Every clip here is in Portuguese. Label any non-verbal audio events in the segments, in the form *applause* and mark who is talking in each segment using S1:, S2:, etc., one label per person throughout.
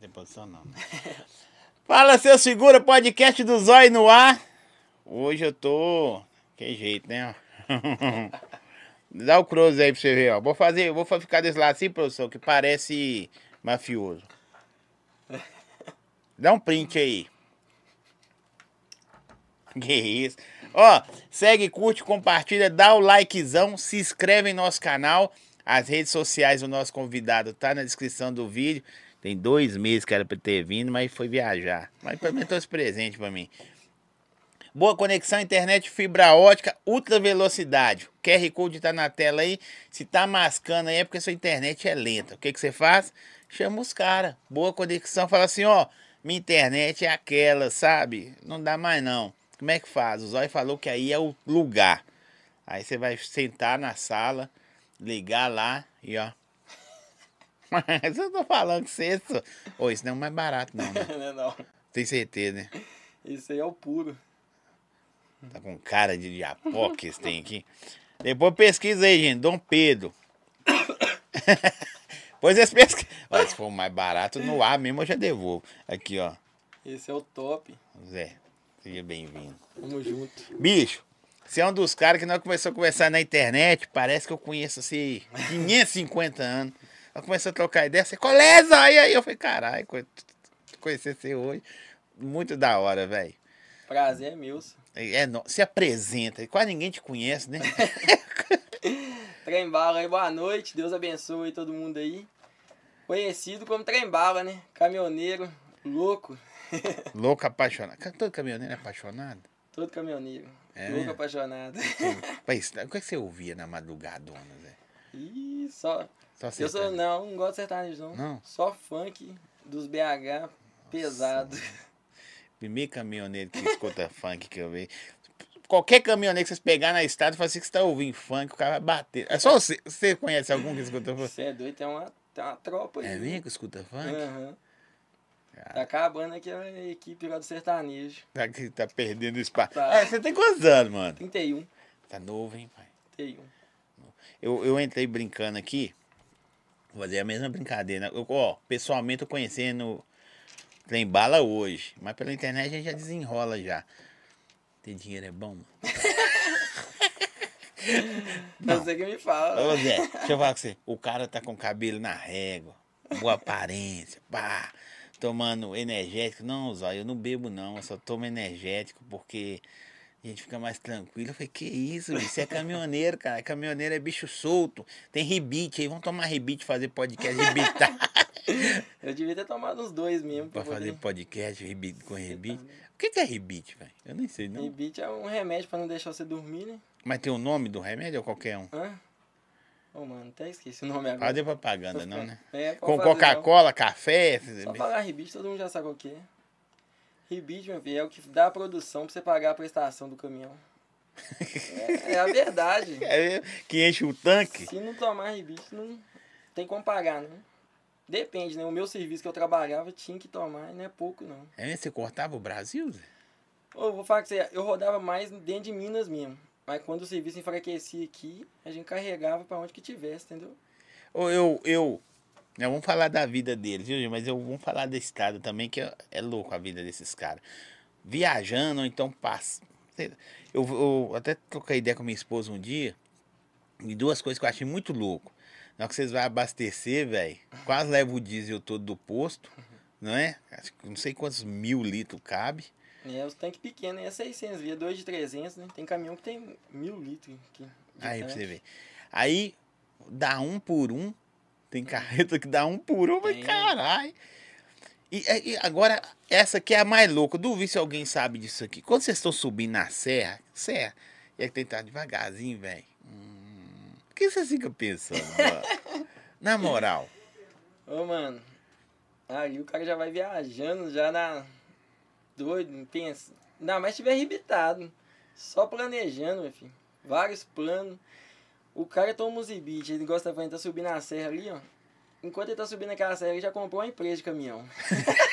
S1: Tem posição não. né? *laughs* Fala, seu segura, podcast do Zóio no ar. Hoje eu tô... Que jeito, né? *laughs* Dá o close aí pra você ver, ó. Vou fazer, vou ficar desse lado assim, professor, que parece mafioso. *laughs* Dá um print aí. Que isso. Ó, segue, curte, compartilha, dá o likezão, se inscreve em nosso canal. As redes sociais do nosso convidado tá na descrição do vídeo. Tem dois meses que era pra ter vindo, mas foi viajar. Mas pelo menos trouxe presente pra mim. Boa conexão, internet, fibra ótica, ultra velocidade. O QR Code tá na tela aí. Se tá mascando aí é porque sua internet é lenta. O que, que você faz? Chama os caras. Boa conexão. Fala assim, ó. Minha internet é aquela, sabe? Não dá mais não. Como é que faz? O Zóio falou que aí é o lugar. Aí você vai sentar na sala, ligar lá e ó. *laughs* Mas eu tô falando que você. Ô, isso não é mais barato, não, né? *laughs*
S2: não, é não.
S1: Tem certeza, né?
S2: Isso aí é o puro.
S1: Tá com cara de diapó que esse tem aqui. Depois pesquisa aí, gente. Dom Pedro. *laughs* pois esse pesquisa. Olha, se for mais barato no ar mesmo, eu já devolvo. Aqui, ó.
S2: Esse é o top.
S1: Zé, seja bem-vindo.
S2: Tamo junto.
S1: Bicho, você é um dos caras que nós começamos a conversar na internet. Parece que eu conheço assim, 550 anos. Nós começamos a trocar ideia. Você, é, Zóio? Aí eu falei, caralho, co- conhecer você hoje. Muito da hora, velho.
S2: Prazer é meu. senhor.
S1: É, não, se apresenta. Quase ninguém te conhece, né? *laughs*
S2: Trem bala aí, boa noite. Deus abençoe todo mundo aí. Conhecido como trem bala, né? Caminhoneiro, louco. *laughs*
S1: Louco apaixonado. Todo caminhoneiro é apaixonado?
S2: Todo caminhoneiro.
S1: É
S2: louco apaixonado.
S1: Mas, o que é que você ouvia na madrugadona, Zé?
S2: Ih, só.
S1: Só
S2: Eu sou,
S1: sertanejo.
S2: não, não gosto de sertanejo, não.
S1: Não?
S2: Só funk dos BH pesado. *laughs*
S1: Primeiro caminhoneiro que escuta funk que eu vi. Qualquer caminhoneiro que vocês pegar na estrada, fala assim que você tá ouvindo funk, o cara vai bater. É só você. Você conhece algum que escuta funk?
S2: Você é doido, tem uma, tem uma tropa aí.
S1: É mesmo que escuta funk? Cara.
S2: Tá acabando aqui a equipe lá do sertanejo.
S1: Tá, tá perdendo espaço.
S2: Tá.
S1: Ah, você tem quantos anos, mano?
S2: 31.
S1: Tá novo, hein, pai?
S2: 31.
S1: Eu, eu entrei brincando aqui. Vou fazer a mesma brincadeira. Eu, ó, pessoalmente eu conhecendo Trem Bala hoje. Mas pela internet a gente já desenrola já. Ter dinheiro é bom, mano? *laughs*
S2: Não sei que me fala.
S1: Ô Zé, deixa eu falar com você. O cara tá com o cabelo na régua, boa aparência, pá, tomando energético. Não, Zó, eu não bebo não, eu só tomo energético porque a gente fica mais tranquilo. Eu falei, que isso? Você é caminhoneiro, cara. Caminhoneiro é bicho solto. Tem rebite aí, vamos tomar rebite, fazer podcast, rebitar. *laughs*
S2: Eu devia ter tomado uns dois mesmo.
S1: pra
S2: Pra
S1: fazer
S2: poder...
S1: podcast rebite, com rebite.
S2: tá
S1: O que que é rebite, velho? Eu nem sei não.
S2: Rebite é um remédio pra não deixar você dormir, né?
S1: Mas tem o nome do remédio ou qualquer um?
S2: Hã? Ô, mano, até esqueci o nome agora.
S1: Fazer propaganda não, né?
S2: É,
S1: Com Coca-Cola, café...
S2: Só falar rebite, todo mundo já sabe o que é. Rebite, meu filho, é o que dá a produção pra você pagar a prestação do caminhão. É, é a verdade. *laughs*
S1: É, que enche o tanque.
S2: Se não tomar rebite, não tem como pagar, né? Depende, né? O meu serviço que eu trabalhava tinha que tomar, e não é pouco, não.
S1: É, você cortava o Brasil, Zé?
S2: Ô, vou falar que você, eu rodava mais dentro de Minas mesmo. Mas quando o serviço enfraquecia aqui, a gente carregava pra onde que tivesse, entendeu?
S1: Eu, eu. Não, vamos falar da vida deles, viu, gente? Mas eu vamos falar da estrada também, que é, é louco a vida desses caras. Viajando, ou então passa. Eu, eu até troquei ideia com minha esposa um dia. E duas coisas que eu achei muito louco. Na hora que vocês vão abastecer, velho, quase leva o diesel todo do posto, não é? Acho que não sei quantos mil litros cabe.
S2: É, os tanques pequenos, é 600, via 2 de 300, né? Tem caminhão que tem mil litros aqui.
S1: Aí pra
S2: tanque.
S1: você ver. Aí dá um por um. Tem carreta que dá um por um, mas caralho. E, e agora, essa aqui é a mais louca. Duvido se alguém sabe disso aqui. Quando vocês estão subindo na serra, serra, e tem que estar devagarzinho, velho. Hum, o que você fica pensando? *laughs* na moral.
S2: Ô, mano, aí o cara já vai viajando, já na. Doido, pensa. Ainda mais se tiver arrebitado. Só planejando, meu filho. Vários planos. O cara toma uns ibite, ele gosta de tá subindo a serra ali, ó. Enquanto ele tá subindo aquela serra, ele já comprou uma empresa de caminhão. *laughs*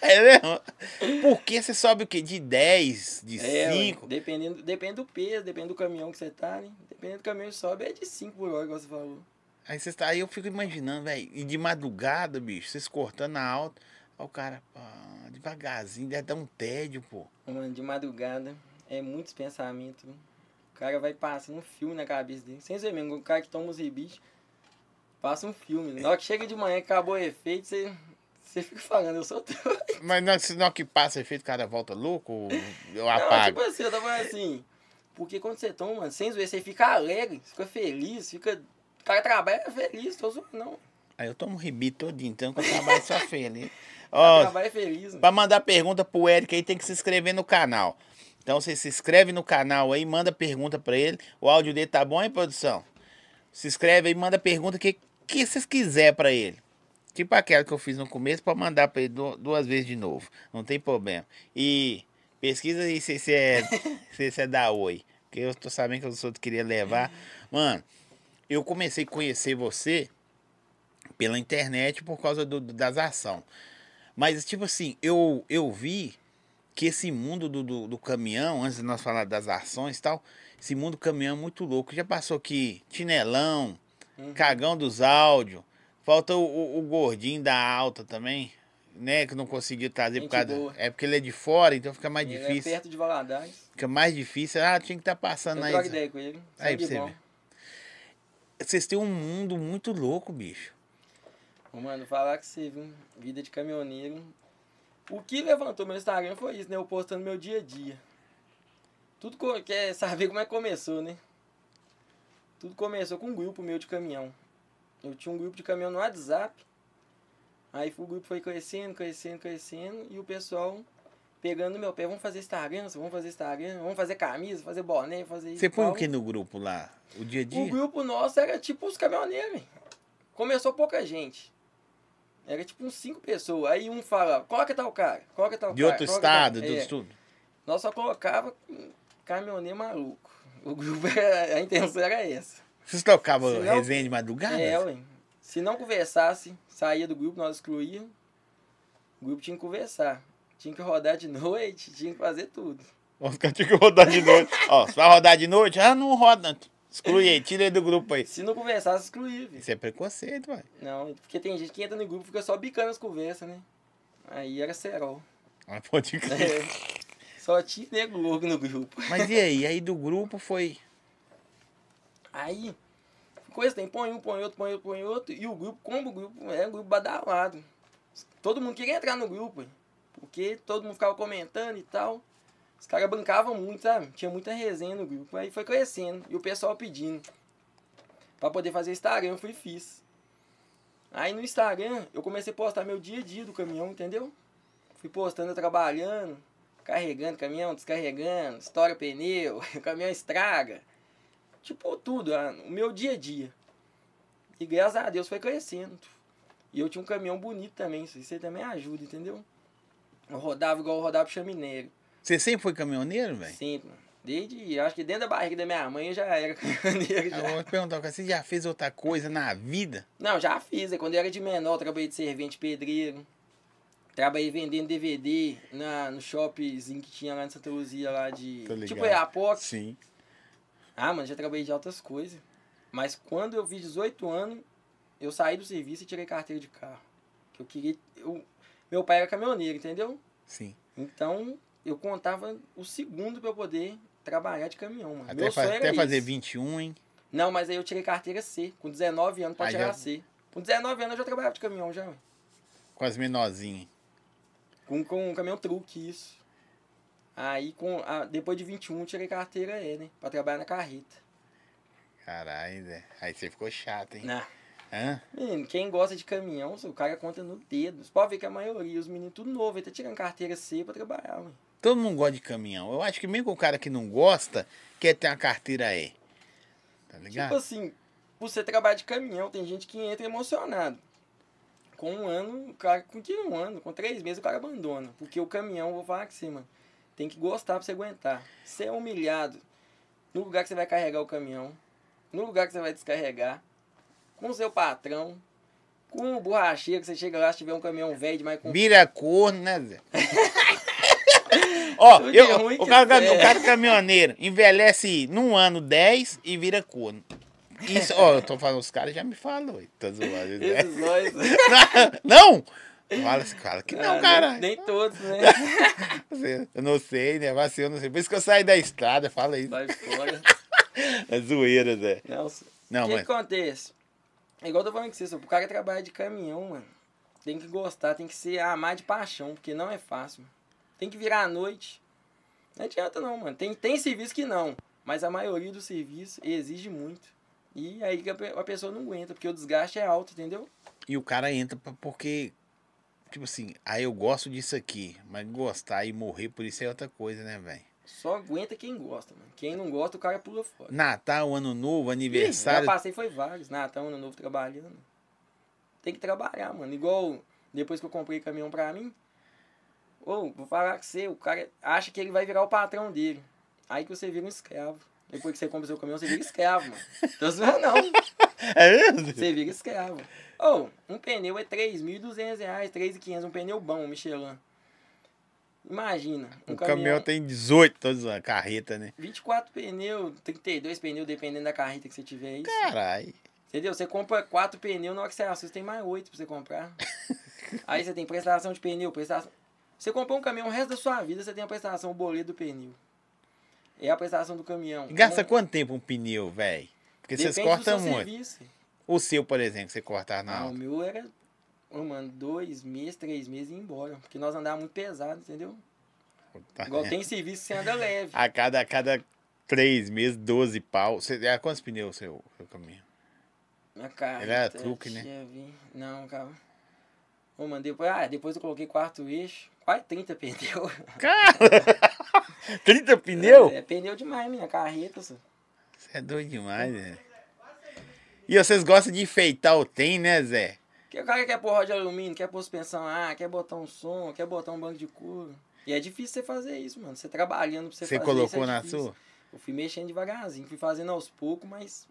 S1: É mesmo? Porque você sobe o quê? De 10, de
S2: É, ué,
S1: 5?
S2: dependendo, depende do peso, depende do caminhão que você tá, né? Dependendo do caminhão que sobe, é de 5 por hora, igual você falou.
S1: Aí, você tá, aí eu fico imaginando, velho. E de madrugada, bicho, vocês cortando a alta. Ó, o cara, pá, devagarzinho, deve dar um tédio, pô.
S2: Mano, de madrugada, é muitos pensamentos. O cara vai passando um filme na cabeça dele. Sem ser mesmo, o cara que toma os rebites, passa um filme. Na hora que chega de manhã, acabou o efeito, você, você fica falando, eu sou doido.
S1: Mas não, se não que passa efeito, o cara volta louco, ou eu
S2: Não, tipo assim, eu tô falando assim. Porque quando você toma, sem zoeira, você fica alegre, fica feliz, fica. O cara trabalha feliz, tô zoando, não.
S1: Aí eu tomo ribi todinho, então que eu *laughs* trabalho só feliz.
S2: O
S1: Ó,
S2: trabalha feliz, mano.
S1: Pra mandar pergunta pro Eric aí, tem que se inscrever no canal. Então você se inscreve no canal aí, manda pergunta pra ele. O áudio dele tá bom, hein, produção? Se inscreve aí, manda pergunta que que vocês quiser pra ele. Tipo aquela que eu fiz no começo pra mandar pra ele du- duas vezes de novo. Não tem problema. E pesquisa aí se você é, *laughs* se você é da Oi. Porque eu tô sabendo que os outros queriam levar. Mano, eu comecei a conhecer você pela internet por causa do, do- das ações. Mas, tipo assim, eu, eu vi que esse mundo do, do, do caminhão, antes de nós falar das ações e tal, esse mundo do caminhão é muito louco. Já passou aqui Tinelão,
S2: Uhum.
S1: Cagão dos Áudios, falta o, o- o gordinho da alta também, né? Que não conseguiu trazer por causa.
S2: boa.
S1: É porque ele é de fora, então fica mais
S2: Ele
S1: difícil.
S2: É perto de Valadares.
S1: Fica mais difícil. Ah, tinha que estar passando
S2: Eu
S1: aí.
S2: ideia com ele.
S1: Aí pra você
S2: bom.
S1: ver. Vocês têm um mundo muito louco, bicho.
S2: Mano, falar que você viu, vida de caminhoneiro. O que levantou meu Instagram foi isso, né? Eu postando meu dia a dia. Tudo co- quer saber como é que começou, né? Tudo começou com um grupo meu de caminhão. Eu tinha um grupo de caminhão no WhatsApp. Aí o grupo foi crescendo, crescendo, crescendo. E o pessoal pegando meu pé. Vamos fazer Instagram, vamos fazer Instagram. Vamos fazer camisa, fazer boné, fazer isso.
S1: Você põe o que no grupo lá? O dia a
S2: O
S1: dia?
S2: grupo nosso era tipo os caminhoneiros. Começou pouca gente. Era tipo uns cinco pessoas. Aí um fala, coloca tal cara, coloca tal
S1: De
S2: cara.
S1: outro
S2: coloca tal-
S1: estado, de
S2: É.
S1: outro tudo.
S2: Nós só colocava caminhoneiro maluco. O grupo, *laughs* era- a intenção era essa.
S1: Vocês tocavam
S2: não-
S1: resenha de madrugada?
S2: É, ué. Se não conversasse, saía do grupo, nós excluíamos. O grupo tinha que conversar. Tinha que rodar de *laughs* noite, tinha que fazer tudo.
S1: Os caras tinham que rodar de noite. *laughs* Ó, se vai rodar de noite, ah, não roda. Exclui aí, tira ele do grupo aí.
S2: Se não conversasse, excluía. velho.
S1: Isso é preconceito, ué.
S2: Não, porque tem gente que entra no grupo e fica só bicando as conversas, né? Aí era cerol.
S1: Mas pode crer.
S2: É. Só tinha nego louco no grupo.
S1: Mas e aí? Aí do grupo foi.
S2: Aí, coisa tem, põe um, põe outro, põe outro, põe outro. E o grupo, como o grupo é um grupo badalado. Todo mundo queria entrar no grupo, porque todo mundo ficava comentando e tal. Os caras brincavam muito, sabe? Tinha muita resenha no grupo. Aí foi crescendo. E o pessoal pedindo. Pra poder fazer Instagram, eu fui e fiz. Aí no Instagram, eu comecei a postar meu dia a dia do caminhão, entendeu? Fui postando trabalhando, carregando caminhão, descarregando, estoura pneu, o *laughs* caminhão estraga. Tipo, tudo, ah, o meu dia a dia. E graças a Deus foi crescendo. E eu tinha um caminhão bonito também, isso aí também ajuda, entendeu? Eu rodava igual eu rodava pro chaminério.
S1: Você sempre foi caminhoneiro, velho?
S2: Sempre, mano. Desde, acho que dentro da barriga da minha mãe eu já era *laughs* caminhoneiro.
S1: Eu
S2: Já.
S1: vou te perguntar, você já fez outra coisa na vida?
S2: Não, já fiz. né? Quando eu era de menor, eu trabalhei de servente pedreiro. Trabalhei vendendo DVD na, no shoppingzinho que tinha lá em Santa Luzia, lá de. Tipo Iapoc.
S1: Sim.
S2: Ah, mano, já trabalhei de outras coisas. Mas quando eu fiz 18 anos, eu saí do serviço e tirei carteira de carro. Que eu queria. Eu, meu pai era caminhoneiro, entendeu?
S1: Sim.
S2: Então eu contava o segundo pra eu poder trabalhar de caminhão, mano.
S1: Até,
S2: meu
S1: fa-
S2: sonho era
S1: até fazer
S2: esse.
S1: 21, hein?
S2: Não, mas aí eu tirei carteira C. Com 19 anos pode tirar
S1: já-
S2: C. Com 19 anos eu já trabalhava de caminhão já.
S1: Com as menorzinhas.
S2: Com, com um caminhão truque, isso. Aí, com, a, depois de 21, eu tirei carteira E, né? Pra trabalhar na carreta.
S1: Caralho. Aí você ficou chato, hein?
S2: Nah.
S1: Hã?
S2: Menino, quem gosta de caminhão, o cara conta no dedo. Você pode ver que a maioria, os meninos tudo novo, ele tá tirando carteira C pra trabalhar, ué.
S1: Todo mundo gosta de caminhão. Eu acho que mesmo o cara que não gosta, quer ter uma carteira E. Tá ligado?
S2: Tipo assim, você trabalhar de caminhão, tem gente que entra emocionado. Com um ano, o cara, com que um ano, com três meses, o cara abandona. Porque o caminhão, vou falar que sim, mano, tem que gostar pra você aguentar. Você é humilhado no lugar que você vai carregar o caminhão, no lugar que você vai descarregar, com o seu patrão, com o borracheiro que você chega lá, se tiver um caminhão velho demais com
S1: Vira corno, né, Zé? *laughs* Ó, eu,
S2: ruim
S1: o, cara,
S2: é.
S1: o cara caminhoneiro envelhece num ano 10 e vira corno. Isso, ó, eu tô falando, os caras já me falam, ué, tô zoando. né?
S2: esses nós. *laughs*
S1: Não! Fala, fala que
S2: Ah,
S1: não,
S2: nem-
S1: cara.
S2: Nem, todos, né?
S1: Eu não sei, né? Mas eu não sei. Por isso que eu saí da estrada, fala isso.
S2: Vai fora. *laughs*
S1: É zoeira, Zé.
S2: Não,
S1: Não,
S2: o que,
S1: mas-
S2: que acontece? É igual eu tô falando com você, o cara que trabalha de caminhão, mano, tem que gostar, tem que ser amar de paixão, porque não é fácil. Mano. Tem que virar à noite. Não adianta não, mano. Tem, tem serviço que não, mas a maioria do serviço exige muito. E aí que a, pe- a pessoa não aguenta, porque o desgaste é alto, entendeu?
S1: E o cara entra porque, tipo assim, aí eu gosto disso aqui, mas gostar e morrer por isso é outra coisa, né, velho?
S2: Só aguenta quem gosta, mano. Quem não gosta, o cara pula fora.
S1: Natal, Ano Novo,
S2: Ih,
S1: aniversário.
S2: Já passei foi vários. Natal, ano novo trabalhando. Tem que trabalhar, mano. Igual depois que eu comprei caminhão pra mim. Ô, vou falar com você, o cara acha que ele vai virar o patrão dele. Aí que você vira um escravo. Depois que você compra seu caminhão, você vira escravo, mano. Tô zoando não. *laughs*
S1: É mesmo?
S2: Você vira escravo. Ô, um pneu é 3.200 reais, 3.500, um pneu bom, Michelin. Imagina, um
S1: O caminhão tem 18, todos uma carreta, né?
S2: 24 pneus, 32 pneus, dependendo da carreta que você tiver aí.
S1: Caralho.
S2: Entendeu? Você compra quatro pneus, na hora que você assusta, tem mais oito pra você comprar. *laughs* Aí você tem prestação de pneu, prestação. Você comprou um caminhão o resto da sua vida, você tem a prestação, o boleto do pneu. É a prestação do caminhão.
S1: E gasta
S2: Então,
S1: quanto tempo um pneu, velho? Porque vocês
S2: depende
S1: cortam
S2: seu
S1: muito.
S2: serviço.
S1: O seu, por exemplo, você cortar na
S2: Ah, o meu era, ô, mano, dois meses, três meses e ir embora. Porque nós andávamos muito pesado, entendeu?
S1: Tá
S2: Igual tem serviço que você anda leve.
S1: A cada, a cada três meses, 12 pau. Você, é, quantos pneus o seu, seu caminhão?
S2: Minha cara.
S1: Ele era truque, né?
S2: Não, cara. Ô, mano, depois, ah, depois eu coloquei quarto eixo. Quase 30 pneus. *laughs*
S1: Cara! 30 pneu?
S2: É, pneu demais, minha carreta.
S1: Você é doido demais, né? E vocês gostam de enfeitar o tem, né, Zé?
S2: Porque o cara quer pôr roda de alumínio, quer pôr suspensão ah, quer botar um som, quer botar um banco de couro. E é difícil você fazer isso, mano. Você trabalhando pra você,
S1: Você
S2: fazer
S1: colocou
S2: isso é
S1: na
S2: difícil.
S1: sua?
S2: Eu fui mexendo devagarzinho, fui fazendo aos poucos, mas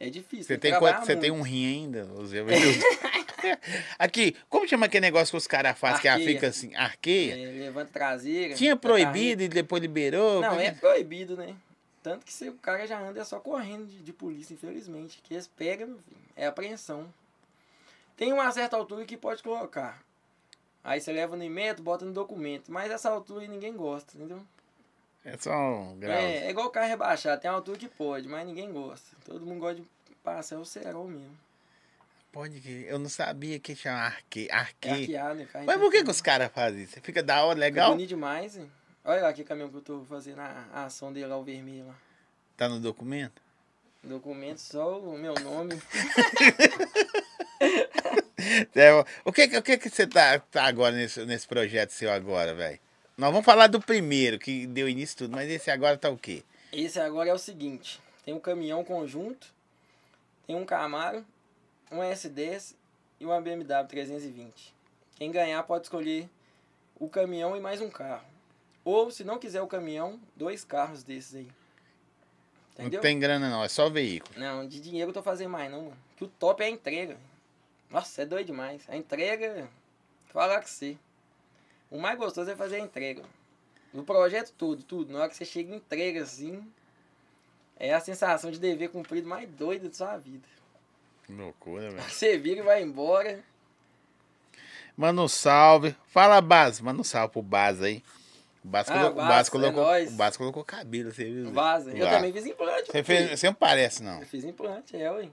S2: é difícil.
S1: Você
S2: que
S1: tem, quanto, você tem um rim ainda, Zé? *laughs* *laughs* *laughs* Aqui, como chama aquele negócio que os caras fazem que ela
S2: Arqueia.
S1: fica assim, arqueia?
S2: É, levanta traseira.
S1: Tinha proibido e depois liberou?
S2: Não, é
S1: é?
S2: proibido, né? Tanto que se o cara já anda é só correndo de, de polícia, infelizmente. Que eles pegam, é apreensão. Tem uma certa altura que pode colocar. Aí você leva no IMET, bota no documento. Mas essa altura ninguém gosta, entendeu?
S1: É só um grau.
S2: É, é igual carro rebaixado, tem uma altura que pode, mas ninguém gosta. Todo mundo gosta de passar o cerol mesmo.
S1: Pode que eu não sabia que chama arque,
S2: É
S1: arqueia.
S2: arqueado, né?
S1: Mas por que, que os caras fazem isso? Fica da hora,
S2: Fica
S1: legal?
S2: bonito demais, hein? Olha lá que caminhão que eu tô fazendo a, a ação dele lá, o vermelho lá.
S1: Tá no documento?
S2: Documento só o meu nome. *laughs*
S1: É, o que, o que que você tá, tá agora nesse, nesse projeto seu agora, velho? Nós vamos falar do primeiro, que deu início tudo, mas esse agora tá o quê?
S2: Esse agora é o seguinte: tem um caminhão conjunto, tem um Camaro, um S10 e uma BMW 320. Quem ganhar pode escolher o caminhão e mais um carro. Ou, se não quiser o caminhão, dois carros desses aí. Entendeu?
S1: Não tem grana não, é só veículo.
S2: Não, de dinheiro eu tô fazendo mais não, mano. Que o top é a entrega. Nossa, é doido demais. A entrega, falar com você. O mais gostoso é fazer a entrega. No projeto tudo, tudo. Na hora que você chega entrega assim, é a sensação de dever cumprido mais doida da sua vida.
S1: Que loucura, velho.
S2: Você vira e vai embora.
S1: Manda um salve. Fala, Baz. Manda um salve pro Baz aí. O Baz,
S2: Ah,
S1: colo- o
S2: Baz,
S1: Baz
S2: é
S1: colocou, o colocou cabelo, você viu?
S2: Eu também fiz implante.
S1: Você, fez, você não parece, não.
S2: Eu fiz implante, é, ué.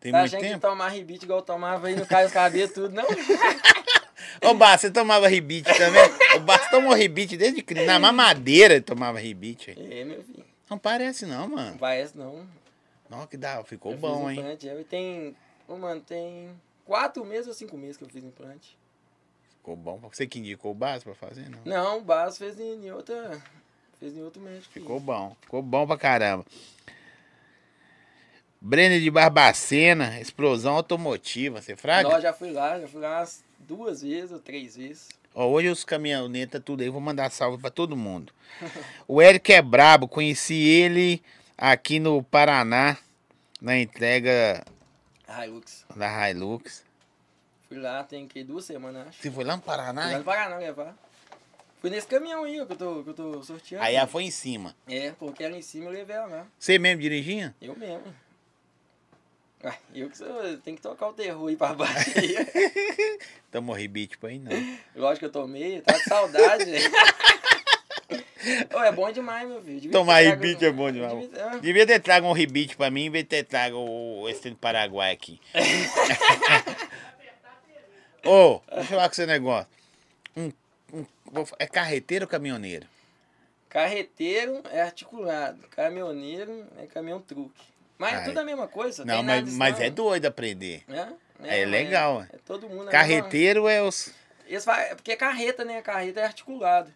S1: Tem
S2: tá
S1: muito
S2: que
S1: tempo?
S2: tomar ribite igual eu tomava aí, não cai os cabelos tudo, não? *laughs*
S1: Ô, Baz, você tomava ribite também? o Baz tomou ribite desde criança. Na mamadeira ele tomava ribite.
S2: É, meu filho.
S1: Não parece, não,
S2: Não
S1: mano.
S2: parece não.
S1: Não, que dá, ficou
S2: Eu
S1: bom, hein?
S2: implante, é, e tem. Ô, mano, tem quatro meses ou cinco meses que eu fiz implante.
S1: Ficou bom. Você que indicou o Baz pra fazer, não?
S2: Não, o Basso fez em, em outra. Fez em outro médico.
S1: Ficou bom. Ficou bom pra caramba. Brenner de Barbacena, explosão automotiva. Você fraga?
S2: Não, já fui lá, já fui lá umas duas vezes ou três vezes.
S1: Ó, hoje os caminhonetas, tudo aí, vou mandar salve pra todo mundo. *laughs* O Eric é brabo, conheci ele aqui no Paraná, na entrega
S2: Hilux.
S1: da Hilux.
S2: Fui lá, tem que duas semanas, acho.
S1: Você foi lá no
S2: Fui lá
S1: Paraná?
S2: no Paraná levar. Fui nesse caminhão aí ó, que eu tô, que eu tô sorteando.
S1: Aí ela foi em cima.
S2: É, porque ela em cima eu levei ela lá.
S1: Você mesmo dirigia?
S2: Eu mesmo. Ué, eu que sou, tem que tocar o terror aí pra baixo. aí.
S1: Tomou rebite pra aí, não.
S2: Lógico que eu tomei, tá com saudade. *laughs* Ô, é bom demais, meu filho. Devia
S1: Tomar rebite é bom demais.
S2: Devia- ah,
S1: Devia ter trago um rebite pra mim, em vez de ter trago o esse do Paraguai aqui. *laughs* Ô, deixa eu falar com um negócio. Um, um- é carreteiro ou caminhoneiro?
S2: Carreteiro é articulado, caminhoneiro é caminhão truque. Mas é
S1: Ai.
S2: tudo a mesma coisa.
S1: Não, mas,
S2: disso
S1: mas
S2: não.
S1: é doido aprender.
S2: É,
S1: É
S2: mas
S1: legal,
S2: É, é todo mundo.
S1: Carreteiro é os.
S2: Eles é porque é carreta, né? Carreta é articulado.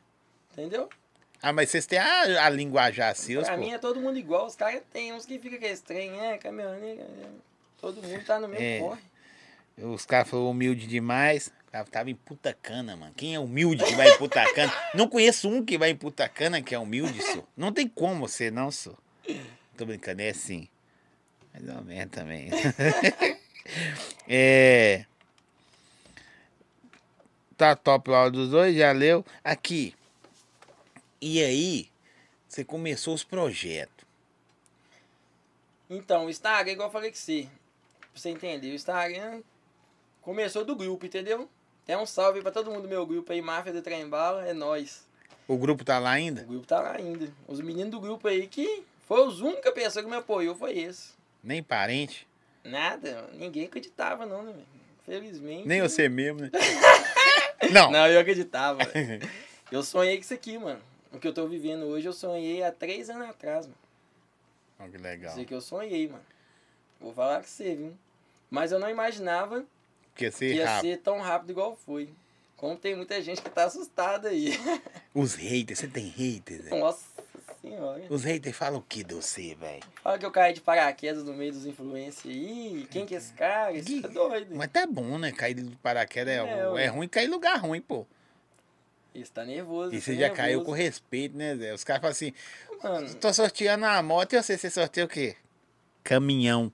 S2: Entendeu?
S1: Ah, mas vocês têm a, a linguajar seus,
S2: pra
S1: pô.
S2: mim é todo mundo igual. Os caras tem uns que ficam com esse trem, é, caminhoneiro. é. Todo mundo tá no mesmo
S1: É.
S2: corre.
S1: Os caras falaram humilde demais. Tava- Tava em puta cana, mano. Quem é humilde que vai em puta cana? Não conheço um que vai em puta cana que é humilde, só. Não tem como você, não, só. Tô brincando, é assim. Mais ou menos também. *laughs* é. Tá top o áudio dos dois, já leu. Aqui. E aí, você começou os projetos.
S2: Então, o Instagram, igual eu falei que você. Pra você entender, o Instagram começou do grupo, entendeu? Tem um salve pra todo mundo do meu grupo aí, Máfia do Trem Bala, é nóis.
S1: O grupo tá lá
S2: O
S1: ainda?
S2: grupo tá lá ainda. Os meninos do grupo aí que foi os únicas pessoas que me apoiou, foi esse.
S1: Nem parente.
S2: Nada, ninguém acreditava não, né? Felizmente.
S1: Nem você mesmo, né? *laughs* Não.
S2: Não, eu acreditava. *laughs* eu sonhei com isso aqui, mano. O que eu tô vivendo hoje, eu sonhei há três anos atrás, mano.
S1: Olha que legal.
S2: Isso aqui eu sonhei, mano. Vou falar com você, viu? Mas eu não imaginava que
S1: ser
S2: ia
S1: rápido.
S2: ser tão rápido igual foi. Como tem muita gente que tá assustada aí. *laughs*
S1: Os haters, você tem haters, velho?
S2: Nossa senhora.
S1: Os haters falam o que de você, velho?
S2: Fala que eu caí de paraquedas no meio dos influencers aí. Quem que é esse cara? Isso é doido.
S1: Mas tá bom, né? Cair de paraquedas é,
S2: É,
S1: é, ruim cair em lugar ruim, pô.
S2: Isso tá nervoso.
S1: E você
S2: tá
S1: já
S2: nervoso.
S1: caiu com respeito, né, Zé? Os caras falam assim,
S2: Mano,
S1: tô sorteando a moto e você, você sorteia o quê? Caminhão.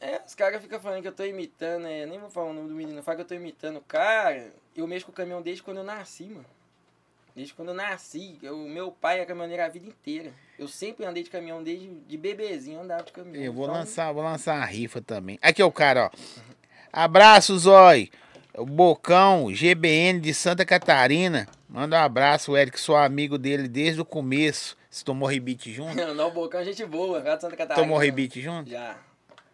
S2: é, os caras ficam falando que eu tô imitando, é, nem vou falar o nome do menino, fala que eu tô imitando o cara. Eu mexo com o caminhão desde quando eu nasci, mano. Desde quando eu nasci. O meu pai é caminhoneiro a vida inteira. Eu sempre andei de caminhão desde de bebezinho, andava de caminhão.
S1: Eu vou
S2: Então,
S1: lançar, vou lançar uma rifa também. Aqui é o cara, ó. Abraço, Zói. O Bocão, GBN de Santa Catarina. Manda um abraço, Eric. Sou amigo dele desde o começo. Você tomou rebite junto? *laughs*
S2: Não, o Bocão é gente boa, de Santa Catarina.
S1: Tomou rebite junto?
S2: Já.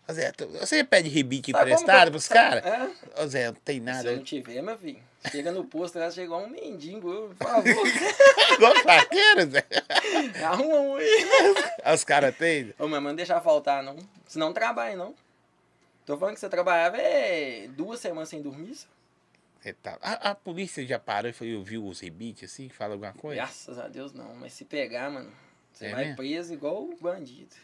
S1: Ô, Zé, você pede rebite
S2: Sabe
S1: emprestado pros caras?
S2: É?
S1: Ô Zé, não tem
S2: Se
S1: nada.
S2: eu não tiver, meu filho, chega no posto, lá chegou um mendigo, por favor, *laughs*
S1: Igual fraqueiro, Zé. *laughs*
S2: arruma um aí.
S1: Os caras têm.
S2: Ô, mas não deixar faltar, não. Senão não trabalha, não. Tô falando que você trabalhava é duas semanas sem dormir, só.
S1: Tá- A, a polícia já parou e foi, viu os rebites assim? Fala alguma coisa?
S2: Graças a Deus, não. Mas se pegar, mano, você
S1: É
S2: vai
S1: mesmo?
S2: preso igual o bandido.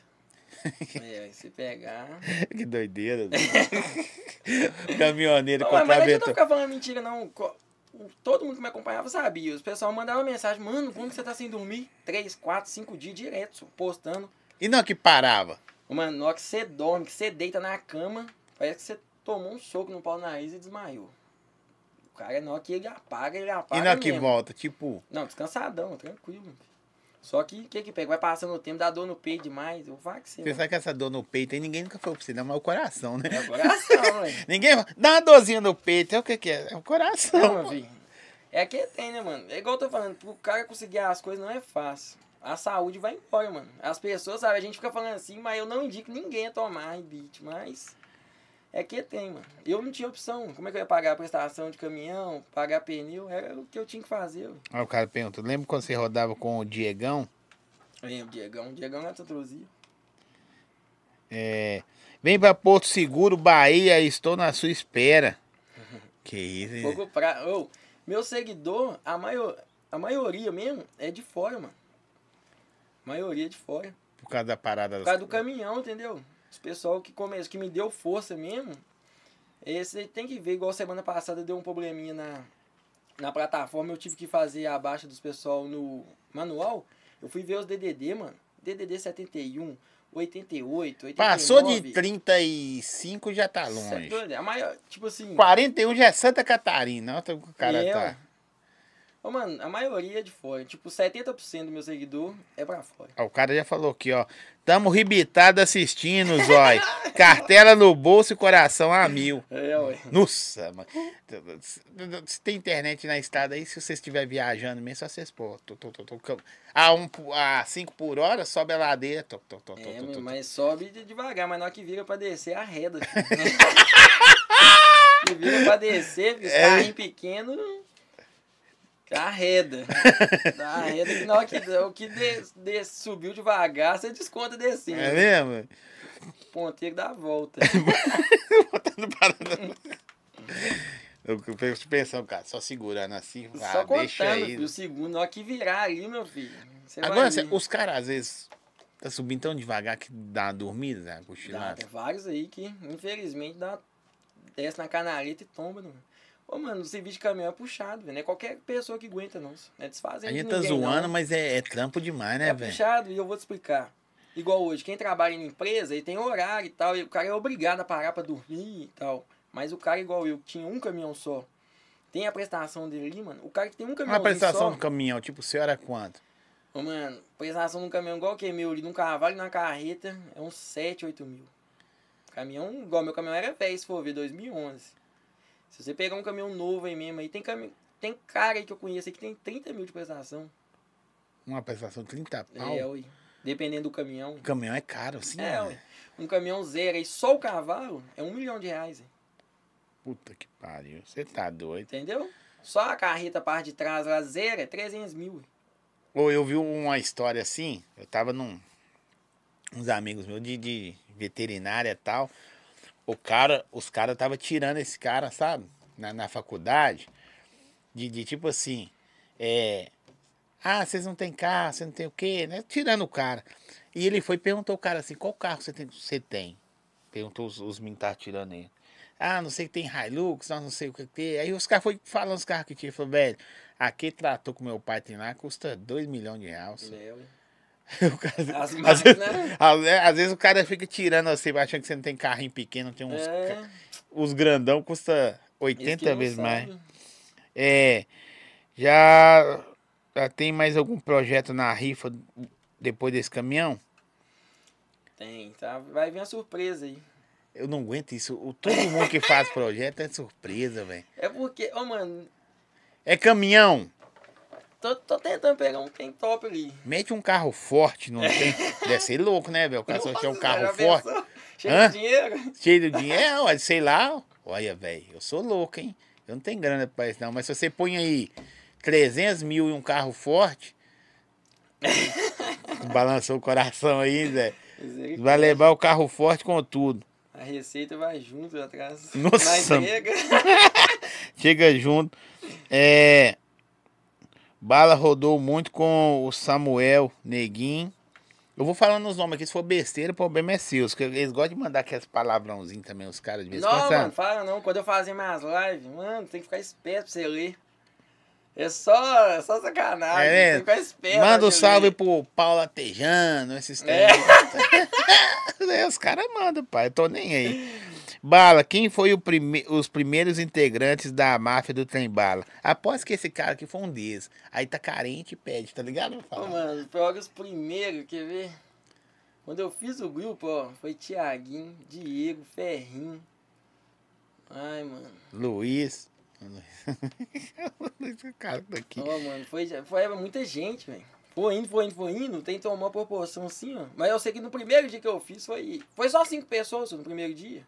S2: *laughs* é, se pegar... *laughs*
S1: que doideira. O *laughs* Caminhoneiro
S2: Não, mas não
S1: contraventou.
S2: ficar falando mentira, não. Todo mundo que me acompanhava sabia. Os pessoal mandava mensagem, mano, como que você tá sem dormir? Três, quatro, cinco dias direto, postando.
S1: E não que parava.
S2: Mano, na hora que você dorme, que você deita na cama, parece que você tomou um soco no pau na nariz e desmaiou. O cara, na hora que ele apaga, ele apaga
S1: e não que volta. Tipo,
S2: Não, descansadão, tranquilo. Só que o que que pega? Vai passando o tempo, dá dor no peito demais. Eu falo que você.
S1: sabe que essa dor no peito aí ninguém nunca foi pra você, não, mas é o coração, né?
S2: É o coração, *laughs* velho.
S1: Ninguém. Dá uma dorzinha no peito, é o que que é? É o
S2: Não,
S1: coração.
S2: meu filho. É que tem, né, mano? É igual eu tô falando, pro cara conseguir as coisas não é fácil. A saúde vai embora, mano. As pessoas, sabe, a gente fica falando assim, mas eu não indico ninguém a tomar rebite, mas. É que tem, mano. Eu não tinha opção. Como é que eu ia pagar a prestação de caminhão, pagar pneu? Era o que eu tinha que fazer. ué.
S1: Aí o cara pergunta, lembra quando você rodava com o Diegão?
S2: Lembra, Diegão? Diegão na Santa Luzia.
S1: É, vem pra Porto Seguro, Bahia, estou na sua espera. *laughs* Que isso, hein?
S2: Fogo pra... Ô, meu seguidor, a, maior... a maioria mesmo, é de fora, mano. maioria de fora.
S1: Por causa da parada.
S2: Por causa do caminhão, entendeu? Os pessoal que começou, que me deu força mesmo. Esse tem que ver, igual semana passada deu um probleminha na, na plataforma, eu tive que fazer a baixa dos pessoal no manual. Eu fui ver os DDD, mano. DDD 71, 88, 89.
S1: Passou de 35 já tá
S2: é
S1: longe.
S2: A maior, tipo assim.
S1: 41 já é Santa Catarina. Olha o que o cara
S2: eu,
S1: tá.
S2: Ô, mano, a maioria é de fora. Tipo, 70% do meu seguidor é pra fora.
S1: Ó, O cara já falou aqui, ó. Tamo ribitado assistindo, zói. *laughs* Cartela no bolso e coração a mil.
S2: É, ué.
S1: Nossa, mano. Se tem internet na estrada aí, se você estiver viajando mesmo, só vocês pô. Tô, tô, tô, tô, a, um, a cinco por hora, sobe a ladeira. Tô, tô, tô, tô,
S2: É,
S1: tô, tô,
S2: mas sobe de- devagar, mas na hora que vira pra descer, arreda. *laughs* *laughs* que vira pra descer,
S1: É.
S2: carrinhos pequenos, arreda. Arreda *laughs* que na hora que, o que des- des- subiu devagar, você desconta descendo.
S1: É mesmo?
S2: O ponteiro dá a volta. *laughs*
S1: Botando parada. *laughs* Eu fico pensando, cara, só segurando assim.
S2: Só
S1: ah, deixa
S2: contando,
S1: aí.
S2: filho, o segundo, na hora que virar ali, meu filho. Você vai
S1: Agora,
S2: ver.
S1: os caras às vezes tá subindo tão devagar que dá uma dormida, né?
S2: Dá, tem vários aí que, infelizmente, dá, desce na canaleta e tomba. Não. Ô, mano, o serviço de caminhão é puxado, velho. Não é qualquer pessoa que aguenta, não. Não é desfazendo
S1: A
S2: de
S1: gente tá
S2: ninguém,
S1: zoando,
S2: não.
S1: mas é, é trampo demais, né,
S2: É
S1: velho?
S2: puxado e eu vou te explicar. Igual hoje, quem trabalha em empresa, ele tem horário e tal, e o cara é obrigado a parar pra dormir e tal. Mas o cara, igual eu, que tinha um caminhão só, tem a prestação dele ali, mano. O cara que tem um caminhão
S1: Uma prestação
S2: só,
S1: do caminhão, tipo, o senhor era quanto?
S2: Ô, mano, prestação num caminhão igual que é meu ali, num cavalo e na carreta, é uns 7, 8 mil. Caminhão, igual meu caminhão era velho, se for ver, 2011. Se você pegar um caminhão novo aí mesmo, aí tem caminhão, tem cara aí que eu conheço aí que tem 30 mil de prestação.
S1: Uma prestação de 30 pau.
S2: É, ui. Dependendo do caminhão.
S1: O caminhão é caro, assim,
S2: É,
S1: né?
S2: ué. Um caminhão zero aí, só o cavalo, é um milhão de reais, hein?
S1: Puta que pariu. Você tá doido.
S2: entendeu? Só a carreta, parte de trás lá, zero, é 300 mil.
S1: Ou eu vi uma história assim, eu tava num. Uns amigos meus de, de veterinária e tal. O cara, os caras tava tirando esse cara, sabe? Na, na faculdade. De, de tipo assim. É. Ah, vocês não tem carro, você não tem o quê, né? Tirando o cara. E ele foi e perguntou ao cara assim, qual carro você tem? Você tem? Perguntou os, os estavam tirando ele. Ah, não sei que tem Hilux, nós não sei o que tem. Aí os caras foi falando os carros que tinha. Falou, velho, aquele trator que meu pai tem lá custa 2 milhões de reais. O *laughs* cara-
S2: As
S1: às, vezes,
S2: máquinas-
S1: às vezes- às vezes o cara fica tirando você, achando que você não tem carrinho pequeno, tem uns.
S2: É,
S1: Os grandão custa
S2: esse que
S1: 80
S2: não
S1: vezes mais. É. Já, já tem mais algum projeto na rifa depois desse caminhão?
S2: Tem, tá? Vai vir uma surpresa aí.
S1: Eu não aguento isso. O, todo mundo que faz *laughs* projeto é surpresa, velho.
S2: É porque, ô mano,
S1: É caminhão.
S2: Tô, tô tentando pegar um tem top ali.
S1: Mete um carro forte, não *laughs* tem. Deve ser louco, né, velho? O cara só tinha um carro forte.
S2: pensou? Cheio
S1: Hã?
S2: de dinheiro.
S1: Cheio de *laughs* dinheiro, olha, sei lá. Olha, velho, eu sou louco, hein? Eu não tenho grana pra isso, não. Mas se você põe aí 300 mil em um carro forte, *laughs* balançou o coração aí, Zé. Vai levar o carro forte com tudo.
S2: A receita vai junto atrás.
S1: Nossa. Chega junto. É. Bala rodou muito com o Samuel Neguinho. Eu vou falando os nomes aqui, se for besteira, o problema é seu. Eles gostam de mandar aqueles palavrãozinhos também, os caras de vez em
S2: Não,
S1: quando.
S2: mano, fala não. Quando eu fazia minhas lives, mano, tem que ficar esperto pra você ler. É só, é só sacanagem.
S1: É,
S2: tem que ficar esperto.
S1: Manda um salve
S2: ler.
S1: pro Paulo Atejano, esses
S2: É.
S1: trem. *laughs* É, os caras mandam, pai. Eu tô nem aí. Bala, quem foi prime- os primeiros integrantes da máfia do Trem Bala? Após que esse cara aqui foi um deles. Aí tá carente e pede, tá ligado?
S2: Ô, mano, pior que os primeiros, quer ver? Quando eu fiz o grupo, ó, foi Tiaguinho, Diego, Ferrinho. Ai, mano.
S1: Luiz. *laughs* Luiz, o cara tá aqui.
S2: Ó, mano, foi, foi muita gente, velho. Foi indo, foi indo, foi indo, tem que tomar uma proporção assim, ó. Mas eu sei que no primeiro dia que eu fiz foi. Foi só cinco pessoas no primeiro dia.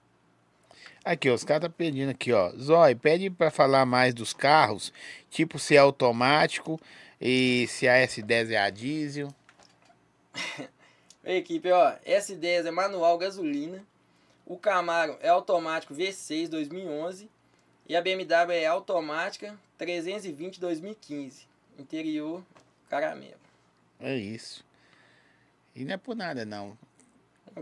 S1: Aqui, ó, os caras tá pedindo aqui, ó. Zói, pede pra falar mais dos carros, tipo se é automático e se a S10 é a diesel. *laughs*
S2: Ei, equipe, ó, S10 é manual gasolina. O Camaro é automático V6 2011. E a BMW é automática 320 2015. Interior caramelo.
S1: É isso. E não é por nada, não.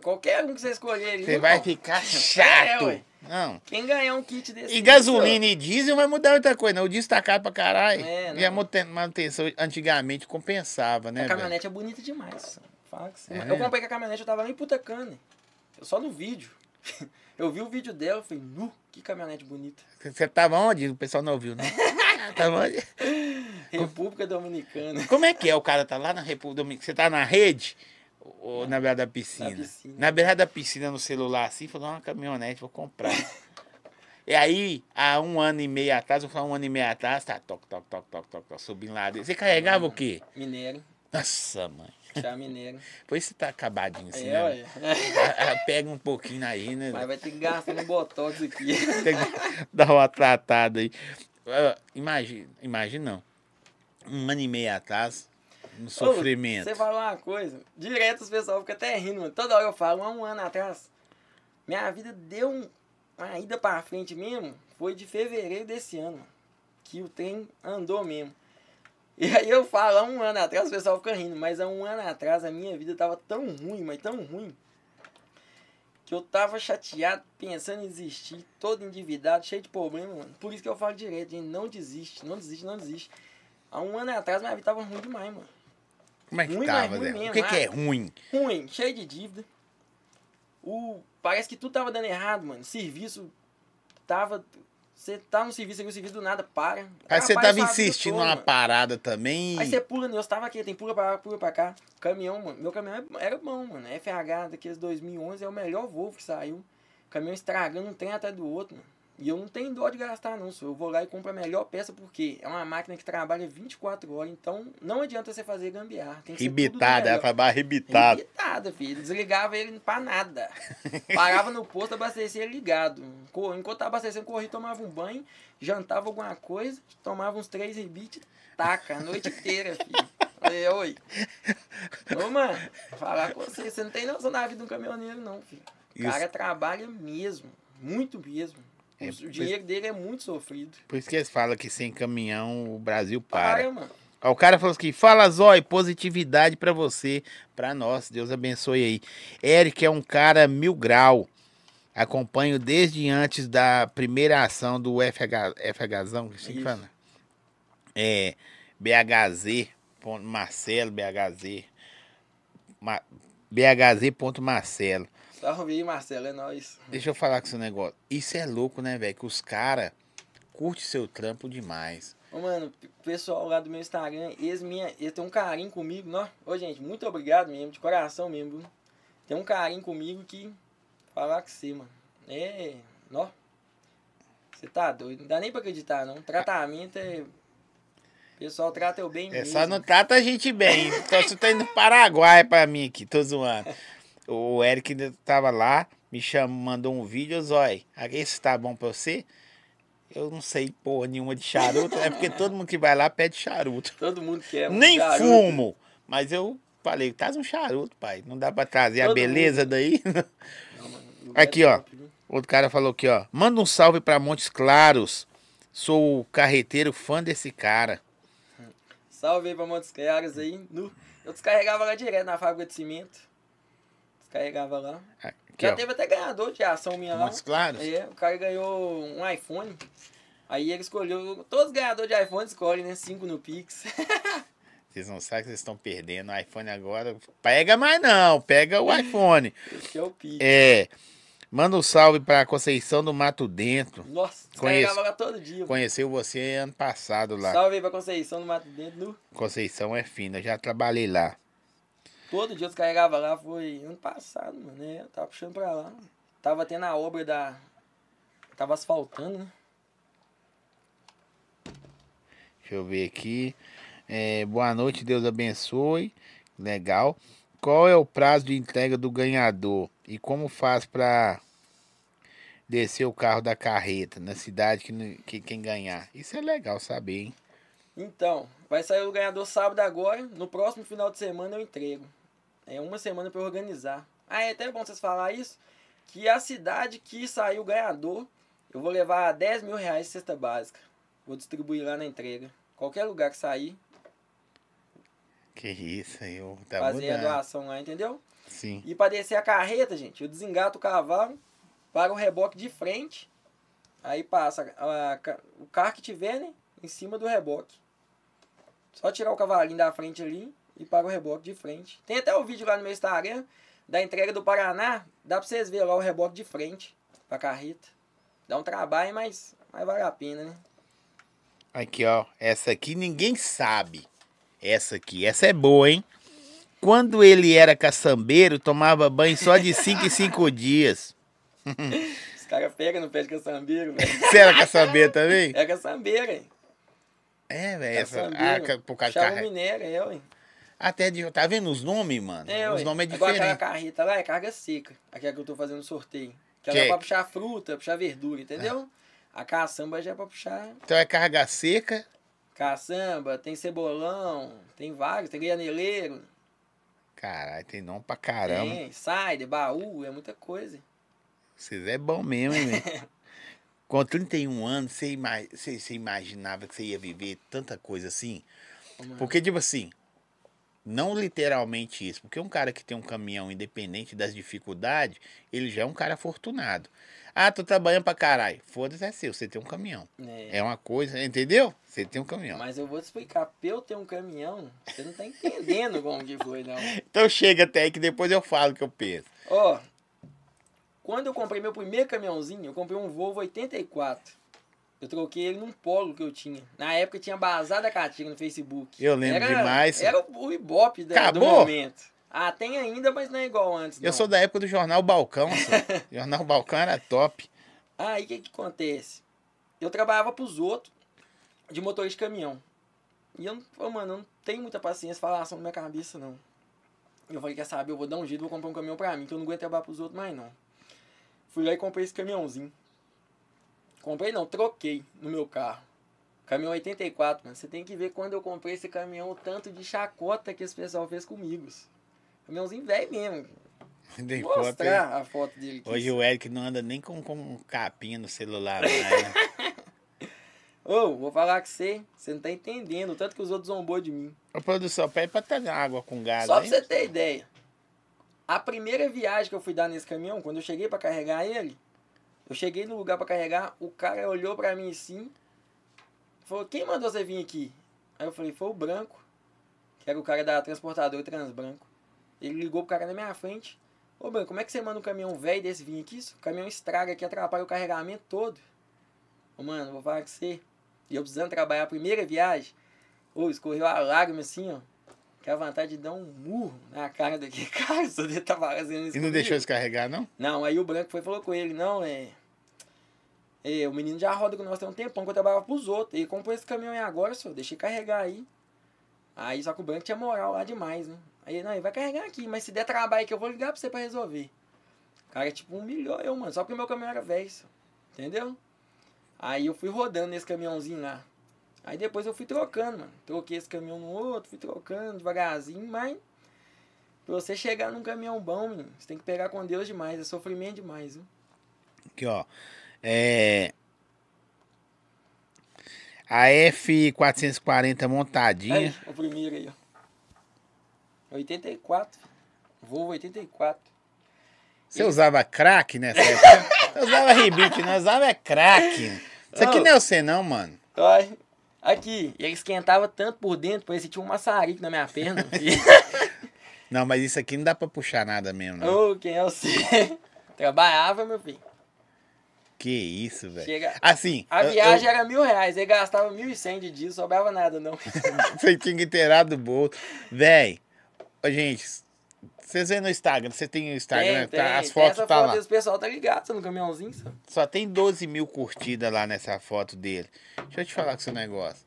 S2: Qualquer um que você escolher.
S1: Você vai ficar *laughs*
S2: É,
S1: chato.
S2: ué.
S1: não.
S2: Quem ganhar um kit desse.
S1: E gasolina e diesel vai mudar outra coisa, não. O diesel tá pra caralho.
S2: É,
S1: e a manutenção antigamente compensava, né,
S2: A caminhonete é bonita demais. Fala que sim.
S1: É
S2: eu comprei com a caminhonete, eu tava lá em Putacana. Eu só no vídeo. *laughs* Eu vi o vídeo dela, falei, nu, que caminhonete bonita.
S1: Você tava onde? O pessoal não ouviu, né? *laughs* tava onde?
S2: República Dominicana.
S1: Como é que é? O cara tá lá na República Dominicana. Você tá na rede? Ou na beirada da piscina?
S2: Na piscina.
S1: Na beirada da piscina, no celular, assim, falou, uma caminhonete, vou comprar. e aí, há um ano e meio atrás, vou falar um ano e meio atrás, tá, toc, toc, toc, toc, toc, toc, subindo lá. Você carregava o quê?
S2: Mineiro.
S1: Nossa, mãe.
S2: Já mineiro.
S1: Pois você tá acabadinho assim,
S2: É,
S1: né? Ah, ah, Pega um pouquinho aí, né?
S2: Mas vai ter que gastar no botox aqui. *laughs*
S1: Tem que dar uma tratada aí. Ah, Imagina, imagina não. Um ano e meio atrás, no sofrimento.
S2: Ô, Você falou uma coisa, direto os pessoal ficam até rindo, mano. Toda hora eu falo, há um ano atrás, minha vida deu um- uma ida pra frente mesmo, foi de fevereiro desse ano, que o trem andou mesmo. E aí eu falo, há um ano atrás, o pessoal fica rindo, mas há um ano atrás a minha vida tava tão ruim, mas tão ruim, que eu tava chateado, pensando em desistir, todo endividado, cheio de problema, mano. Por isso que eu falo direto, gente, não desiste, não desiste, não desiste. Há um ano atrás minha vida tava ruim demais, mano.
S1: Como é que
S2: ruim,
S1: tava,
S2: ruim
S1: Zé?
S2: mesmo,
S1: O que, que é
S2: ah.
S1: ruim?
S2: ruim, cheio de dívida. O, parece que tudo tava dando errado, mano. Serviço tava. Você tá no serviço o serviço do nada para.
S1: Aí você
S2: Rapaz,
S1: tava insistindo numa parada também.
S2: Aí você pula, eu estava aqui, tem pula pra lá, pula pra cá. Caminhão, mano. Meu caminhão é- era bom, mano. FH daqueles 2011 é o melhor Volvo que saiu. Caminhão estragando um trem até do outro, mano. E eu não tenho dó de gastar, não. senhor. Eu vou lá e compro a melhor peça, porque é uma máquina que trabalha 24 horas. Então, não adianta você fazer gambiarra. Tem que
S1: Ribitada, ela
S2: melhor.
S1: tava arrebitada.
S2: Irritada, filho. Desligava ele pra nada. *laughs* Parava no posto, abastecia ligado. Enquanto tava abastecendo, corria, tomava um banho, jantava alguma coisa, tomava uns três rebites, taca, a noite inteira, filho. Falei, oi. Ô, mano, falar com você, você não tem noção da vida de um caminhoneiro, não, filho. O
S1: Isso.
S2: cara trabalha mesmo, muito mesmo. O-
S1: É,
S2: o dinheiro dele é muito sofrido.
S1: Por isso que eles falam que sem caminhão o Brasil para.
S2: Para, mano.
S1: Ó, o cara falou aqui, fala Zói, positividade pra você, pra nós, Deus abençoe aí. Eric é um cara mil grau, acompanho desde antes da primeira ação do FH, FHzão, que assim
S2: Isso.
S1: fala? É, BHZ, Marcelo, BHZ, Ma, BHZ.marcelo.
S2: Salve aí, Marcelo, é nóis.
S1: Deixa eu falar com esse negócio, isso é louco, né, velho, que os caras curtem seu trampo demais.
S2: Ô, mano, o pessoal lá do meu Instagram, eles, minha, eles têm um carinho comigo, nó. Ô, gente, muito obrigado mesmo, de coração mesmo? Tem um carinho comigo que. Falar com você, mano. É. Nó. Você tá doido. Não dá nem pra acreditar, não. Tratamento é. O pessoal trata eu bem
S1: É
S2: mesmo.
S1: só não trata a gente bem. Então você tá indo Paraguai pra mim aqui, tô zoando. O Eric ainda tava lá, me chamou, mandou um vídeo, Zói, esse tá bom pra você? Eu não sei porra nenhuma de charuto, é porque todo mundo que vai lá pede charuto.
S2: Todo mundo quer. um
S1: Nem
S2: charuto.
S1: fumo, mas eu falei, traz um charuto, pai. Não dá pra trazer a
S2: Todo
S1: beleza daí?
S2: Não, *laughs*
S1: Aqui, ó.
S2: top, viu?
S1: Outro cara falou aqui, ó. Manda um salve pra Montes Claros. Sou o carreteiro fã desse cara.
S2: Salve aí pra Montes Claros aí. Nu. Eu descarregava lá direto na fábrica de cimento. Descarregava lá.
S1: Aqui,
S2: Já
S1: ó.
S2: teve até ganhador de ação minha lá.
S1: Montes Claros?
S2: É, o cara ganhou um iPhone. Aí ele escolheu. Todos os ganhadores de iPhone escolhem, né? Cinco no Pix. *laughs*
S1: Vocês não sabem que vocês estão perdendo. O iPhone agora. Pega mais não, pega o iPhone.
S2: Esse é o Pix.
S1: É. Manda um salve pra Conceição do Mato Dentro.
S2: Nossa, descarregava lá todo dia.
S1: Conheceu você ano passado lá.
S2: Salve aí pra Conceição do Mato Dentro.
S1: Conceição é fina, já trabalhei lá.
S2: Todo dia eu descarregava lá. Foi ano passado, mano. Né? Eu tava puxando pra lá. Tava tendo a obra da. Tava asfaltando, né?
S1: Deixa eu ver aqui. É, boa noite, Deus abençoe. Legal. Qual é o prazo de entrega do ganhador? E como faz pra descer o carro da carreta na cidade que, que quem ganhar? Isso é legal saber, hein?
S2: Então, vai sair o ganhador sábado agora. No próximo final de semana eu entrego. É uma semana pra eu organizar. Ah, é até bom vocês falar isso. Que a cidade que saiu ganhador, eu vou levar 10 mil reais de cesta básica. Vou distribuir lá na entrega. Qualquer lugar que sair,
S1: Que isso aí, ô, tá
S2: fazer a doação lá, entendeu?
S1: Sim.
S2: E para descer a carreta, gente, eu desengato o cavalo para o reboque de frente. Aí passa a- a- o carro que tiver, né? Em cima do reboque. Só tirar o cavalinho da frente ali e para o reboque de frente. Tem até o vídeo lá no meu Instagram. da entrega do Paraná, dá pra vocês verem lá o reboque de frente pra carreta. Dá um trabalho, mas, mas vale a pena, né?
S1: Aqui, ó. Essa aqui ninguém sabe. Essa aqui. Essa é boa, hein? Quando ele era caçambeiro, tomava banho só de 5 em 5 *laughs* dias.
S2: Os caras pegam no pé de caçambeiro, velho.
S1: Você era caçambeiro também?
S2: É caçambeiro, hein?
S1: É, velho. Ah, por causa de carre-
S2: minério, é, ué.
S1: Até de. Tá vendo os nomes, mano?
S2: É,
S1: os nomes é
S2: Agora aquela carreta lá é carga seca. Aquela que eu tô fazendo sorteio. Que ela
S1: Que
S2: é
S1: é-
S2: pra puxar fruta, puxar verdura, entendeu? A caçamba já é pra puxar
S1: Então é carga seca.
S2: caçamba, tem cebolão, tem vários, tem graneleiro,
S1: Caralho, tem nome pra caramba.
S2: tem cider, baú, é muita coisa.
S1: Vocês é bom mesmo, hein? *laughs* Com 31 anos, você, você, você imaginava que você ia viver tanta coisa assim? Porque, tipo assim, não literalmente isso, porque um cara que tem um caminhão independente das dificuldades, ele já é um cara afortunado. Ah, tô trabalhando pra caralho. Foda-se, é seu, você tem um caminhão.
S2: É.
S1: É uma coisa, entendeu? Você tem um caminhão.
S2: Mas eu vou te explicar, pra eu ter um caminhão, você não tá entendendo como que foi, não. *laughs*
S1: Então chega até aí que depois eu falo o que eu penso.
S2: Ó, quando eu comprei meu primeiro caminhãozinho, eu comprei um Volvo 84. Eu troquei ele num polo que eu tinha. Na época tinha Bazar da Caatinga no Facebook.
S1: Eu lembro demais.
S2: Era o Ibope da- do momento. Ah, tem ainda, mas não é igual antes.
S1: Eu
S2: não.
S1: sou da época do Jornal Balcão. *laughs* Jornal Balcão era top.
S2: Aí o que que acontece? Eu trabalhava pros outros de motorista de caminhão. E eu, ô, mano, eu não tenho muita paciência falação na minha cabeça, não. Eu falei, quer saber, eu vou dar um jeito, vou comprar um caminhão pra mim, que eu não aguento trabalhar pros outros mais, não. Fui lá e comprei esse caminhãozinho. Comprei não, troquei no meu carro. Caminhão 84, mano. Você tem que ver quando eu comprei esse caminhão, o tanto de chacota que esse pessoal fez comigo. Caminhãozinho velho mesmo. *laughs* Vou
S1: foto
S2: mostrar a foto dele.
S1: Hoje o Eric não anda nem com, com capinha no celular. né? *laughs*
S2: Ô, vou falar com você, você não tá entendendo o tanto que os outros zombou de mim.
S1: Ô, produção, pede pra trazer água com gás
S2: Só pra você ter ideia. A primeira viagem que eu fui dar nesse caminhão, quando eu cheguei pra carregar ele, eu cheguei no lugar pra carregar, o cara olhou pra mim assim, falou: "Quem mandou você vir aqui?" Aí eu falei: "Foi o Branco, que era o cara da transportadora Transbranco". Ele ligou pro cara na minha frente: "Ô, Branco, como é que você manda um caminhão velho desse vir aqui? O caminhão estraga aqui, atrapalha o carregamento todo". Ô, mano, vou falar com você. E eu precisando trabalhar a primeira viagem, ô, escorreu a lágrima assim, ó. Que a vontade de dar um murro na cara daquele *laughs* cara, se ele tá fazendo isso.
S1: E não
S2: comigo.
S1: deixou descarregar, não?
S2: Não, aí o Branco foi e falou com ele, não, é. É, o menino já roda com nós tem um tempão que eu trabalhava pros outros. Ele comprou esse caminhão aí agora, só deixei carregar aí. Aí só que o Branco tinha moral lá demais, né? Aí, não, ele vai carregar aqui, mas se der trabalho que eu vou ligar pra você pra resolver. O cara, tipo, humilhou eu, mano, só porque meu caminhão era velho, só. entendeu? Aí eu fui rodando nesse caminhãozinho lá. Aí depois eu fui trocando, mano. Troquei esse caminhão no outro, fui trocando devagarzinho, mas pra você chegar num caminhão bom, menino, você tem que pegar com Deus demais, é sofrimento demais, viu?
S1: Aqui, ó. É... A F440 montadinha.
S2: Aí, o primeiro aí, ó. 84. Volvo 84.
S1: Você usava crack nessa época? *laughs* Eu usava rebite, não usava é crack. Isso aqui
S2: Não.
S1: é você não, mano.
S2: Ai, aqui, ele esquentava tanto por dentro, parecia que tinha um maçarico na minha perna. *laughs* *laughs*
S1: Não, mas isso aqui não dá pra puxar nada mesmo, não.
S2: Ô, quem é você? Trabalhava, meu filho.
S1: Que isso, velho.
S2: Chega...
S1: Assim,
S2: A
S1: eu-
S2: viagem era mil reais, ele gastava mil e cem de dia, sobrava nada, não.
S1: eu- *laughs* você tinha que inteirar do bolso. Véi, ô, gente, vocês vêem no Instagram, você tem o Instagram,
S2: Tem,
S1: tá?
S2: tem,
S1: as fotos tá
S2: foto
S1: lá.
S2: desse pessoal tá ligado, você no caminhãozinho, só.
S1: Só tem 12 mil curtidas lá nessa foto dele. Deixa eu te falar com esse negócio.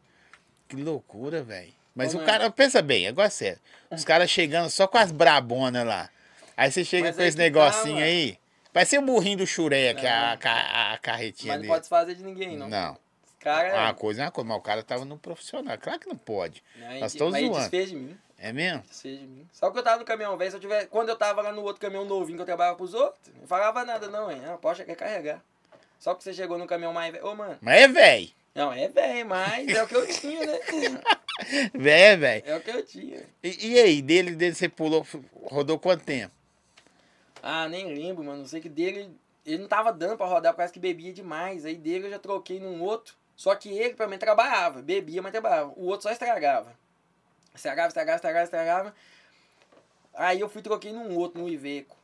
S1: Que loucura, velho. Mas
S2: Ô,
S1: o
S2: mano.
S1: cara, pensa bem, agora é sério. Os caras chegando só com as brabonas lá. Aí você chega
S2: Mas
S1: com esse
S2: tá,
S1: negocinho
S2: mano.
S1: aí. Vai ser o burrinho do Churé, que é a,
S2: Não.
S1: ca- a carretinha
S2: Mas não
S1: dele.
S2: pode desfazer de ninguém, não.
S1: Não.
S2: Os caras.
S1: Uma coisa é uma coisa, mas o cara tava no profissional. Claro que não pode.
S2: né,
S1: nós estamos zoando.
S2: desfez de mim.
S1: É mesmo?
S2: Desfez de mim. Só que eu tava no caminhão velho, se eu tiver. Quando eu tava lá no outro caminhão novinho que eu trabalhava pros outros, não falava nada, não, hein? Não, pode quer carregar. Só que você chegou no caminhão mais velho. Ô, mano.
S1: Mas é velho.
S2: Não, é velho, mas é o que eu tinha, né? *laughs*
S1: Velho é velho.
S2: É o que eu tinha.
S1: E, e aí, dele, dele você pulou, rodou quanto tempo?
S2: Ah, nem lembro, mano. Não sei que dele. Ele não tava dando pra rodar causa que bebia demais. Aí dele eu já troquei num outro. Só que ele, pra mim, trabalhava. Bebia, mas trabalhava. O outro só estragava. Estragava, estragava, estragava, estragava. Aí eu fui troquei num outro, no Iveco.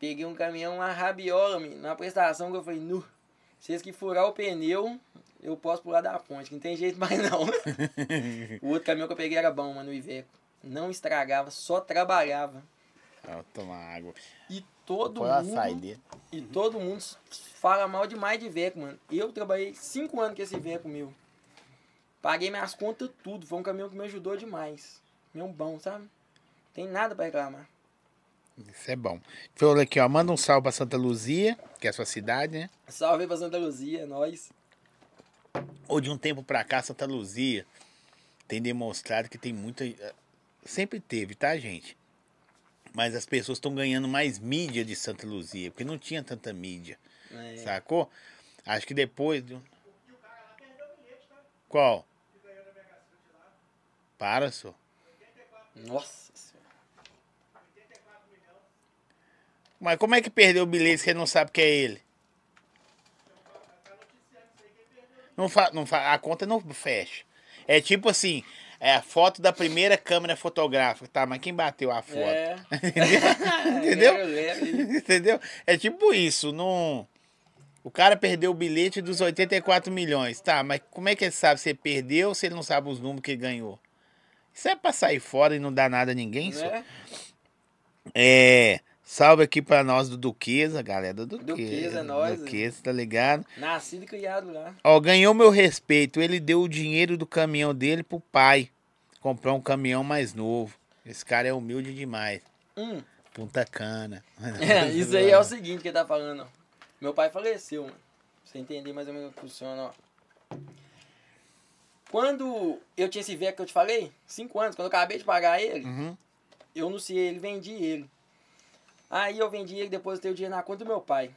S2: Peguei um caminhão, uma rabiola, menino, na prestação que eu falei, nu, se que furar o pneu, eu posso pular da ponte, que não tem jeito mais não. *laughs* o outro caminhão que eu peguei era bom, mano, o Iveco. Não estragava, só trabalhava.
S1: Vou tomar água.
S2: E todo
S1: Foi
S2: mundo.
S1: açaí
S2: E todo mundo fala mal demais de Iveco, mano. Eu trabalhei cinco anos com esse Iveco meu. Paguei minhas contas tudo. Foi um caminhão que me ajudou demais. Meu bom, sabe? Tem nada pra reclamar.
S1: Isso é bom. Falou aqui, ó. Manda um salve pra Santa Luzia, que é a sua cidade, né?
S2: Salve pra Santa Luzia, é nóis.
S1: Ou de um tempo pra cá, Santa Luzia tem demonstrado que tem muita. Sempre teve, tá, gente? Mas as pessoas estão ganhando mais mídia de Santa Luzia, porque não tinha tanta mídia.
S2: É.
S1: Sacou? Acho que depois. do- Qual? Para, senhor.
S2: Nossa senhora.
S1: Mas como é que perdeu o bilhete se você não sabe que é ele? Não fa, não fa, a conta não fecha. É tipo assim, é a foto da primeira câmera fotográfica, tá? Mas quem bateu a foto?
S2: É. *laughs*
S1: Entendeu? *laughs*
S2: Eu lembro. *laughs*
S1: Entendeu? É tipo isso, não... O cara perdeu o bilhete dos 84 milhões, tá? Mas como é que ele sabe se ele perdeu se ele não sabe os números que ele ganhou? Isso é pra sair fora e não dar nada a ninguém, só.
S2: Né?
S1: É. Salve aqui pra nós do Duquesa, galera do Duquesa.
S2: Duquesa, é nóis,
S1: Duquesa, tá ligado?
S2: Nascido e criado lá.
S1: Ó, ganhou meu respeito. Ele deu o dinheiro do caminhão dele pro pai. Comprar um caminhão mais novo. Esse cara é humilde demais.
S2: Hum.
S1: Punta cana. *laughs*
S2: É, isso aí é o seguinte que ele tá falando, ó. Meu pai faleceu, mano. Pra você entender mais ou menos como funciona, ó. Quando eu tinha esse Veco que eu te falei, cinco anos, quando eu acabei de pagar ele,
S1: Uhum.
S2: eu anunciei ele, vendi ele. Aí eu vendi ele, depositei o dinheiro na conta do meu pai.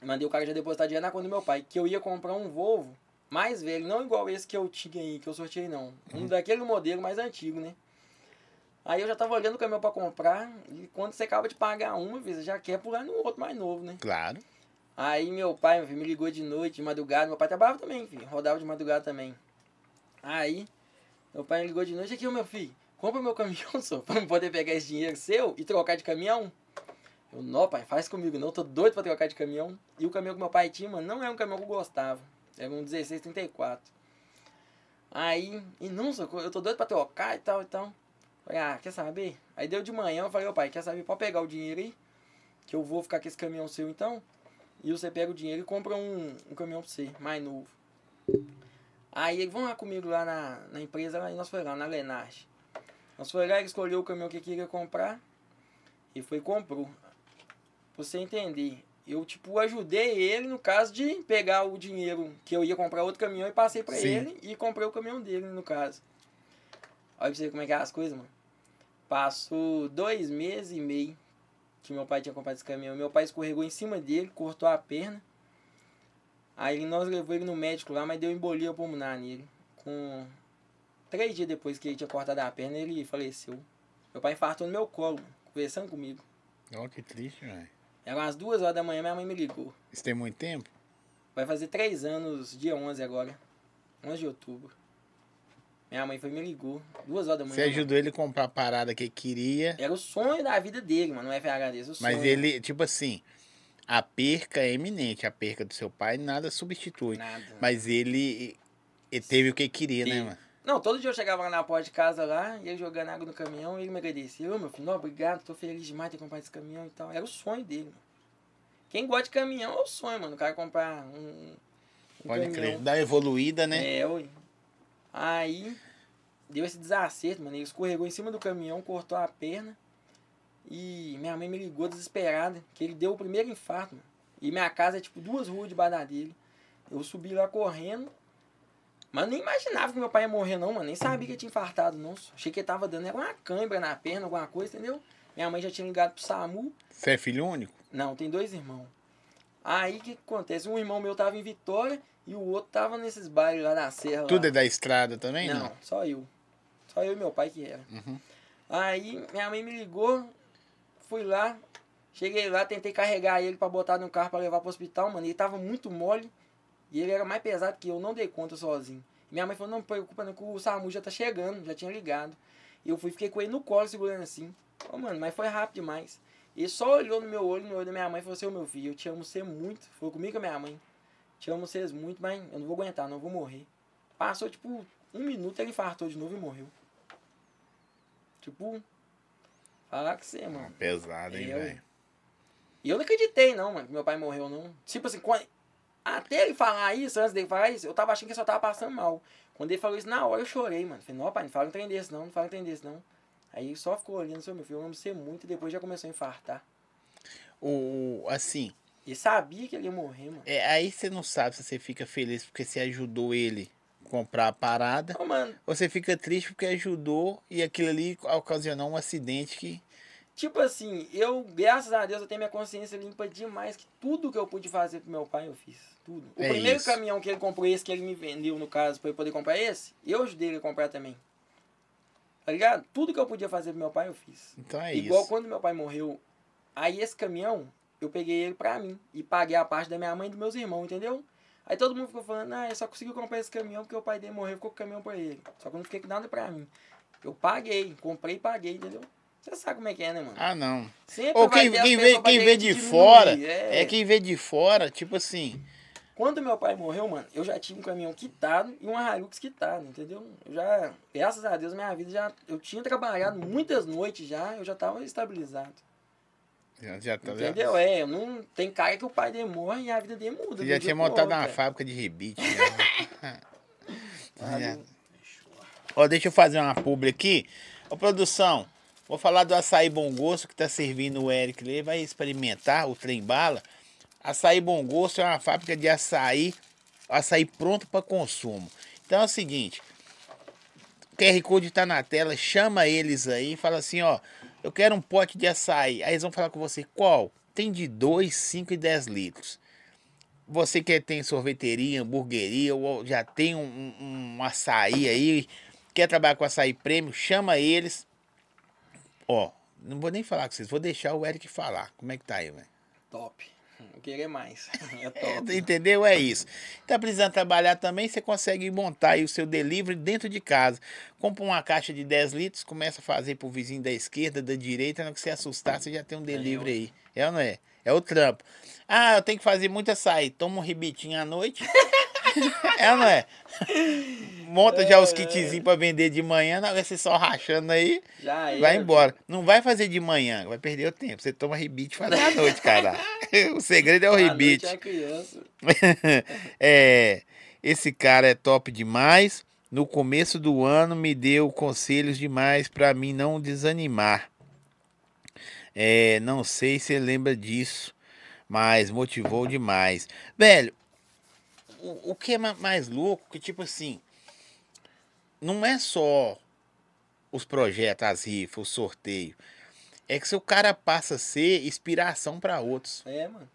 S2: Mandei o cara já depositar dinheiro na conta do meu pai, que eu ia comprar um Volvo mais velho, não igual esse que eu tinha aí, que eu sorteei não. Um daquele modelo mais antigo, né? Aí eu já tava olhando o caminhão pra comprar, e quando você acaba de pagar uma, você já quer pular no outro mais novo, né?
S1: Claro.
S2: Aí meu pai, meu filho, me ligou de noite, de madrugada. Meu pai trabalhava também, filho. Rodava de madrugada também. Aí, meu pai me ligou de noite. Aqui, ô meu filho, compra meu caminhão, *laughs* só, pra poder pegar esse dinheiro seu e trocar de caminhão. Eu, não, pai, faz comigo não. Tô doido pra trocar de caminhão. E o caminhão que meu pai tinha, mano, não é um caminhão que eu gostava. Era um 1634. Aí, e não, só, eu tô doido pra trocar e tal e tal. Falei, ah, quer saber? Aí deu de manhã, eu falei, ô pai, quer saber? Pode pegar o dinheiro aí, que eu vou ficar com esse caminhão seu então. E você pega o dinheiro e compra um, um caminhão pra você, mais novo. Aí ele, vamos lá comigo lá na, na empresa, aí nós foi lá, na Lenage. Nós foi lá, ele escolheu o caminhão que queria comprar e foi e comprou. Pra você entender, eu tipo ajudei ele no caso de pegar o dinheiro que eu ia comprar outro caminhão e passei pra
S1: Sim.
S2: ele e comprei o caminhão dele no caso. Olha pra você ver como é que é as coisas, mano. Passou dois meses e meio que meu pai tinha comprado esse caminhão. Meu pai escorregou em cima dele, cortou a perna. Aí nós levou ele no médico lá, mas deu embolia pulmonar nele. Com três dias depois que ele tinha cortado a perna, ele faleceu. Meu pai infartou no meu colo, conversando comigo.
S1: Ó, que triste, velho.
S2: Eram umas duas horas da manhã, minha mãe me ligou.
S1: Isso tem muito tempo?
S2: Vai fazer três anos, dia 11 agora. 11 de outubro. Minha mãe foi me ligou. Duas horas da manhã.
S1: Você ajudou ele a comprar a parada que ele queria,
S2: Era o sonho da vida dele, mano, no FH desse, o sonho.
S1: mas ele, tipo assim, a perca é eminente. A perca do seu pai nada substitui.
S2: Nada.
S1: Mas ele, ele teve o que ele queria, né,
S2: Teve.
S1: mano?
S2: Não, todo dia eu chegava lá na porta de casa lá, e ele jogando água no caminhão, e ele me agradecia. Ô, meu filho, não, obrigado, tô feliz demais de ter comprado esse caminhão e tal. Era o sonho dele, mano. Quem gosta de caminhão é o sonho, mano. O cara comprar um, um
S1: Pode
S2: caminhão.
S1: crer. Dá evoluída, né?
S2: É, ui. Aí, deu esse desacerto, mano. Ele escorregou em cima do caminhão, cortou a perna. E minha mãe me ligou desesperada, que ele deu o primeiro infarto, mano. E minha casa é tipo duas ruas de dele. Eu subi lá correndo. Mas nem imaginava que meu pai ia morrer, não, mano. Nem sabia que ele tinha infartado, não. Achei que ele tava dando era uma cãibra na perna, alguma coisa, entendeu? Minha mãe já tinha ligado pro SAMU.
S1: Você é filho único?
S2: Não, tem dois irmãos. Aí o que, que acontece? Um irmão meu tava em Vitória e o outro tava nesses bailes lá na serra.
S1: Tudo
S2: lá.
S1: é da estrada também,
S2: não,
S1: não?
S2: só eu. Só eu e meu pai que era.
S1: Uhum.
S2: Aí minha mãe me ligou, fui lá, cheguei lá, tentei carregar ele pra botar no carro pra levar pro hospital, mano. Ele tava muito mole e ele era mais pesado que eu, não dei conta sozinho. Minha mãe falou, não, preocupa não, que o SAMU já tá chegando, já tinha ligado. E eu fui, fiquei com ele no colo segurando assim. Ô, mano, mas foi rápido demais. Ele só olhou no meu olho, no olho da minha mãe e falou assim, ô meu filho, eu te amo você muito. Falou comigo com a minha mãe. Te amo vocês muito, mas eu não vou aguentar, não, vou morrer. Passou, tipo, um minuto, ele infartou de novo e morreu. Tipo, falar que você, mano.
S1: Pesado, hein,
S2: Eu-
S1: velho?
S2: E eu não acreditei, não, mano, que meu pai morreu, não. Tipo assim, quando- até ele falar isso, antes dele falar isso, eu tava achando que ele só tava passando mal. Quando ele falou isso, na hora eu chorei, mano. Falei, não, pai, não fala um trem desse, não, não fala um trem desse, não. Aí só ficou olhando, seu meu filho, eu amo você muito, e depois já começou a infartar.
S1: O, assim,
S2: E sabia que ele ia morrer, mano.
S1: é, aí você não sabe se você fica feliz porque você ajudou ele a comprar a parada.
S2: Mano,
S1: Ou você fica triste porque ajudou e aquilo ali ocasionou um acidente que.
S2: tipo assim, eu, graças a Deus, eu tenho minha consciência limpa demais, que tudo que eu pude fazer pro meu pai, eu fiz. Tudo. O
S1: É
S2: primeiro
S1: isso.
S2: caminhão que ele comprou, esse que ele me vendeu, no caso, pra eu poder comprar esse, eu ajudei ele a comprar também. Tá ligado? Tudo que eu podia fazer pro meu pai, eu fiz.
S1: Então é
S2: Igual
S1: isso.
S2: quando meu pai morreu, aí esse caminhão, eu peguei ele pra mim. E paguei a parte da minha mãe e dos meus irmãos, entendeu? Aí todo mundo ficou falando, ah, eu só consegui comprar esse caminhão porque o pai dele morreu, ficou com o caminhão pra ele. Só que eu não fiquei com nada pra mim. Eu paguei, comprei e paguei, entendeu? Você sabe como é que é, né, mano?
S1: Ah, não.
S2: Sempre
S1: Ou quem, quem vê, quem vê de fora,
S2: é.
S1: é quem vê de fora, tipo assim.
S2: Quando meu pai morreu, mano, eu já tinha um caminhão quitado e uma Hilux quitada, entendeu? Eu já, graças a Deus, minha vida já. Eu tinha trabalhado muitas noites já, eu já tava estabilizado.
S1: Já, já, tá- já,
S2: Entendeu? É, eu não. Tem cara que o pai dele morre e a vida dele muda.
S1: você já tinha montado uma
S2: é.
S1: fábrica de rebite. né? *laughs* Já.
S2: não.
S1: Ó, deixa eu fazer uma publi aqui. Ô, produção, vou falar do açaí bom gosto que tá servindo o Eric ali. Vai experimentar o trem bala. Açaí bom gosto é uma fábrica de açaí, açaí pronto para consumo. Então é o seguinte, o QR Code tá na tela, chama eles aí, fala assim, ó, eu quero um pote de açaí. Aí eles vão falar com você, qual? Tem de 2, 5 e 10 litros. Você que tem sorveteria, hamburgueria, ou já tem um, um, um açaí aí, quer trabalhar com açaí prêmio, chama eles. Ó, não vou nem falar com vocês, vou deixar o Eric falar. Como é que tá aí, velho?
S2: Top. *laughs* Eu queria mais. *laughs* É. *laughs*
S1: Entendeu? É isso. Tá precisando trabalhar também, você consegue montar aí o seu delivery dentro de casa. Compra uma caixa de 10 litros, começa a fazer pro vizinho da esquerda, da direita, na que você assustar, você já tem um delivery aí. É ou não é? É o trampo. Ah, eu tenho que fazer muito açaí. Toma um ribitinho à noite. É não é? Monta já os kitzinhos pra vender de manhã, não vai ser só rachando aí,
S2: Já era.
S1: vai embora. Não vai fazer de manhã, vai perder o tempo. Você toma ribite e faz à noite, cara. *laughs* o segredo é o ribite.
S2: é criança. *laughs*
S1: é, esse cara é top demais. No começo do ano me deu conselhos demais pra mim não desanimar. É, não sei se você lembra disso, mas motivou demais. Velho, o, o que é ma- mais louco que tipo assim, não é só os projetos, as rifas, o sorteio. É que seu cara passa a ser inspiração pra outros.
S2: É, mano.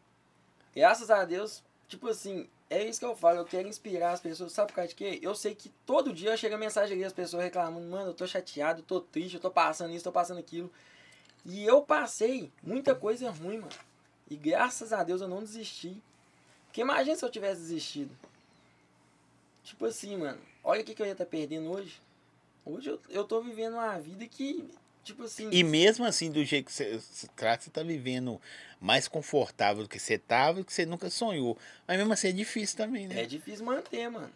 S2: Graças a Deus, tipo assim, é isso que eu falo. Eu quero inspirar as pessoas. Sabe por causa de quê? Eu sei que todo dia chega mensagem ali, as pessoas reclamando, mano, eu tô chateado, eu tô triste, eu tô passando isso, tô passando aquilo. E eu passei muita coisa ruim, mano. E graças a Deus eu não desisti. Porque imagina se eu tivesse desistido. Tipo assim, mano, olha o que, que eu ia estar perdendo hoje. Hoje eu, eu tô vivendo uma vida que, tipo assim.
S1: E mesmo assim, do jeito que você trata, você tá vivendo mais confortável do que você tava, do que você nunca sonhou. Mas mesmo assim é difícil também, né?
S2: É difícil manter, mano.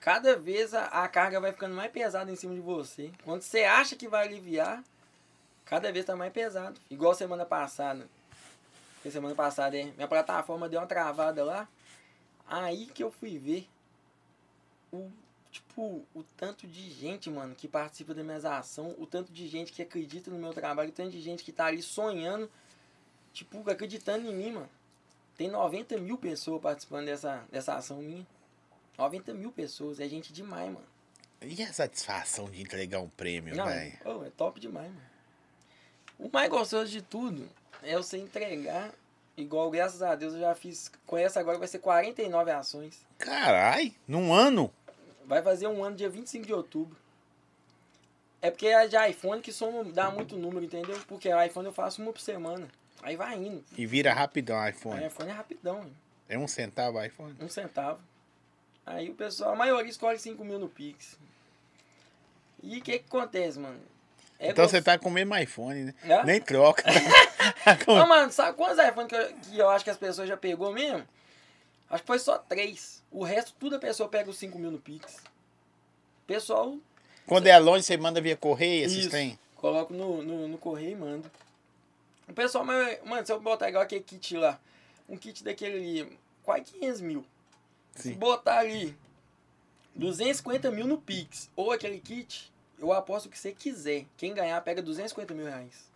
S2: Cada vez a, a carga vai ficando mais pesada em cima de você. Quando você acha que vai aliviar, cada vez tá mais pesado. Igual semana passada. Porque semana passada, é, minha plataforma deu uma travada lá. Aí que eu fui ver o, tipo, o tanto de gente, mano, que participa das minhas ações, o tanto de gente que acredita no meu trabalho, o tanto de gente que tá ali sonhando, tipo, acreditando em mim, mano. Tem 90 mil pessoas participando dessa, dessa ação minha. 90 mil pessoas, é gente demais, mano.
S1: E a satisfação de entregar um prêmio, velho?
S2: oh, é top demais, mano. O mais gostoso de tudo é você entregar, igual, graças a Deus, eu já fiz. Com essa agora vai ser 49 ações.
S1: Carai, num ano?
S2: Vai fazer um ano dia 25 de outubro. É porque é de iPhone que soma, dá muito número, entendeu? Porque o iPhone eu faço uma por semana. Aí vai indo.
S1: E vira rapidão o
S2: O
S1: iPhone.
S2: iPhone é rapidão.
S1: É um centavo iPhone?
S2: um centavo. Aí o pessoal, a maioria escolhe 5 mil no Pix. E o que que acontece, mano? É
S1: então você tá com o mesmo iPhone, né?
S2: Hã?
S1: Nem troca. *laughs*
S2: Ô, mano, sabe quantos iPhones que eu, que eu acho que as pessoas já pegou mesmo? Acho que foi só três. O resto, tudo a pessoa pega os 5 mil no Pix. Pessoal,
S1: Quando é longe, você manda via correio, esses trem.
S2: coloco no, no, no correio e mando. O pessoal, mas, mano, se eu botar igual aquele kit lá, um kit daquele quase 500 mil. Se
S1: Sim.
S2: botar ali 250 mil no Pix ou aquele kit, eu aposto que você quiser. Quem ganhar pega 250 mil reais.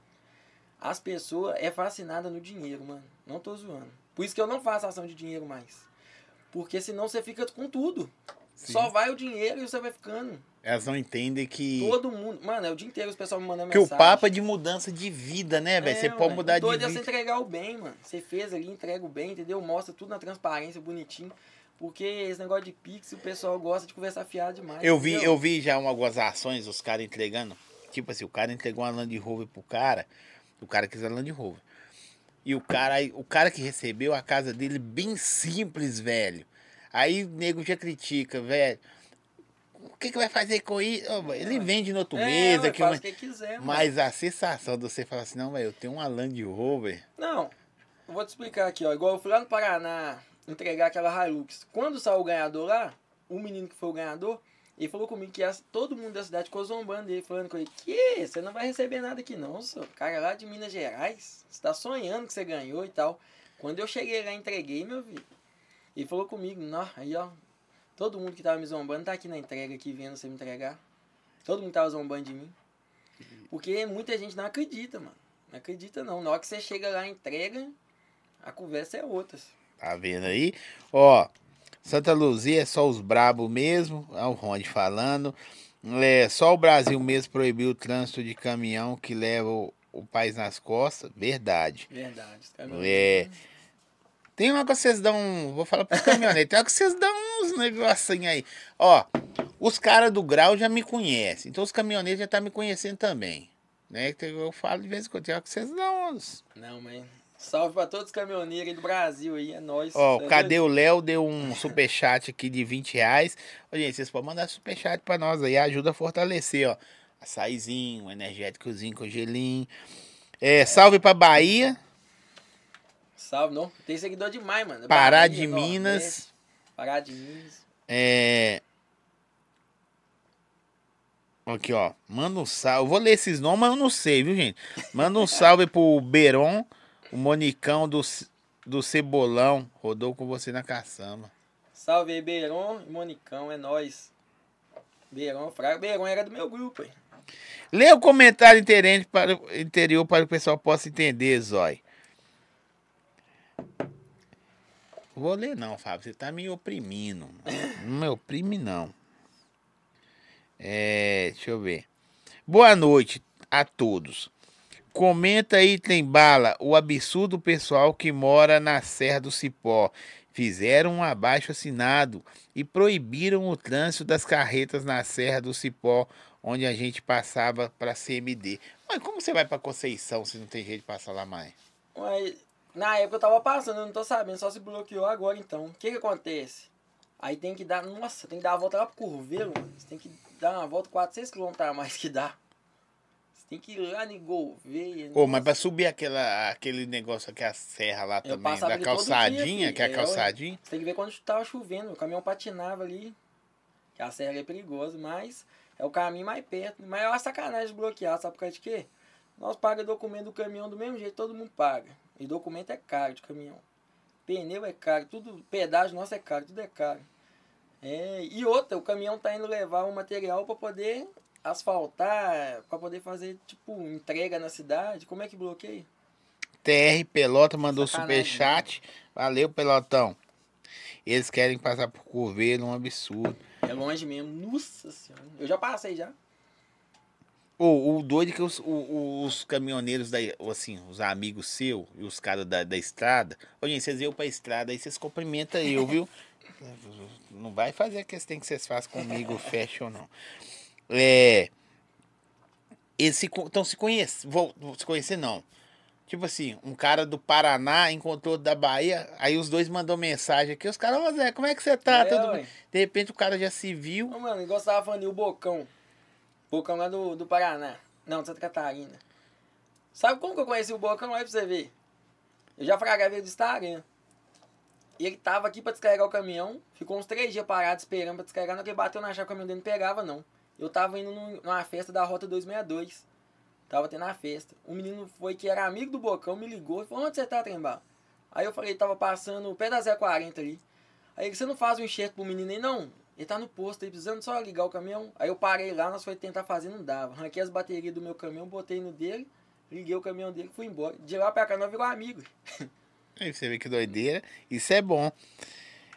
S2: As pessoas é fascinada no dinheiro, mano. Não tô zoando. Por isso que eu não faço ação de dinheiro mais. Porque senão você fica com tudo.
S1: Sim.
S2: Só vai o dinheiro e você vai ficando.
S1: Elas não entendem que.
S2: Todo mundo. Mano, é o dia inteiro os pessoal me mandando
S1: Que o
S2: mensagem.
S1: papo é de mudança de vida, né, velho?
S2: É,
S1: Você pode mudar
S2: O
S1: de
S2: doido é você
S1: vida.
S2: entregar o bem, mano. Você fez ali, entrega o bem, entendeu? Mostra tudo na transparência, bonitinho. Porque esse negócio de Pix, o pessoal gosta de conversar fiado demais.
S1: Eu vi,
S2: entendeu?
S1: eu vi já uma- algumas ações, os caras entregando. Tipo assim, o cara entregou uma Land Rover pro cara. O cara quis a Land Rover. E o cara, o cara que recebeu a casa dele bem simples, velho. Aí o nego já critica, velho. O que, que vai fazer com isso? Ele vende no outro
S2: É,
S1: mês. aqui, mas,
S2: quiser, mano.
S1: mas a sensação de você falar assim, não, velho, eu tenho uma Land Rover.
S2: Não, eu vou te explicar aqui, ó. Igual eu fui lá no Paraná entregar aquela Hilux. Quando saiu o ganhador lá, o menino que foi o ganhador, ele falou comigo que todo mundo da cidade ficou zombando dele, falando com ele, que você não vai receber nada aqui não, senhor. Cara lá de Minas Gerais, você tá sonhando que você ganhou e tal. Quando eu cheguei lá, entreguei, meu filho. Ele falou comigo, não, aí ó, todo mundo que tava me zombando tá aqui na entrega, aqui vendo você me entregar. Todo mundo tava zombando de mim. Porque muita gente não acredita, mano. Não acredita não. Na hora que você chega lá entrega, a conversa é outra.
S1: Tá vendo aí? Ó, Santa Luzia é só os brabos mesmo. É o Ronde falando. É, só o Brasil mesmo proibiu o trânsito de caminhão que leva o, o país nas costas. Verdade.
S2: Verdade. Os
S1: É. Tem uma que vocês dão. Vou falar pros caminhoneiros. *laughs* Tem uma que vocês dão uns negocinhos aí. Ó, os caras do grau já me conhecem. Então os caminhoneiros já estão me conhecendo também. Né? Eu falo de vez em quando. Tem uma que vocês dão uns.
S2: Não, mas salve pra todos os caminhoneiros aí do Brasil aí, é nóis.
S1: Ó,
S2: É
S1: cadê o Léo? Deu um *laughs* superchat aqui de 20 reais. Ô, gente, vocês podem mandar superchat pra nós aí, ajuda a fortalecer, ó. Açaizinho, energéticozinho com gelinho. É, salve pra Bahia,
S2: Salve, não. Tem seguidor demais, mano.
S1: Pará
S2: Bahia,
S1: de Minas.
S2: Pará de Minas.
S1: É. Aqui, ó. Manda um salve. Eu vou ler esses nomes, mas eu não sei, viu, gente? Manda um *laughs* salve pro Beron, o Monicão do, do Cebolão. Rodou com você na caçamba.
S2: Salve aí, Beiron e Monicão, é nóis. Beiron, Fraga. Beiron era do meu grupo, aí.
S1: Lê o comentário interente para interior para que o pessoal possa entender, Zói. Vou ler não, Fábio. Você tá me oprimindo. Não me oprime, não. É, deixa eu ver. Boa noite a todos. Comenta aí, tem bala, o absurdo pessoal que mora na Serra do Cipó. Fizeram um abaixo assinado e proibiram o trânsito das carretas na Serra do Cipó, onde a gente passava para CMD. Mas como você vai para Conceição se não tem jeito de passar lá mais?
S2: Mas, na época eu tava passando, eu não tô sabendo, só se bloqueou agora então. O que que acontece? Aí tem que dar, nossa, tem que dar a volta lá pro Curveiro, mano. Você tem que dar uma volta 400 km a mais que dá. Tem que ir lá em Gouveia.
S1: Ô, mas
S2: nossa.
S1: para subir aquela, aquele negócio aqui, a serra lá
S2: Eu
S1: também, da calçadinha,
S2: dia,
S1: que é a.
S2: É,
S1: calçadinha.
S2: Você tem que ver quando tava chovendo, o caminhão patinava ali. Que a serra é perigosa, mas é o caminho mais perto. Mas é uma sacanagem bloquear, sabe por causa de quê? Nós pagamos documento do caminhão do mesmo jeito, todo mundo paga. E documento é caro de caminhão. Pneu é caro, tudo, pedágio nosso é caro, tudo é caro. É, e outra, o caminhão tá indo levar o material para poder asfaltar, para poder fazer, tipo, entrega na cidade. Como é que bloqueia?
S1: TR Pelota mandou
S2: Sacanagem,
S1: superchat. Valeu, Pelotão. Eles querem passar por Curveiro, um absurdo.
S2: É longe mesmo. Nossa senhora. Eu já passei já.
S1: O, o doido é que os, o- os caminhoneiros, da, assim, os amigos seus e os caras da, da estrada. Ô, gente, vocês iam pra estrada aí, vocês cumprimentam eu, viu? *laughs* Não vai fazer a questão que vocês fazem comigo, *laughs* fashion, não. É. Eles se, estão se conhecendo. Vou, se conhecer, não. Tipo assim, um cara do Paraná encontrou da Bahia, aí os dois mandou mensagem aqui, os caras, ô Zé, como é que você tá?
S2: É, ué.
S1: bem? De repente o cara já se viu.
S2: Mano, igual você tava falando, e o Bocão. Bocão lá do, do Paraná. Não, de Santa Catarina. Sabe como que eu conheci o Bocão? Olha pra você ver. Eu já fragava ele do Instagram. E ele tava aqui pra descarregar o caminhão. Ficou uns três dias parado esperando pra descarregar. Não que ele bateu na chave, o caminhão dele não pegava, não. Eu tava indo num- numa festa da Rota 262. Tava tendo a festa. Um menino foi que era amigo do Bocão, me ligou e falou, onde você tá, Trembal? Aí eu falei, tava passando o pé da 040 ali. Aí ele, você não faz um enxerto pro menino aí, não? Ele tá no posto aí, precisando só ligar o caminhão. Aí eu parei lá, nós foi tentar fazer, não dava. Arranquei as baterias do meu caminhão, botei no dele, liguei o caminhão dele fui embora. De lá pra cá, nós virou amigo. *laughs*
S1: Aí você vê que doideira. Isso é bom.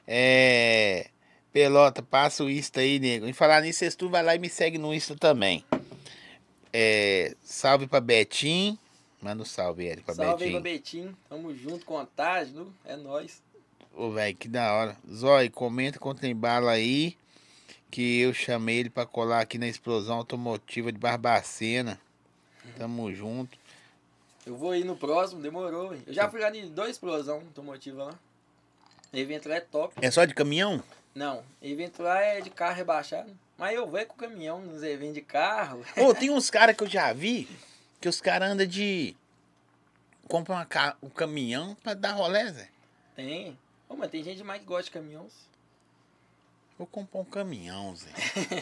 S1: É. Pelota, passa o Insta aí, nego. Em falar nisso, vocês tu vai lá e me segue no Insta também. É, salve pra Betim. Manda um salve, Eric, pra
S2: Salve aí
S1: Betim.
S2: pra Betinho. Tamo junto, contagem, viu? É nóis.
S1: Ô, velho, que da hora. Zói, comenta com o Trembala aí. Que eu chamei ele pra colar aqui na explosão automotiva de Barbacena. Tamo junto.
S2: Eu vou ir no próximo, demorou. hein? Eu já fui lá de dois explosão automotiva lá. O evento lá é top.
S1: É só de caminhão?
S2: Não, evento lá é de carro rebaixado. Mas eu vou com o caminhão nos eventos de carro.
S1: Ô, tem uns caras que eu já vi que os caras andam de. Compram uma ca- um caminhão pra dar rolé, Zé.
S2: Tem. Ô, mas tem gente demais que gosta de caminhões.
S1: Vou comprar um caminhão, Zé.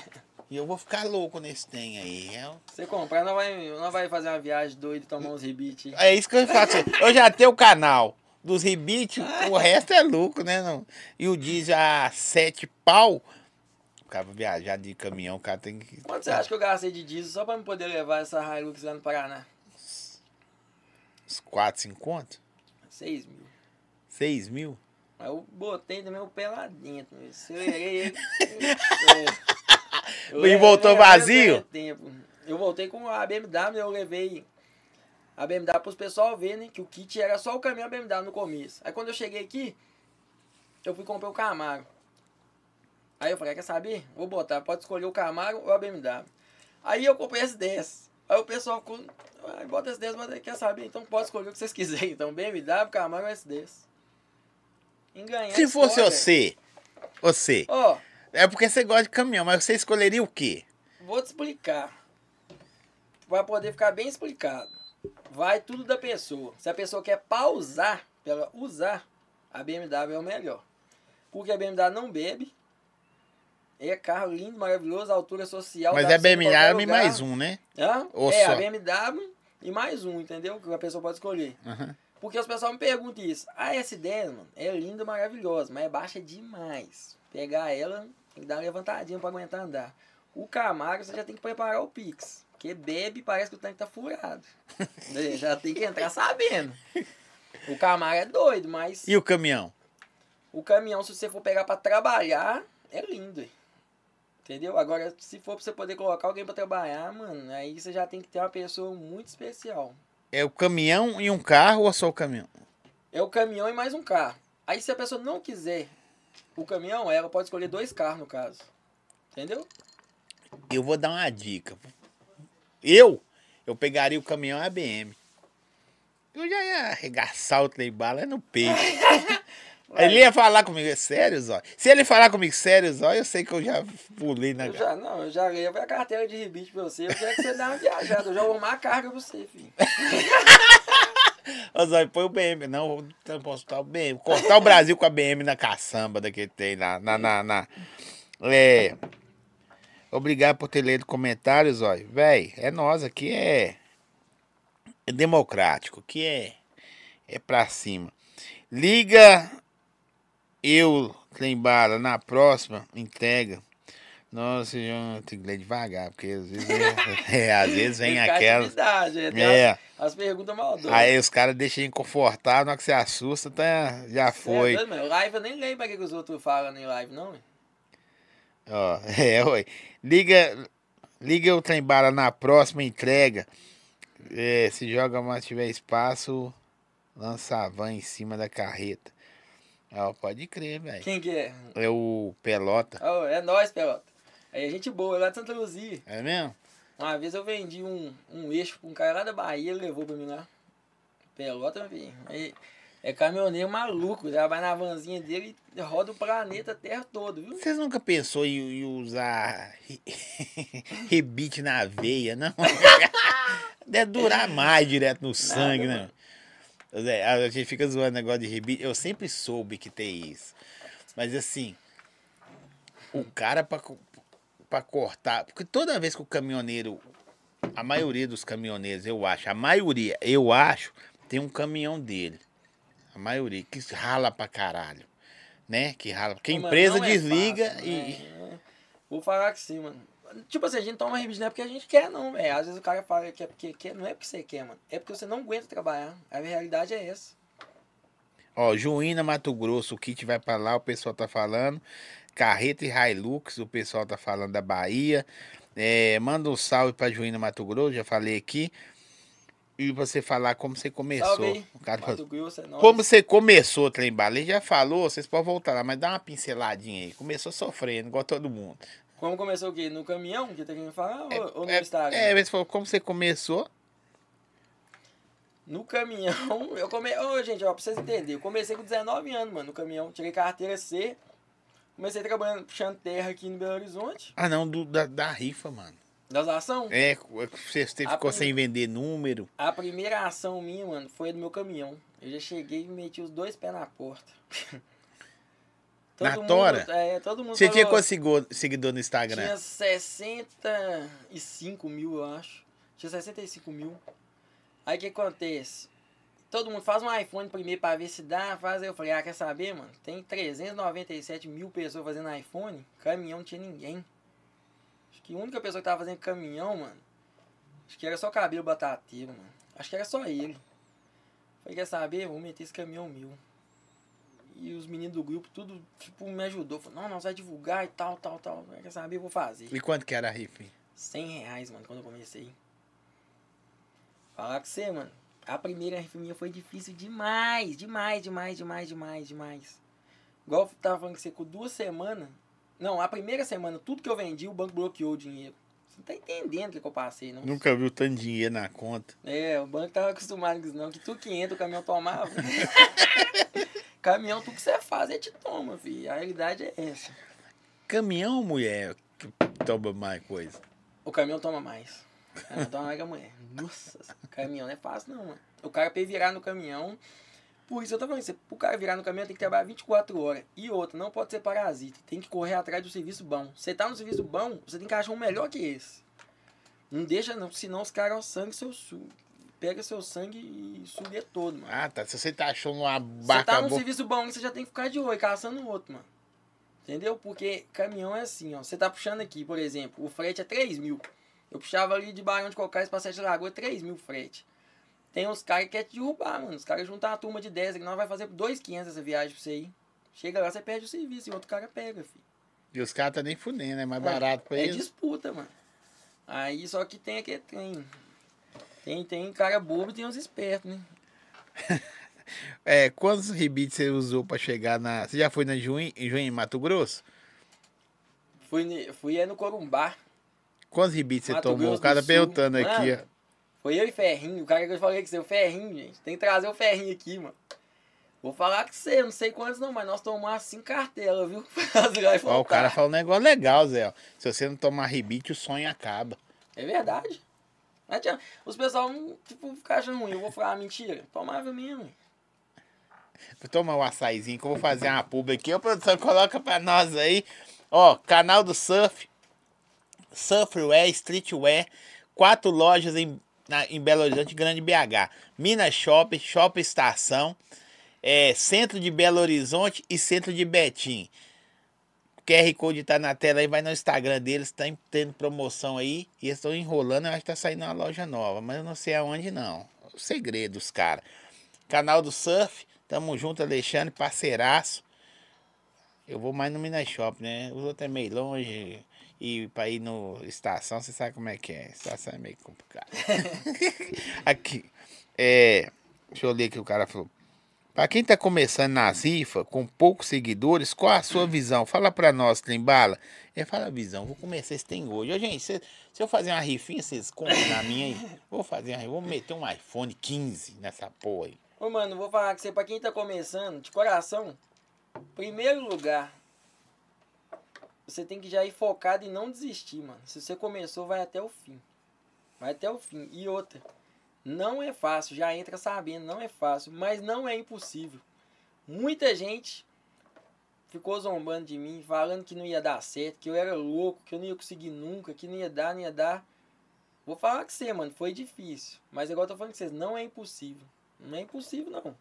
S1: *laughs* e eu vou ficar louco nesse trem aí. É,
S2: Você comprar, não vai, não vai fazer uma viagem doida e tomar uns rebites.
S1: é isso que eu faço. Eu já tenho o canal dos rebites, o resto é lucro, né? Não? E o diesel a sete pau. O cara viajar de caminhão, o cara tem que.
S2: Quanto você acha que eu gastei de diesel só pra me poder levar essa Hilux lá no Paraná?
S1: Uns 4, 5 conto?
S2: 6 mil.
S1: 6 mil?
S2: Aí eu botei também o pé lá dentro. Acelerei ele. *laughs*
S1: E voltou vazio?
S2: Eu voltei com a BMW, eu levei a BMW pros pessoal verem que o kit era só o caminhão BMW no começo. Aí quando eu cheguei aqui, eu fui comprar o Camaro. Aí eu falei, quer saber? Vou botar, pode escolher o Camaro ou a BMW. Aí eu comprei S10. Aí o pessoal ficou, ah, bota S10, mas quer saber? Então pode escolher o que vocês *laughs* quiserem. Então BMW, Camaro ou S10. Enganhar
S1: Se fosse você, você.
S2: Ó,
S1: É porque você gosta de caminhão, mas você escolheria o quê?
S2: vou te explicar. Vai poder ficar bem explicado. Vai tudo da pessoa. Se a pessoa quer pausar, pra ela usar, a BMW é o melhor. Porque a BMW não bebe. É carro lindo, maravilhoso, altura social.
S1: Mas é BMW
S2: lugar.
S1: mais um, né?
S2: Hã?
S1: Ou
S2: é,
S1: só?
S2: a BMW e mais um, entendeu? Que a pessoa pode escolher.
S1: Aham.
S2: Porque os pessoal me perguntam isso. A S10, mano, é linda, maravilhosa, mas é baixa demais. Pegar ela, tem que dar uma levantadinha pra aguentar andar. O Camaro, você já tem que preparar o Pix. Porque bebe, parece que o tanque tá furado. *laughs* Né? já tem que entrar sabendo. O Camaro é doido, mas
S1: E o caminhão?
S2: o caminhão, se você for pegar pra trabalhar, é lindo. Entendeu? Agora, se for pra você poder colocar alguém pra trabalhar, mano, aí você já tem que ter uma pessoa muito especial.
S1: É o caminhão e um carro ou só o caminhão?
S2: É o caminhão e mais um carro. Aí se a pessoa não quiser o caminhão, ela pode escolher dois carros no caso. Entendeu?
S1: Eu vou dar uma dica. Eu, eu pegaria o caminhão ABM. Eu já ia arregaçar o trem bala é no peito. *laughs* ele ia falar comigo, é sério, Zó? Se ele falar comigo, sério, Zó, eu sei que eu já pulei na
S2: Eu já, não, eu já levo a carteira de rebite pra você. Eu quero que você dê uma viajada. Eu já vou arrumar a carga pra você, filho.
S1: Ô, Zóio, põe o BM. Não, posso botar o BM. Cortar o Brasil com a BM na caçamba daquele tem lá. Na, na, na. É. Obrigado por ter lido comentários, Zóio. Véi, é nós aqui, é. É democrático, que é. É pra cima. Liga eu, Trembala, na próxima entrega. Nossa, já tem que ler devagar, porque às vezes, é, *laughs* é, às vezes vem aquela.
S2: criatividade, é,
S1: É.
S2: As, as perguntas maldosas.
S1: Aí os caras deixam inconfortável, na hora que você assusta, tá, já foi.
S2: É, doido, mano. live eu nem lembro pra que que os outros falam em live, não.
S1: Ó, *laughs* é, oi. Liga, liga o trem bala na próxima entrega. É, se joga mais tiver espaço, lança a van em cima da carreta. Ó, pode crer, velho.
S2: Quem que é?
S1: É o Pelota.
S2: Oh, é nós, Pelota. Aí a gente boa, lá de Santa Luzia.
S1: É mesmo?
S2: Uma vez eu vendi um, um eixo pra um cara lá da Bahia, ele levou pra mim lá. Pelota, meu filho. Aí, É caminhoneiro maluco, já vai na vanzinha dele e roda o planeta Terra todo, viu?
S1: Vocês nunca pensou em, em usar re- *laughs* rebite na veia, não? *laughs* Deve durar mais direto no sangue, né? Zé, A gente fica zoando negócio de rebite. Eu sempre soube que tem isso. Mas assim, o cara pra, pra cortar. Porque toda vez que o caminhoneiro. A maioria dos caminhoneiros, eu acho, a maioria, eu acho, tem um caminhão dele. A maioria, que rala pra caralho. Né? Que rala. Porque a empresa
S2: é
S1: desliga
S2: fácil,
S1: e.
S2: né? Vou falar que sim, mano. Tipo assim, a gente toma rebite não é porque a gente quer, não, velho. Às vezes o cara fala que é porque quer, não é porque você quer, mano. É porque você não aguenta trabalhar. A realidade é essa.
S1: Ó, Juína, Mato Grosso, o kit vai pra lá, o pessoal tá falando. Carreta e Hilux, o pessoal tá falando da Bahia. É, manda um salve pra Juína, Mato Grosso, já falei aqui. E você falar como você começou.
S2: Salve
S1: cara
S2: Grosso é
S1: como você começou, Trem Bala? Ele já falou, vocês podem voltar lá, mas dá uma pinceladinha aí. Começou sofrendo, igual todo mundo.
S2: Como começou o quê? No caminhão que tá querendo falar? ou, ou no
S1: É,
S2: Instagram?
S1: é, mas falou, como você começou?
S2: No caminhão, *laughs* eu comecei. Ô, gente, ó, pra vocês entenderem, eu comecei com 19 anos, mano, no caminhão. Tirei carteira C. Comecei trabalhando, puxando terra aqui no Belo Horizonte.
S1: Ah, não, do- da, da rifa, mano.
S2: Das ação.
S1: É, você
S2: A
S1: ficou sem vender número.
S2: A primeira ação minha, mano, foi do meu caminhão. Eu já cheguei e meti os dois pés na porta. *laughs*
S1: Na
S2: mundo-
S1: tora?
S2: É, todo mundo
S1: Você tinha
S2: falou-
S1: quantos segu- seguidor no Instagram?
S2: Tinha 65 mil, eu acho. Tinha 65 mil. Aí o que acontece? Todo mundo faz um iPhone primeiro pra ver se dá, faz. Eu falei, ah, quer saber, mano? Tem 397 mil pessoas fazendo iPhone, caminhão não tinha ninguém. Que a única pessoa que tava fazendo caminhão, mano, acho que era só cabelo batateiro, mano. Acho que era só ele. Falei, quer saber? Vou meter esse caminhão meu. E os meninos do grupo, tudo, tipo, me ajudou. Falou, não, nós vai divulgar e tal, tal, tal. Quer saber? Vou fazer.
S1: E quanto que era a rifa?
S2: 100 reais, mano, quando eu comecei. Falar com você, mano. A primeira rifa minha foi difícil demais, demais, demais, demais, demais, demais. Igual eu tava falando que você, com duas semanas. Não, a primeira semana, tudo que eu vendi, o banco bloqueou o dinheiro. Você não tá entendendo o que, que eu passei, não.
S1: Nunca viu tanto dinheiro na conta.
S2: É, o banco tava *laughs* acostumado com isso, não. Que tudo que entra, o caminhão tomava. *laughs* caminhão, tudo que você faz, ele te toma, filho. A realidade é essa.
S1: Caminhão, mulher, que toma mais coisa.
S2: O caminhão toma mais. O caminhão toma mais que a mulher. Nossa, caminhão não é fácil não, mano. O cara pra virar no caminhão. Por isso eu tô falando, você, pro cara virar no caminhão tem que trabalhar 24 horas. E outra, não pode ser parasita. Tem que correr atrás do serviço bom. Você tá no serviço bom, você tem que achar um melhor que esse. Não deixa não, senão os caras sangue seu su Pega seu sangue e suga todo, mano.
S1: Ah, tá. Se você tá achando uma
S2: Você
S1: barca
S2: tá num
S1: boa.
S2: serviço bom, você já tem que ficar de olho, caçando outro, mano. Entendeu? Porque caminhão é assim, ó. Você tá puxando aqui, por exemplo, o frete é 3 mil. Eu puxava ali de Barão de Cocais pra Sete Lagoas, 3 mil frete. Tem uns caras que querem te derrubar, mano. Os caras juntam uma turma de 10 que nós vai fazer 2,500 essa viagem pra você ir. Chega lá, você perde o serviço e outro cara pega, filho.
S1: E os caras tá nem fudendo, é mais barato pra
S2: É
S1: eles.
S2: disputa, mano. Aí só que tem aquele trem. Tem, tem cara bobo e tem uns espertos, né? *laughs*
S1: É, quantos rebites você usou pra chegar na. Você já foi na Juim, em Juim, Mato Grosso?
S2: Fui, fui é no Corumbá.
S1: Quantos rebites você
S2: Mato
S1: tomou?
S2: Grosso
S1: O cara
S2: Sul.
S1: perguntando aqui,
S2: Mano,
S1: ó.
S2: Foi eu e Ferrinho. O cara que eu falei que você, o Ferrinho, gente. Tem que trazer o Ferrinho aqui, mano. Vou falar com você, não sei quantos não, mas nós tomamos assim cartela, viu? *laughs*
S1: Ó, o cara falou um negócio legal, Zé. Se você não tomar rebite, o sonho acaba.
S2: É verdade. Os pessoal não, tipo, ficam achando ruim. Eu vou falar mentira. Tomava mesmo.
S1: Vou tomar um açaizinho que eu vou fazer uma pub aqui. Ô, produção, coloca pra nós aí. Ó, canal do Surf. Surfwear, Streetwear. Quatro lojas em, na- em Belo Horizonte, Grande BH. Minas Shopping, Shopping Estação. É, centro de Belo Horizonte e centro de Betim. QR Code tá na tela aí, vai no Instagram deles, tá tendo promoção aí. E eles estão enrolando, eu acho que tá saindo uma loja nova, mas eu não sei aonde não. O segredo. Canal do Surf, tamo junto, Alexandre, parceiraço. Eu vou mais no Minas Shop, né? Os outros é meio longe. E pra ir no estação, você sabe como é que é. Estação é meio complicado. *laughs* aqui. É. Deixa eu ler o que o cara falou. Pra quem tá começando nas rifas, com poucos seguidores, qual a sua visão? Fala pra nós, Trembala. Ele fala a visão, vou começar esse tem hoje. Ô, gente, se, se eu fazer uma rifinha, vocês compram na minha aí? Vou fazer uma, vou meter um iPhone 15 nessa porra aí.
S2: Ô, mano, vou falar que você, pra quem tá começando, de coração, primeiro lugar, você tem que já ir focado e não desistir, mano. Se você começou, vai até o fim. Vai até o fim. E outra, não é fácil, já entra sabendo, não é fácil, mas não é impossível. Muita gente ficou zombando de mim, falando que não ia dar certo, que eu era louco, que eu não ia conseguir nunca, que não ia dar, não ia dar. Vou falar com você, mano, foi difícil. Mas agora eu tô falando com vocês, não é impossível. Não é impossível, não.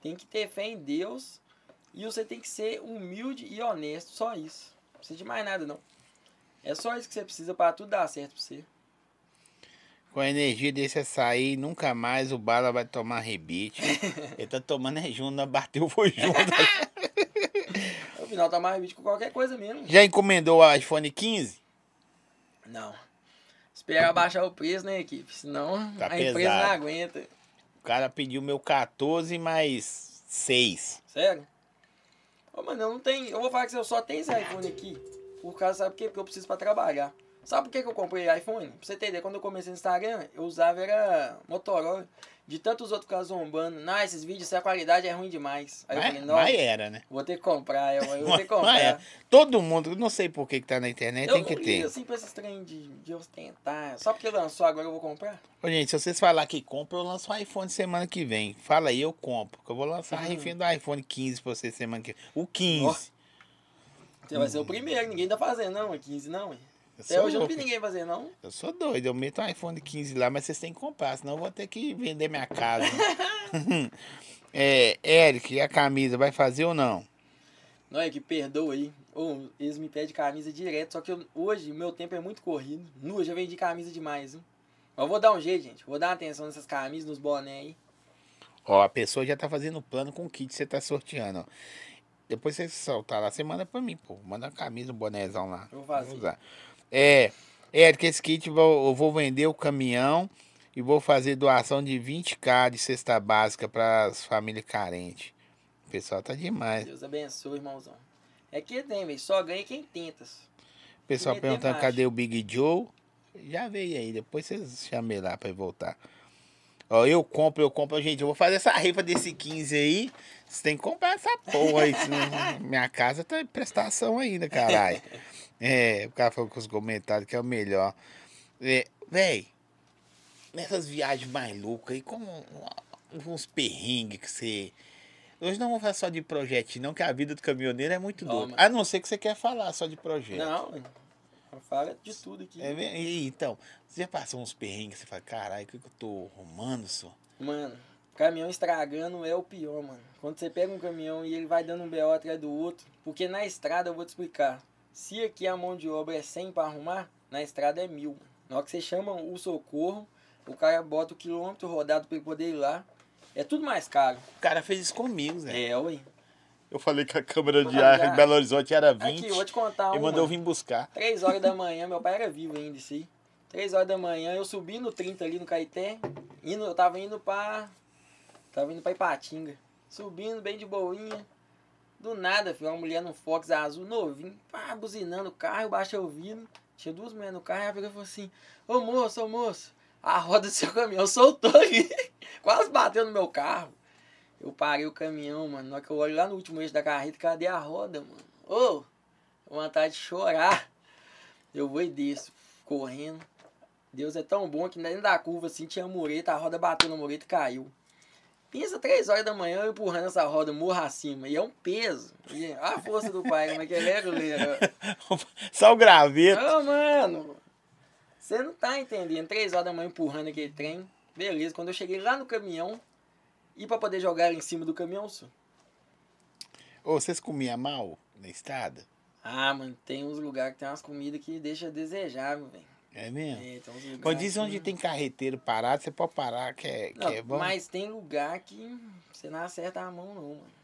S2: Tem que ter fé em Deus e você tem que ser humilde e honesto, só isso. Não precisa de mais nada, não. É só isso que você precisa para tudo dar certo pra você.
S1: Com a energia desse açaí, nunca mais o Bala vai tomar rebite. *laughs* Ele tá tomando é junto, bateu foi junto. *laughs*
S2: no final tá mais rebite com qualquer coisa mesmo.
S1: Já encomendou o iPhone 15?
S2: Não. Esperar baixar o preço, né, equipe? Senão
S1: Tá
S2: a
S1: pesado.
S2: empresa não aguenta.
S1: O cara pediu meu 14 mais 6.
S2: Sério? Ô, mano, eu não tenho. Eu vou falar que eu só tenho esse iPhone aqui. Por causa, sabe por quê? Porque eu preciso pra trabalhar. Sabe por que, que eu comprei iPhone? Pra você entender, quando eu comecei no Instagram, eu usava era Motorola. De tantos outros ficar zombando. Não, esses vídeos, a qualidade é ruim demais. Aí eu
S1: Mas,
S2: falei, não,
S1: mas era, né?
S2: vou ter que comprar, eu, eu vou ter que *laughs* comprar.
S1: Todo mundo, não sei por que, que tá na internet,
S2: Eu
S1: tem que
S2: ligo
S1: ter.
S2: assim pra esses trem de, de ostentar. Só porque lançou agora eu vou comprar?
S1: Ô, gente, se vocês falar que compra, eu lanço o iPhone semana que vem. Fala aí, eu compro. Que eu vou lançar a
S2: Uhum.
S1: refém do iPhone 15 pra vocês semana que vem. O 15.
S2: Ó, Você vai ser o primeiro, ninguém tá fazendo não, é 15 não. hein? Até
S1: sou
S2: hoje eu não vi ninguém fazer não.
S1: Eu sou doido, eu meto o iPhone 15 lá, mas vocês têm que comprar, senão eu vou ter que vender minha casa. *laughs* *laughs* é, Eric, e a camisa, vai fazer ou não?
S2: Não é que perdoa aí. Ou eles me pedem camisa direto, só que eu- hoje o meu tempo é muito corrido. Nu, já vendi camisa demais, viu? Mas eu vou dar um jeito, gente. Vou dar uma atenção nessas camisas, nos boné aí.
S1: Ó, a pessoa já tá fazendo plano com o kit que você tá sorteando, ó. Depois você soltar lá, você manda pra mim, pô. Manda uma camisa, um bonézão lá.
S2: Eu vou fazer.
S1: usar. É, Eric, esse kit eu vou- vender o caminhão e vou fazer doação de 20k de cesta básica para as famílias carentes. O pessoal tá demais.
S2: Deus abençoe, irmãozão. É que tem, velho. Só ganha quem tenta.
S1: O pessoal
S2: Meter
S1: perguntando cadê o Big Joe. Já veio aí, depois vocês chamem lá pra ele voltar. Ó, eu compro, eu compro. Gente, eu vou fazer essa rifa desse 15 aí. Você tem que comprar essa porra aí. senão minha casa tá em prestação ainda, caralho. É, o cara falou com os comentários que é o melhor. É, véi, nessas viagens mais loucas aí, como uns perrengues que você. Hoje não vamos falar só de projeto, não, que a vida do caminhoneiro é muito doida. A não ser que você quer falar só de projeto.
S2: Não. Fala de tudo aqui.
S1: É? E, então, você já passou uns perrengues, você fala, caralho, o que, que eu tô arrumando, só?
S2: Mano, caminhão estragando é o pior, mano. Quando você pega um caminhão e ele vai dando um BO atrás do outro, porque na estrada eu vou te explicar. Se aqui a mão de obra é 100 pra arrumar, na estrada é mil. Na hora que você chama o socorro, o cara bota o quilômetro rodado pra ele poder ir lá. É tudo mais caro.
S1: O cara fez isso comigo, Zé.
S2: É, ui.
S1: Eu falei que a câmera de ar em Belo Horizonte era 20
S2: Aqui, eu vou te contar
S1: e
S2: uma.
S1: mandou eu vir buscar.
S2: Três horas da *laughs* manhã, meu pai era vivo ainda, aí. Três horas da manhã, eu subi no 30 ali no Caeté. Indo, eu tava indo pra. Tava indo pra Ipatinga. Subindo bem de boinha. Do nada, filho, uma mulher num Fox azul novinho, pá, buzinando o carro, eu baixei o vidro. Tinha duas mulheres no carro, ela pegou e falou assim: Ô moço, ô moço, a roda do seu caminhão soltou aqui. *laughs* Quase bateu no meu carro. Eu parei o caminhão, mano. Na hora que eu olho lá no último eixo da carreta, cadê a roda, mano? Ô, vontade de chorar. Eu vou e desço, correndo. Deus é tão bom que dentro da curva assim tinha mureta, a roda bateu na mureta e caiu. Pensa três horas da manhã eu empurrando essa roda morra acima. E é um peso. E, olha a força do pai, como é que ele é, galera? *laughs*
S1: Só o graveto.
S2: Ô, mano! Você não tá entendendo. Três horas da manhã empurrando aquele trem. Beleza, quando eu cheguei lá no caminhão, e pra poder jogar em cima do caminhão, só.
S1: Ô, vocês comiam mal na estrada?
S2: Ah, mano, tem uns lugares que tem umas comidas que deixa a desejar, velho.
S1: É mesmo?
S2: É, tem uns lugares.
S1: Quando diz
S2: que-
S1: onde tem carreteiro parado, você pode parar, que é, que
S2: Não,
S1: é bom.
S2: mas tem lugar que você não acerta a mão, não, mano.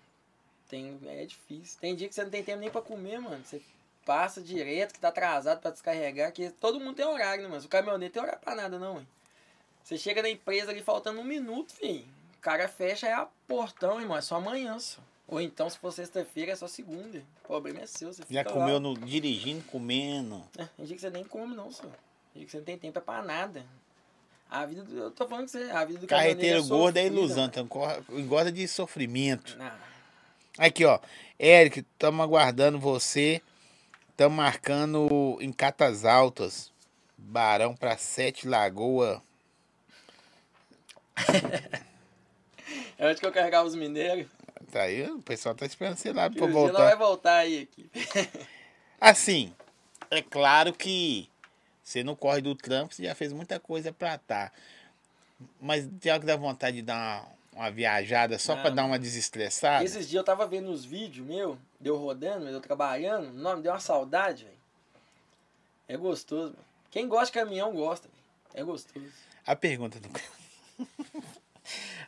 S2: Tem, é difícil. Tem dia que você não tem tempo nem pra comer, mano. Você passa direto, que tá atrasado pra descarregar, que todo mundo tem horário, né, mano? O caminhoneiro tem horário pra nada, não, hein? Você chega na empresa ali faltando um minuto, filho. O cara fecha é a portão, irmão. É só amanhã, só. Ou então, se for sexta-feira, é só segunda. O problema é seu, você
S1: Já
S2: lá.
S1: comeu no, dirigindo, comendo.
S2: É, tem dia que você nem come, não, só. Que você não tem tempo é pra nada. A vida do, eu tô falando que você, a vida do
S1: Carreteiro
S2: caminhoneiro
S1: gordo é ilusão, então engorda de sofrimento.
S2: mano.
S1: Aqui, ó. Eric, estamos aguardando você. Estamos marcando em Catas Altas. Barão pra Sete Lagoa. *laughs*
S2: É onde que eu carregava os mineiros.
S1: Tá aí, o pessoal tá esperando você lá pra
S2: dia não vai
S1: voltar.
S2: voltar aí aqui. *laughs*
S1: Assim, é claro que você não corre do trampo, você já fez muita coisa pra tá. Mas tem hora que dá vontade de dar uma, uma viajada só pra
S2: Não.
S1: dar uma desestressada.
S2: Esses dias eu tava vendo uns vídeos meu, deu rodando, eu trabalhando, não, me deu uma saudade, velho. É gostoso, mano. Quem gosta de caminhão gosta, velho. É gostoso.
S1: A pergunta do. *laughs*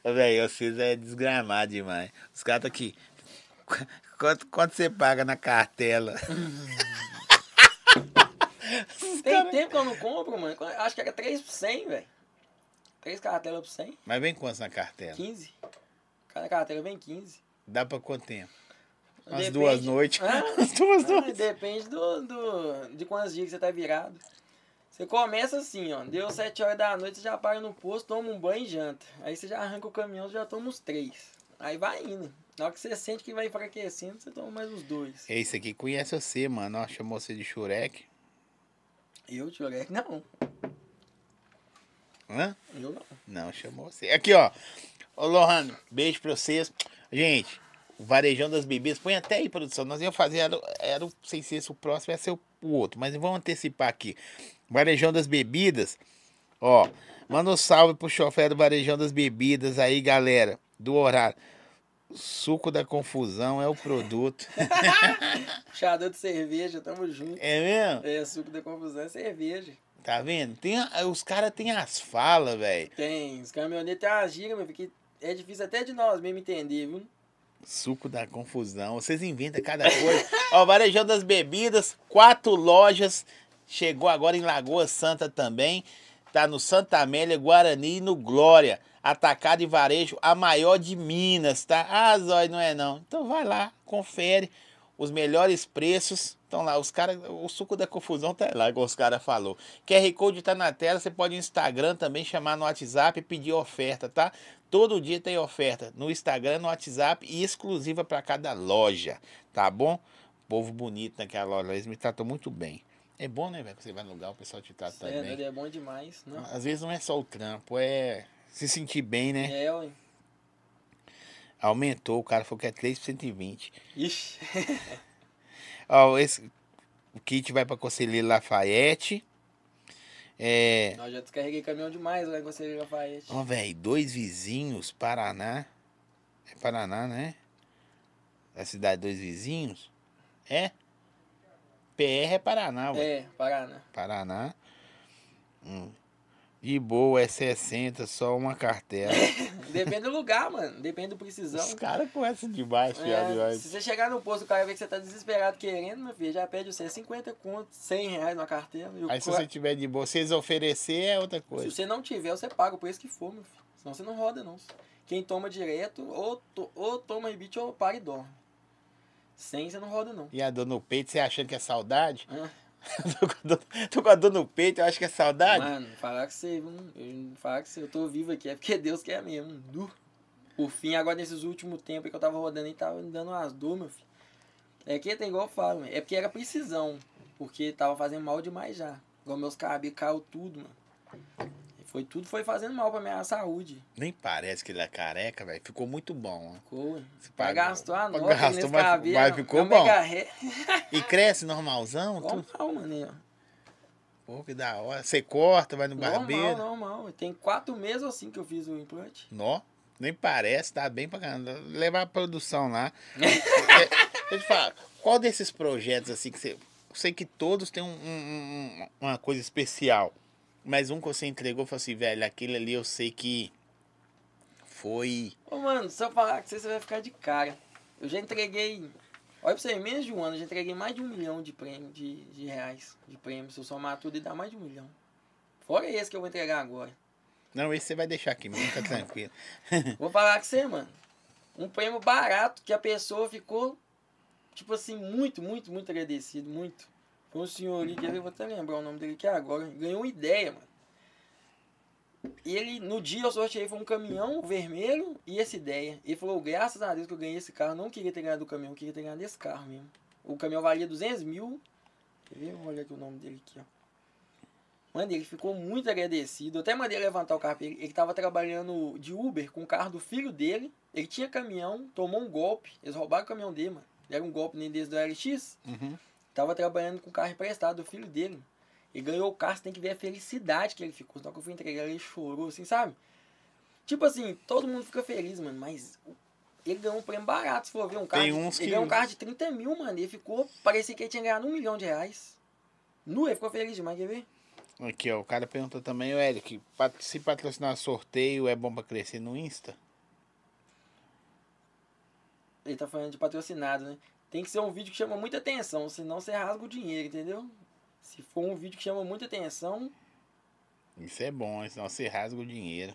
S1: Velho, vocês é desgramado demais. Os caras tá aqui. Qu- Quanto, quanto você paga na cartela? *laughs*
S2: Tem tempo que eu não compro, mano. Acho que era 3 por 100, velho. 3 cartelas por 100,
S1: Mas vem quantos na cartela?
S2: 15. Cada cartela vem 15.
S1: Dá pra quanto tempo? Umas
S2: Depende-
S1: duas noites.
S2: Ah, *laughs*
S1: Umas duas
S2: ah,
S1: noites.
S2: depende do, do, de quantos dias que você tá virado. Você começa assim, ó. Deu 7 horas da noite, você já para no posto, toma um banho e janta. Aí você já arranca o caminhão, você já toma uns 3. Aí vai indo. Na hora que você sente que vai enfraquecendo, você toma mais uns dois.
S1: Esse aqui conhece você, mano. Ó, chamou você de Shurek.
S2: Eu, Tchurek, não.
S1: Hã?
S2: Eu não.
S1: Não, chamou você. Aqui, ó. Ô, Lohane, beijo pra vocês. Gente, o Varejão das Bebidas, põe até aí, produção. Nós íamos fazer, era, era o- sem ser esse o próximo, ia ser o, o outro. Mas vamos antecipar aqui. Varejão das Bebidas, ó. Manda um salve pro chofer do Varejão das Bebidas aí, galera. Do horário. Suco da confusão é o produto. *laughs*
S2: Puxador de cerveja, tamo junto.
S1: É mesmo?
S2: É, suco da confusão é cerveja.
S1: Tá vendo? Tem, os caras têm as falas, velho.
S2: Tem, os caminhoneiros têm umas gírias, meu, que é difícil até de nós mesmo entender, viu?
S1: Suco da confusão. Vocês inventam cada coisa. *laughs* Ó, Varejão das Bebidas, quatro lojas. Chegou agora em Lagoa Santa também. Tá no Santa Amélia, Guarani e no Glória. Atacado e varejo, a maior de Minas, tá? Ah, Zói, não é não. Então vai lá, confere os melhores preços. Estão lá, os caras, o suco da confusão tá lá, igual os caras falou. QR Code tá na tela, você pode no Instagram também, chamar no WhatsApp e pedir oferta, tá? Todo dia tem oferta no Instagram, no WhatsApp e exclusiva para cada loja, tá bom? Povo bonito naquela loja, eles me tratam muito bem. É bom, né, velho? que Você vai no lugar, o pessoal te trata
S2: Sério,
S1: bem.
S2: ele é bom demais, não?
S1: Às vezes não é só o trampo, é se sentir bem, né?
S2: É, ué.
S1: Aumentou, o cara falou que é 3 por 120.
S2: Ixi. *laughs*
S1: Ó, esse, o kit vai pra Conselheiro Lafayette. É.
S2: Nós já descarreguei caminhão demais lá em Conselheiro Lafayette.
S1: Ó, velho, dois vizinhos, Paraná. É Paraná, né? Da cidade, dois vizinhos? É? PR é Paraná, ué.
S2: É, Paraná.
S1: Paraná. Hum. De boa, é 60, só uma cartela. *laughs*
S2: Depende do lugar, mano. Depende do precisão.
S1: Os caras conhecem demais,
S2: É,
S1: fiado.
S2: se você chegar no posto, o cara vê que você tá desesperado querendo, meu filho, já pede você 50 conto, 100 reais numa carteira. E o
S1: Aí se você tiver de boa, se eles oferecer, é outra
S2: se
S1: coisa.
S2: você não tiver, você paga o preço que for, meu filho. Senão você não roda, não. Quem toma direto, ou, to- ou toma rebite ou para e dorme. Sem, você não roda, não.
S1: E a dor no peito, você achando que é saudade?
S2: Ah, *laughs*
S1: tô, com tô com a dor no peito, eu acho que é saudade.
S2: mano, falar que você? Eu- falar que você, eu tô vivo aqui, é porque Deus quer mesmo. Du. Por fim, agora nesses últimos tempos que eu tava rodando e tava me dando umas dor, meu filho. É que tem igual eu falo, é porque era precisão. Porque tava fazendo mal demais já. Igual meus cabelos caiu tudo, mano. Foi, tudo foi fazendo mal pra minha saúde.
S1: Nem parece que ele é careca, velho. Ficou muito bom.
S2: Ficou. Mas
S1: pagou-
S2: gastou a nota
S1: gastou,
S2: nesse
S1: mas-
S2: cabelo.
S1: mas ficou
S2: é
S1: bom. *laughs* E cresce normalzão?
S2: Normal, mano. ó.
S1: Pô, que da hora. Você corta, vai no barbeiro.
S2: Normal, normal. Tem quatro meses assim que eu fiz o implante.
S1: Nó, nem parece, tá bem pra caramba. Levar a produção lá. *laughs* Eu te falo, qual desses projetos assim que você. Eu sei que todos têm um- um- uma coisa especial. Mas um que você entregou falou assim, velho, aquele ali eu sei que foi.
S2: Ô, mano, se eu falar que você, você vai ficar de cara. Eu já entreguei. Olha pra você, em menos de um ano, eu já entreguei mais de um milhão de prêmio, de, de reais de prêmio. Se eu somar tudo, e dá mais de um milhão. Fora esse que eu vou entregar agora.
S1: Não, esse você vai deixar aqui, mas fica tranquilo. *laughs*
S2: Vou falar com você, mano. Um prêmio barato que a pessoa ficou, tipo assim, muito, muito, muito agradecido. Muito. Um senhor ali, quer ver? Vou até lembrar o nome dele aqui agora. Ganhou uma ideia, mano. Ele, no dia eu sorteei foi um caminhão vermelho e essa ideia. Ele falou, graças a Deus que eu ganhei esse carro. Não queria ter ganhado o caminhão, queria ter ganhado esse carro mesmo. O caminhão valia 200 mil. Quer ver? Olha aqui o nome dele aqui, ó. Mano, ele ficou muito agradecido. Eu até mandei levantar o carro ele. Ele tava trabalhando de Uber com o carro do filho dele. Ele tinha caminhão, tomou um golpe. Eles roubaram o caminhão dele, mano. Era um golpe nem desde do LX.
S1: Uhum.
S2: Tava trabalhando com o carro emprestado do filho dele. Ele ganhou o carro, você tem que ver a felicidade que ele ficou. Só que eu fui entregar, ele chorou, assim, sabe? Tipo assim, todo mundo fica feliz, mano, mas ele ganhou um prêmio barato, se for ver um carro.
S1: Tem
S2: de-
S1: uns
S2: ele
S1: que-
S2: ganhou um carro de 30 mil, mano. Ele ficou, parecia que ele tinha ganhado um milhão de reais. Nu, ele ficou feliz demais, quer ver?
S1: Aqui, ó, o cara perguntou também, o Eric, se patrocinar sorteio é bom pra crescer no Insta?
S2: Ele tá falando de patrocinado, né? Tem que ser um vídeo que chama muita atenção, senão você rasga o dinheiro, entendeu? Se for um vídeo que chama muita atenção,
S1: Isso é bom, senão você rasga o dinheiro.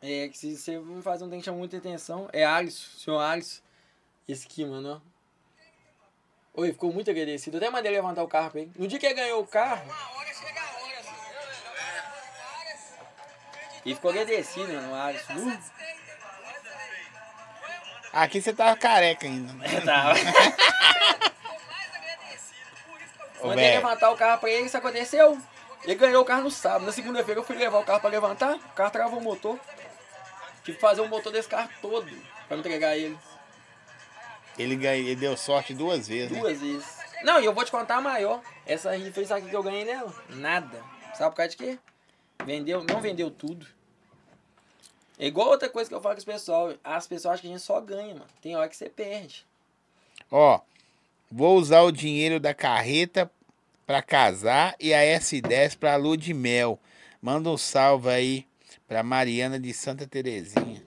S2: é que se você não fazer um tem que chamar muita atenção. É Alisson, senhor Alisson. Esse aqui, mano, ó. Oi, ficou muito agradecido. Eu até mandei levantar o carro pra ele. No dia que ele ganhou o carro, ele ficou agradecido, mano, o Alisson. Uh,
S1: Aqui você tava careca ainda. *laughs* né?
S2: tava. *laughs* Mandei levantar o carro pra ele, isso aconteceu. Ele ganhou o carro no sábado. Na segunda-feira eu fui levar o carro pra levantar, o carro travou o motor. Tive que fazer o motor desse carro todo pra entregar ele.
S1: ele, ganhou, ele deu sorte duas vezes, né?
S2: Duas vezes. Não, e eu vou te contar a maior. Essa rifa aqui que eu ganhei nela. Nada. Sabe por causa de quê? Vendeu, não vendeu tudo. É igual outra coisa que eu falo com os pessoal. As pessoas acham que a gente só ganha, mano. Tem hora que você perde.
S1: Ó, vou usar o dinheiro da carreta pra casar e a S10 pra lua de mel. Manda um salve aí pra Mariana de Santa Terezinha.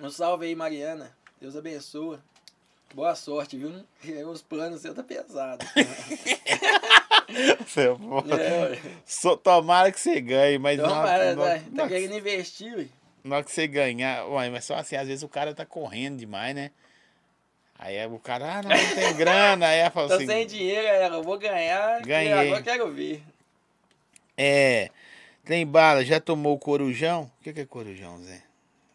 S2: Um salve aí, Mariana. Deus abençoa. Boa sorte, viu? *laughs* Os planos seus tá pesado. *laughs* *laughs*
S1: Você-
S2: é, ué.
S1: Só- Tomara que você ganhe, mas
S2: então,
S1: não,
S2: vai,
S1: não-
S2: tá querendo investir, ué.
S1: na hora que você ganhar. Ué, mas só assim, às vezes o cara tá correndo demais, né? Aí é o cara, ah, não, não tem *laughs* grana. Aí ela fala
S2: Tô
S1: assim,
S2: sem dinheiro, galera. Eu vou ganhar.
S1: Ganhei.
S2: Agora quero ver.
S1: é, tem bala, já tomou corujão? O que, que é corujão, Zé?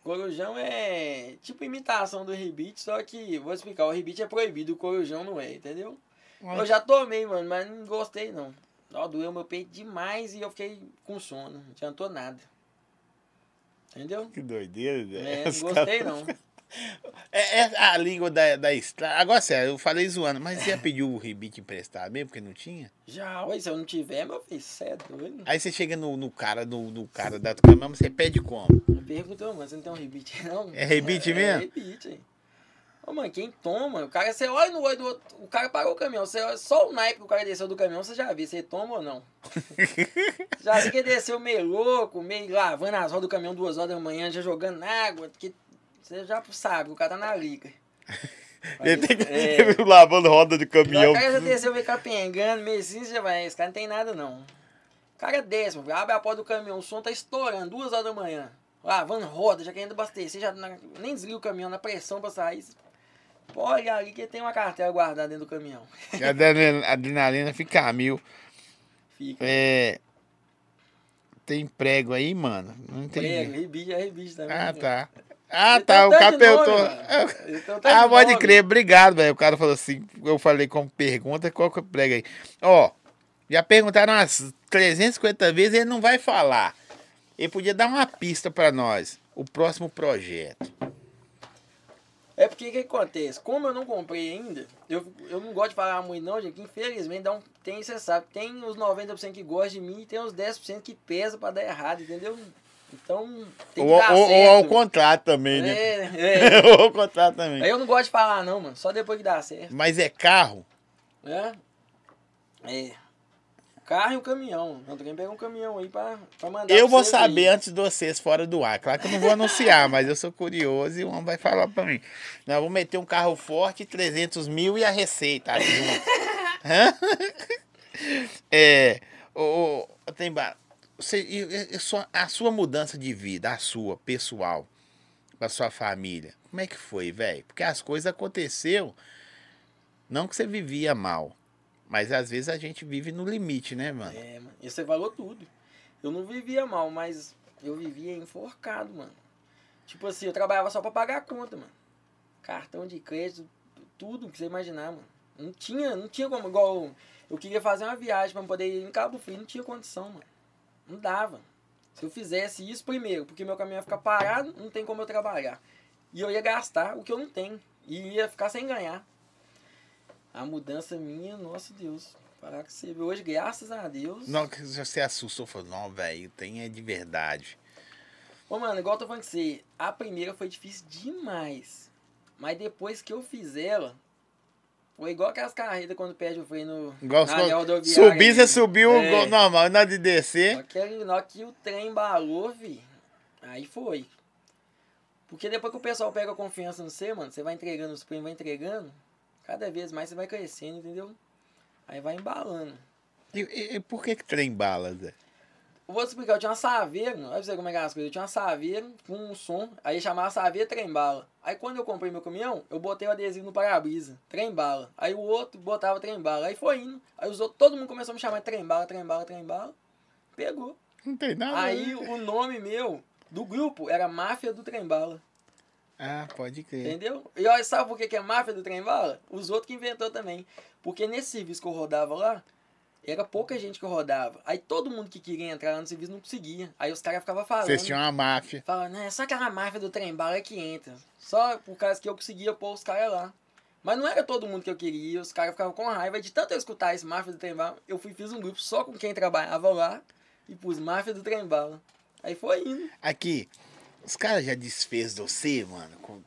S2: Corujão é tipo imitação do rebite, só que, vou explicar, o rebite é proibido, o corujão não é, entendeu? Eu já tomei, mano, mas não gostei não. Ó, doeu meu peito demais e eu fiquei com sono, não adiantou nada. Entendeu?
S1: Que doideira.
S2: É,
S1: Os
S2: não gostei *laughs* não.
S1: É, é a língua da, da estrada. Agora, sério, eu falei zoando, mas você já pediu o rebite emprestado mesmo, porque não tinha?
S2: Já, ué, se eu não tiver, meu filho, cê é doido.
S1: Aí você chega no, no cara, no, no cara da caminhão, você pede como?
S2: Perguntou, mano, você não tem um rebite não?
S1: É rebite mesmo?
S2: É rebite, hein. Ô, mano, quem toma? O cara, você olha no olho do outro, o cara parou o caminhão, você olha, só o naipe que o cara desceu do caminhão, você já viu, você toma ou não? *laughs* já vi que ele desceu meio louco, meio lavando as rodas do caminhão duas horas da manhã, já jogando água, que você já sabe, o cara tá na liga. *laughs*
S1: Ele tem que
S2: É. *laughs*
S1: lavando roda de
S2: O
S1: caminhão.
S2: cara já desceu meio capengando, meio assim, você já vai, esse cara não tem nada não. O cara desce, mano, abre a porta do caminhão, o som tá estourando, duas horas da manhã. Lavando roda, já querendo abastecer, já nem desliga o caminhão, na pressão pra sair. Pode olhar ali que tem uma cartela guardada dentro do caminhão.
S1: A adrenalina- fica a mil.
S2: Fica.
S1: É. Tem prego aí, mano? Não entendi.
S2: Prego, rebite, é rebite também.
S1: Ah, tá. Ah, *laughs*
S2: Ele
S1: tá.
S2: tem
S1: O
S2: tem tanto
S1: Ah,
S2: de
S1: pode
S2: nome.
S1: crer, obrigado, velho. O cara falou assim, eu falei como pergunta, qual que é o prego aí? Ó, já perguntaram umas 350 vezes, ele não vai falar. Ele podia dar uma pista pra nós. O próximo projeto.
S2: É porque o que acontece? Como eu não comprei ainda, eu, eu não gosto de falar muito não, gente, que infelizmente dá um, tem, você sabe, tem os 90% que gostam de mim e tem os 10% que pesa pra dar errado, entendeu? Então, tem que
S1: Ou,
S2: dar
S1: ou- ou
S2: certo.
S1: ao contrário também, né?
S2: É, *laughs* é.
S1: ou ao contrário também.
S2: Aí eu não gosto de falar não, mano, só depois que dá certo,
S1: Mas é carro?
S2: né? É. Carro e um caminhão. Não, tem que pegar um caminhão aí pra, pra mandar
S1: Eu
S2: pra
S1: vou saber
S2: aí.
S1: antes de vocês fora do ar. Claro que eu não vou anunciar, mas eu sou curioso e o homem vai falar pra mim. Nós vamos meter um carro forte, 300 mil e a receita *laughs* *laughs* é. O, o, tem, ba- você, e- e- e sua- a sua mudança de vida, a sua, pessoal, pra sua família, como é que foi, velho? Porque as coisas aconteceram. Não que você vivia mal, mas às vezes a gente vive no limite, né, mano?
S2: É, mano. E você falou tudo. Eu não vivia mal, mas eu vivia enforcado, mano. Tipo assim, eu trabalhava só pra pagar a conta, mano. Cartão de crédito, tudo que você imaginar, mano. Não tinha, não tinha como, igual eu queria fazer uma viagem pra poder ir em Cabo Frio, não tinha condição, mano. Não dava. Se eu fizesse isso primeiro, porque meu caminho ia ficar parado, não tem como eu trabalhar. E eu ia gastar o que eu não tenho. E ia ficar sem ganhar. A mudança minha, nosso Deus. Parar que você vê hoje, graças a Deus.
S1: Não, que você assustou, falou, não, velho, tem é de verdade.
S2: Ô, mano, igual eu tô falando que você, a primeira foi difícil demais. Mas depois que eu fiz ela, foi igual aquelas carretas quando perde o freio no,
S1: Igual
S2: na linha rodoviária,
S1: Subir,
S2: né?
S1: você subiu
S2: É.
S1: normal, na de descer.
S2: Na hora que o trem embalou, vi. Aí foi. Porque depois que o pessoal pega confiança no você, mano, você vai entregando os prêmios, vai entregando, cada vez mais você vai crescendo, entendeu? Aí vai embalando.
S1: E, e- e por que que trem bala, Zé?
S2: Eu vou te explicar, eu tinha uma saveira, olha pra você como é que é as coisas. Eu tinha uma saveira com um som, aí chamava saveira trem-bala. Aí quando eu comprei meu caminhão, eu botei o adesivo no para-brisa, trem-bala. Aí o outro botava trem-bala, aí foi indo. Aí os outros, todo mundo começou a me chamar de trem-bala, trem-bala, trem-bala. Pegou.
S1: Não tem nada.
S2: Aí
S1: ver.
S2: o nome meu, do grupo, era Máfia do Trem-Bala.
S1: Ah, pode crer.
S2: Entendeu? E olha, sabe por que que é Máfia do Trem-Bala? Os outros que inventou também. Porque nesse serviço que eu rodava lá, era pouca gente que rodava. Aí todo mundo que queria entrar lá no serviço não conseguia. Aí os caras ficavam falando.
S1: Vocês tinham uma máfia.
S2: Falando, né, só aquela máfia do trem-bala que entra. Só por causa que eu conseguia pôr os caras lá. Mas não era todo mundo que eu queria, os caras ficavam com raiva. De tanto eu escutar esse máfia do trem-bala, eu fui fiz um grupo só com quem trabalhava lá e pus máfia do trem-bala. Aí foi indo.
S1: Aqui, os caras já desfez de você, mano, com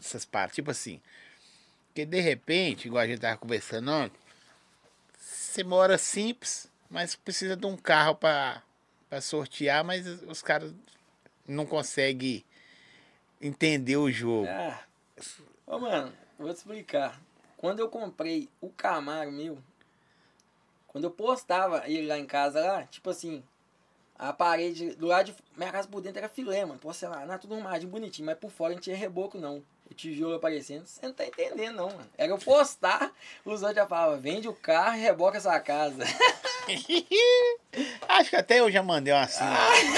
S1: essas partes. Tipo assim, porque de repente, igual a gente tava conversando ontem, você mora simples, mas precisa de um carro pra sortear, mas os caras não conseguem entender o jogo.
S2: Ah, ô mano, vou te explicar. Quando eu comprei o Camaro meu, quando eu postava ele lá em casa, lá, tipo assim, a parede do lado de. Minha casa por dentro era filé, mano. Porcelanato, tudo arrumadinho, bonitinho, mas por fora não tinha reboco, não. O tijolo aparecendo. Você não tá entendendo, não, mano. Era eu postar, os outros já falavam, vende o carro e reboca essa casa. *laughs*
S1: Acho que até eu já mandei uma assim.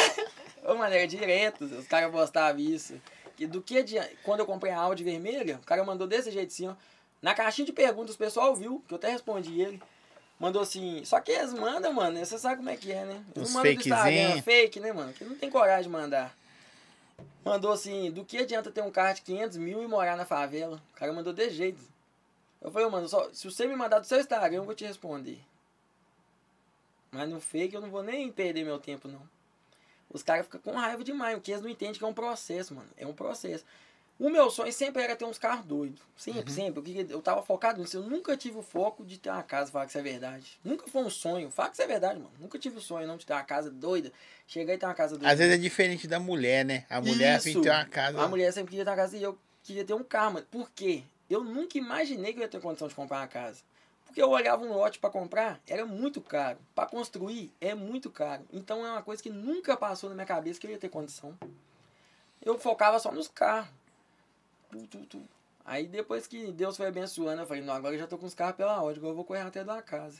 S1: *laughs*
S2: Ô, mano, era direto, os caras postavam isso. E do que adianta? Quando eu comprei a Audi vermelha, o cara mandou desse jeito assim, ó. Na caixinha de perguntas, o pessoal viu, que eu até respondi ele. Mandou assim, só que eles mandam, mano, você sabe como é que é, né? Eles
S1: Uns
S2: não mandam do Instagram, fake, né, mano? Que não tem coragem de mandar. Mandou assim, do que adianta ter um carro de 500 mil e morar na favela? O cara mandou desse jeito. Eu falei, mano, só, se você me mandar do seu Instagram, eu vou te responder. Mas no fake eu não vou nem perder meu tempo, não. Os caras ficam com raiva demais, porque eles não entendem que é um processo, mano. É um processo. O meu sonho sempre era ter uns carros doidos. Sempre, sempre. Eu, queria, eu tava focado nisso. Eu nunca tive o foco de ter uma casa, falar que isso é verdade. Nunca foi um sonho. Fala que isso é verdade, mano. Nunca tive o sonho não de ter uma casa doida. Chegar e ter uma casa doida.
S1: Às vezes é diferente da mulher, né? A mulher assim
S2: Isso.
S1: tem uma casa.
S2: A mulher sempre queria ter uma casa e eu queria ter um carro, mano. Por quê? Eu nunca imaginei que eu ia ter condição de comprar uma casa. Porque eu olhava um lote pra comprar, era muito caro. Pra construir, é muito caro. Então é uma coisa que nunca passou na minha cabeça que eu ia ter condição. Eu focava só nos carros. Tu, tu, tu. Aí depois que Deus foi abençoando, eu falei, não, agora eu já tô com os carros pela ordem, agora eu vou correr até da casa.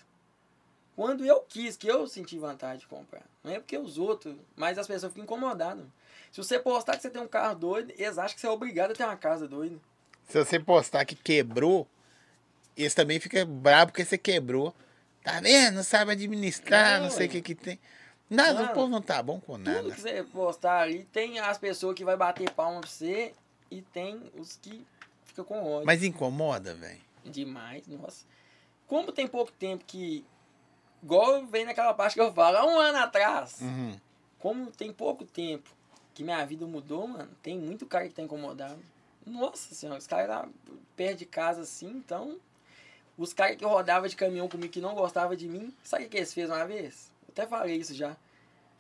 S2: Quando eu quis, que eu senti vontade de comprar. Não é porque os outros, mas as pessoas ficam incomodadas. Se você postar que você tem um carro doido, eles acham que você é obrigado a ter uma casa doida.
S1: Se você postar que quebrou, eles também ficam bravos porque você quebrou. Tá vendo? Não sabe administrar, não,
S2: Não,
S1: sei o que que tem. Nada,
S2: Mano,
S1: o povo não tá bom com
S2: Tudo
S1: nada.
S2: que você postar ali, tem as pessoas que vai bater palma pra você e tem os que ficam com ódio.
S1: Mas incomoda, velho.
S2: Demais, nossa. Como tem pouco tempo que. Igual vem naquela parte que eu falo, há um ano atrás.
S1: Uhum.
S2: Como tem pouco tempo que minha vida mudou, mano, tem muito cara que tá incomodado. Nossa senhora, os caras lá perto de casa assim, então. Os caras que rodava de caminhão comigo que não gostava de mim, sabe o que eles fez uma vez? Eu até falei isso já.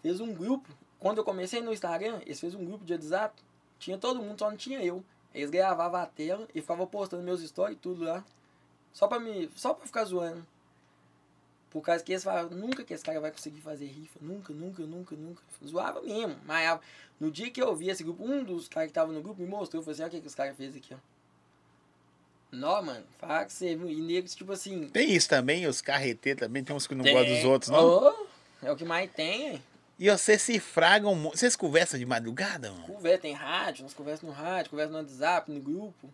S2: Fez um grupo. Quando eu comecei no Instagram, eles fez um grupo de WhatsApp. Tinha todo mundo, só não tinha eu. Eles gravavam a tela e ficavam postando meus stories e tudo lá. Só pra me. Só pra ficar zoando. Por causa que eles falavam, nunca que esse cara vai conseguir fazer rifa. Nunca, nunca, nunca, nunca. Zoava mesmo. Mas no dia que eu vi esse grupo, um dos caras que tava no grupo me mostrou. Eu falei assim, olha o que, que os caras fez aqui, ó. Não, mano. Fala que você viu. E negros, tipo assim.
S1: Tem isso também, os carreteiros também, tem uns que não
S2: tem-
S1: gostam dos outros, não?
S2: Ô, é o que mais tem, hein?
S1: E vocês se fragam. Vocês conversam de madrugada, mano?
S2: Conversa, tem rádio, nós conversamos no rádio, conversa no WhatsApp, no grupo.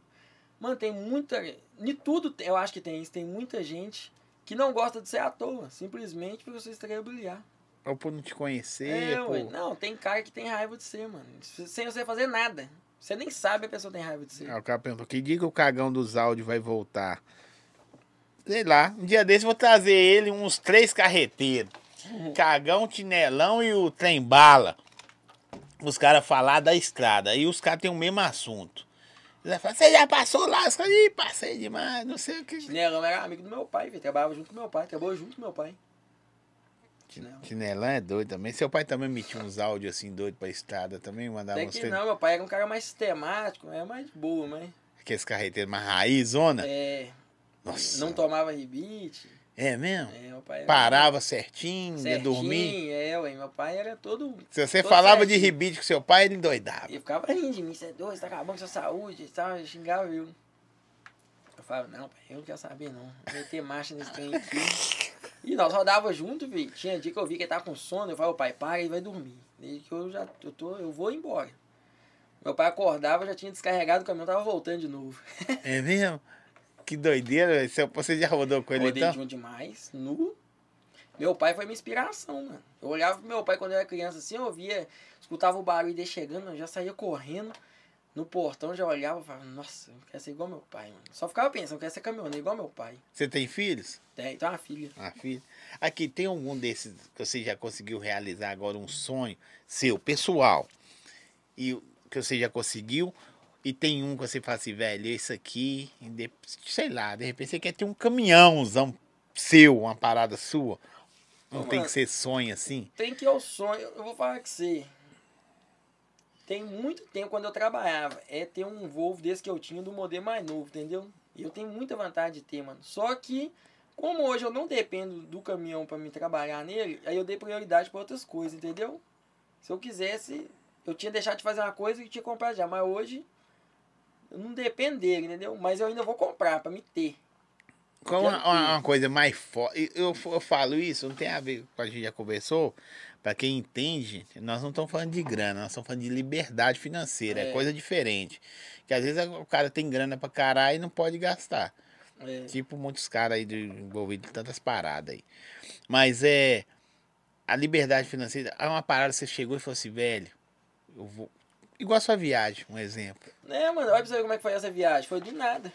S2: Mano, tem muita. De tudo eu acho que tem isso. Tem muita gente que não gosta de ser à toa. Simplesmente porque você estreia brilhar.
S1: Ou por não te conhecer,
S2: É, ué. Não, tem cara que tem raiva de você, mano. Sem você fazer nada. Você nem sabe a pessoa tem raiva de você.
S1: Aí o cara perguntou, que dia que o cagão dos áudios vai voltar? Sei lá, um dia desse eu vou trazer ele uns três carreteiros. Cagão, Tinelão e o trem bala. Os caras falar da estrada. Aí os caras têm o mesmo assunto. Eles falam, você já passou lá? Os caras, ih, passei demais, não sei o que.
S2: Chinelão era amigo do meu pai, velho. Trabalhava junto com meu pai, trabalhou junto com meu pai.
S1: Tinelão é doido também. Seu pai também metia uns áudios assim doido pra estrada também, mandava
S2: Até
S1: uns
S2: que não, meu pai era um cara mais sistemático, é mais boa, mas.
S1: Aqueles carreteiros mais raiz, zona.
S2: É.
S1: Nossa.
S2: Não tomava rebite.
S1: É mesmo?
S2: É, meu pai
S1: Parava certinho, ia
S2: certinho,
S1: dormir.
S2: É, ué, meu pai era todo.
S1: Se você
S2: todo
S1: falava de
S2: certinho.
S1: ribite com seu pai, ele endoidava.
S2: E ficava rindo de mim, você é doido, você tá acabando com sua saúde e tal, eu xingava eu. Eu falava, não, pai, eu não quero saber não. Vou meter marcha nesse trem aqui. E nós rodava junto, vi. Tinha dia que eu vi que ele tava com sono, eu falava, pai, para e vai dormir. Desde que eu já eu tô, eu vou embora. Meu pai acordava, já tinha descarregado o caminhão, tava voltando de novo.
S1: É mesmo? Que doideira, Você já rodou com ele
S2: Rodei
S1: então?
S2: junto demais, nu. Meu pai foi minha inspiração, mano. Eu olhava pro meu pai quando eu era criança assim, eu via, escutava o barulho dele chegando, eu já saía correndo no portão, já olhava e falava, nossa, eu quero ser igual meu pai, mano. Só ficava pensando, eu quero ser caminhoneiro igual meu pai.
S1: Você tem filhos?
S2: Tem, então uma filha.
S1: Ah, filho. Aqui, tem algum desses que você já conseguiu realizar agora um sonho seu, pessoal? E o- que você já conseguiu? E tem um que você fala assim, velho, esse aqui, sei lá, de repente você quer ter um caminhãozão seu, uma parada sua. Não tem que ser sonho assim?
S2: Tem que eu sonho, eu vou falar que você. Tem muito tempo quando eu trabalhava, é ter um Volvo desse que eu tinha do modelo mais novo, entendeu? E eu tenho muita vontade de ter, mano. Só que, como hoje eu não dependo do caminhão pra me trabalhar nele, aí eu dei prioridade pra outras coisas, entendeu? Se eu quisesse, eu tinha deixado de fazer uma coisa e tinha comprado já, mas hoje não dependo dele, entendeu? Mas eu ainda vou comprar pra me ter.
S1: Qual
S2: quero
S1: uma, uma- coisa mais forte? Eu, eu falo isso, não tem a ver com a gente já conversou. Pra quem entende, nós não estamos falando de grana, nós estamos falando de liberdade financeira. É,
S2: É.
S1: coisa diferente. Que às vezes o cara tem grana pra caralho e não pode gastar.
S2: É,
S1: Tipo muitos caras aí envolvidos em tantas paradas aí. Mas é. A liberdade financeira é uma parada que você chegou e falou assim, velho, eu vou. Igual a sua viagem, um exemplo.
S2: Né, mano? Olha pra você ver como é que foi essa viagem. Foi do nada.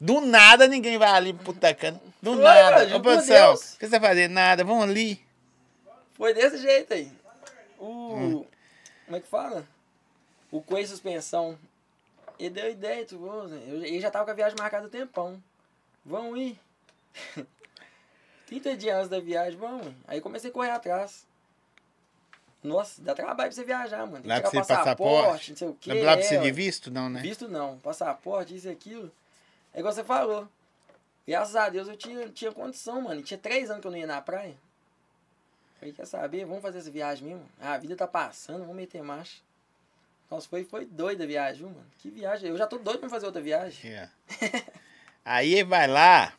S1: Do nada ninguém vai ali pro Putacana. Do
S2: Foi,
S1: nada.
S2: mano,
S1: Ô, produção, o que você vai fazer? Nada, vamos ali.
S2: Foi desse jeito aí. O.
S1: Hum.
S2: Como é que fala? O Coelho Suspensão. Ele deu ideia, tu, eu- ele já tava com a viagem marcada há tempão. Vamos ir. *laughs* 30 dias antes da viagem, vamos. Aí comecei a correr atrás. Nossa, dá trabalho pra você viajar, mano. Tem
S1: Lá
S2: que
S1: pra
S2: tirar
S1: você passaporte.
S2: não sei o quê.
S1: Lá pra
S2: é,
S1: você de visto, não, né?
S2: Visto não, passaporte, isso e aquilo. É igual você falou. Graças a Deus eu tinha, tinha condição, mano. E tinha três anos que eu não ia na praia. Falei, quer saber? Vamos fazer essa viagem mesmo? Ah, a vida tá passando, vamos meter marcha. Nossa, foi, foi doida a viagem, viu, mano? Que viagem. Eu já tô doido pra fazer outra viagem.
S1: É. Aí vai lá.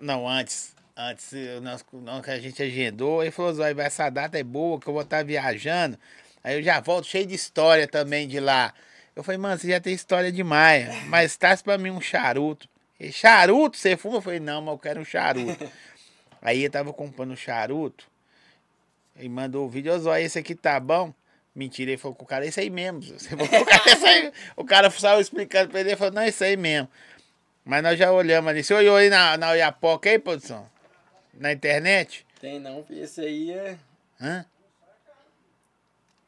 S1: Não, antes. Antes, eu- nós, nós que a gente agendou, ele falou, Zói, essa data é boa, que eu vou estar viajando. Aí eu já volto cheio de história também de lá. Eu falei, mano, você já tem história demais, mas traz pra mim um charuto. Ele, charuto, você fuma? Eu falei, não, mas eu quero um charuto. *laughs* Aí eu tava comprando um charuto, e mandou o vídeo, Zói, esse aqui tá bom? Mentira, ele falou com o cara, esse aí mesmo. Você *laughs* falou, o, cara, esse aí. o cara saiu explicando pra ele, ele falou, não, esse aí mesmo. Mas nós já olhamos ali. Você olhou aí na, na Oiapoca aí, produção? Na internet?
S2: Tem não, esse aí é.
S1: Hã?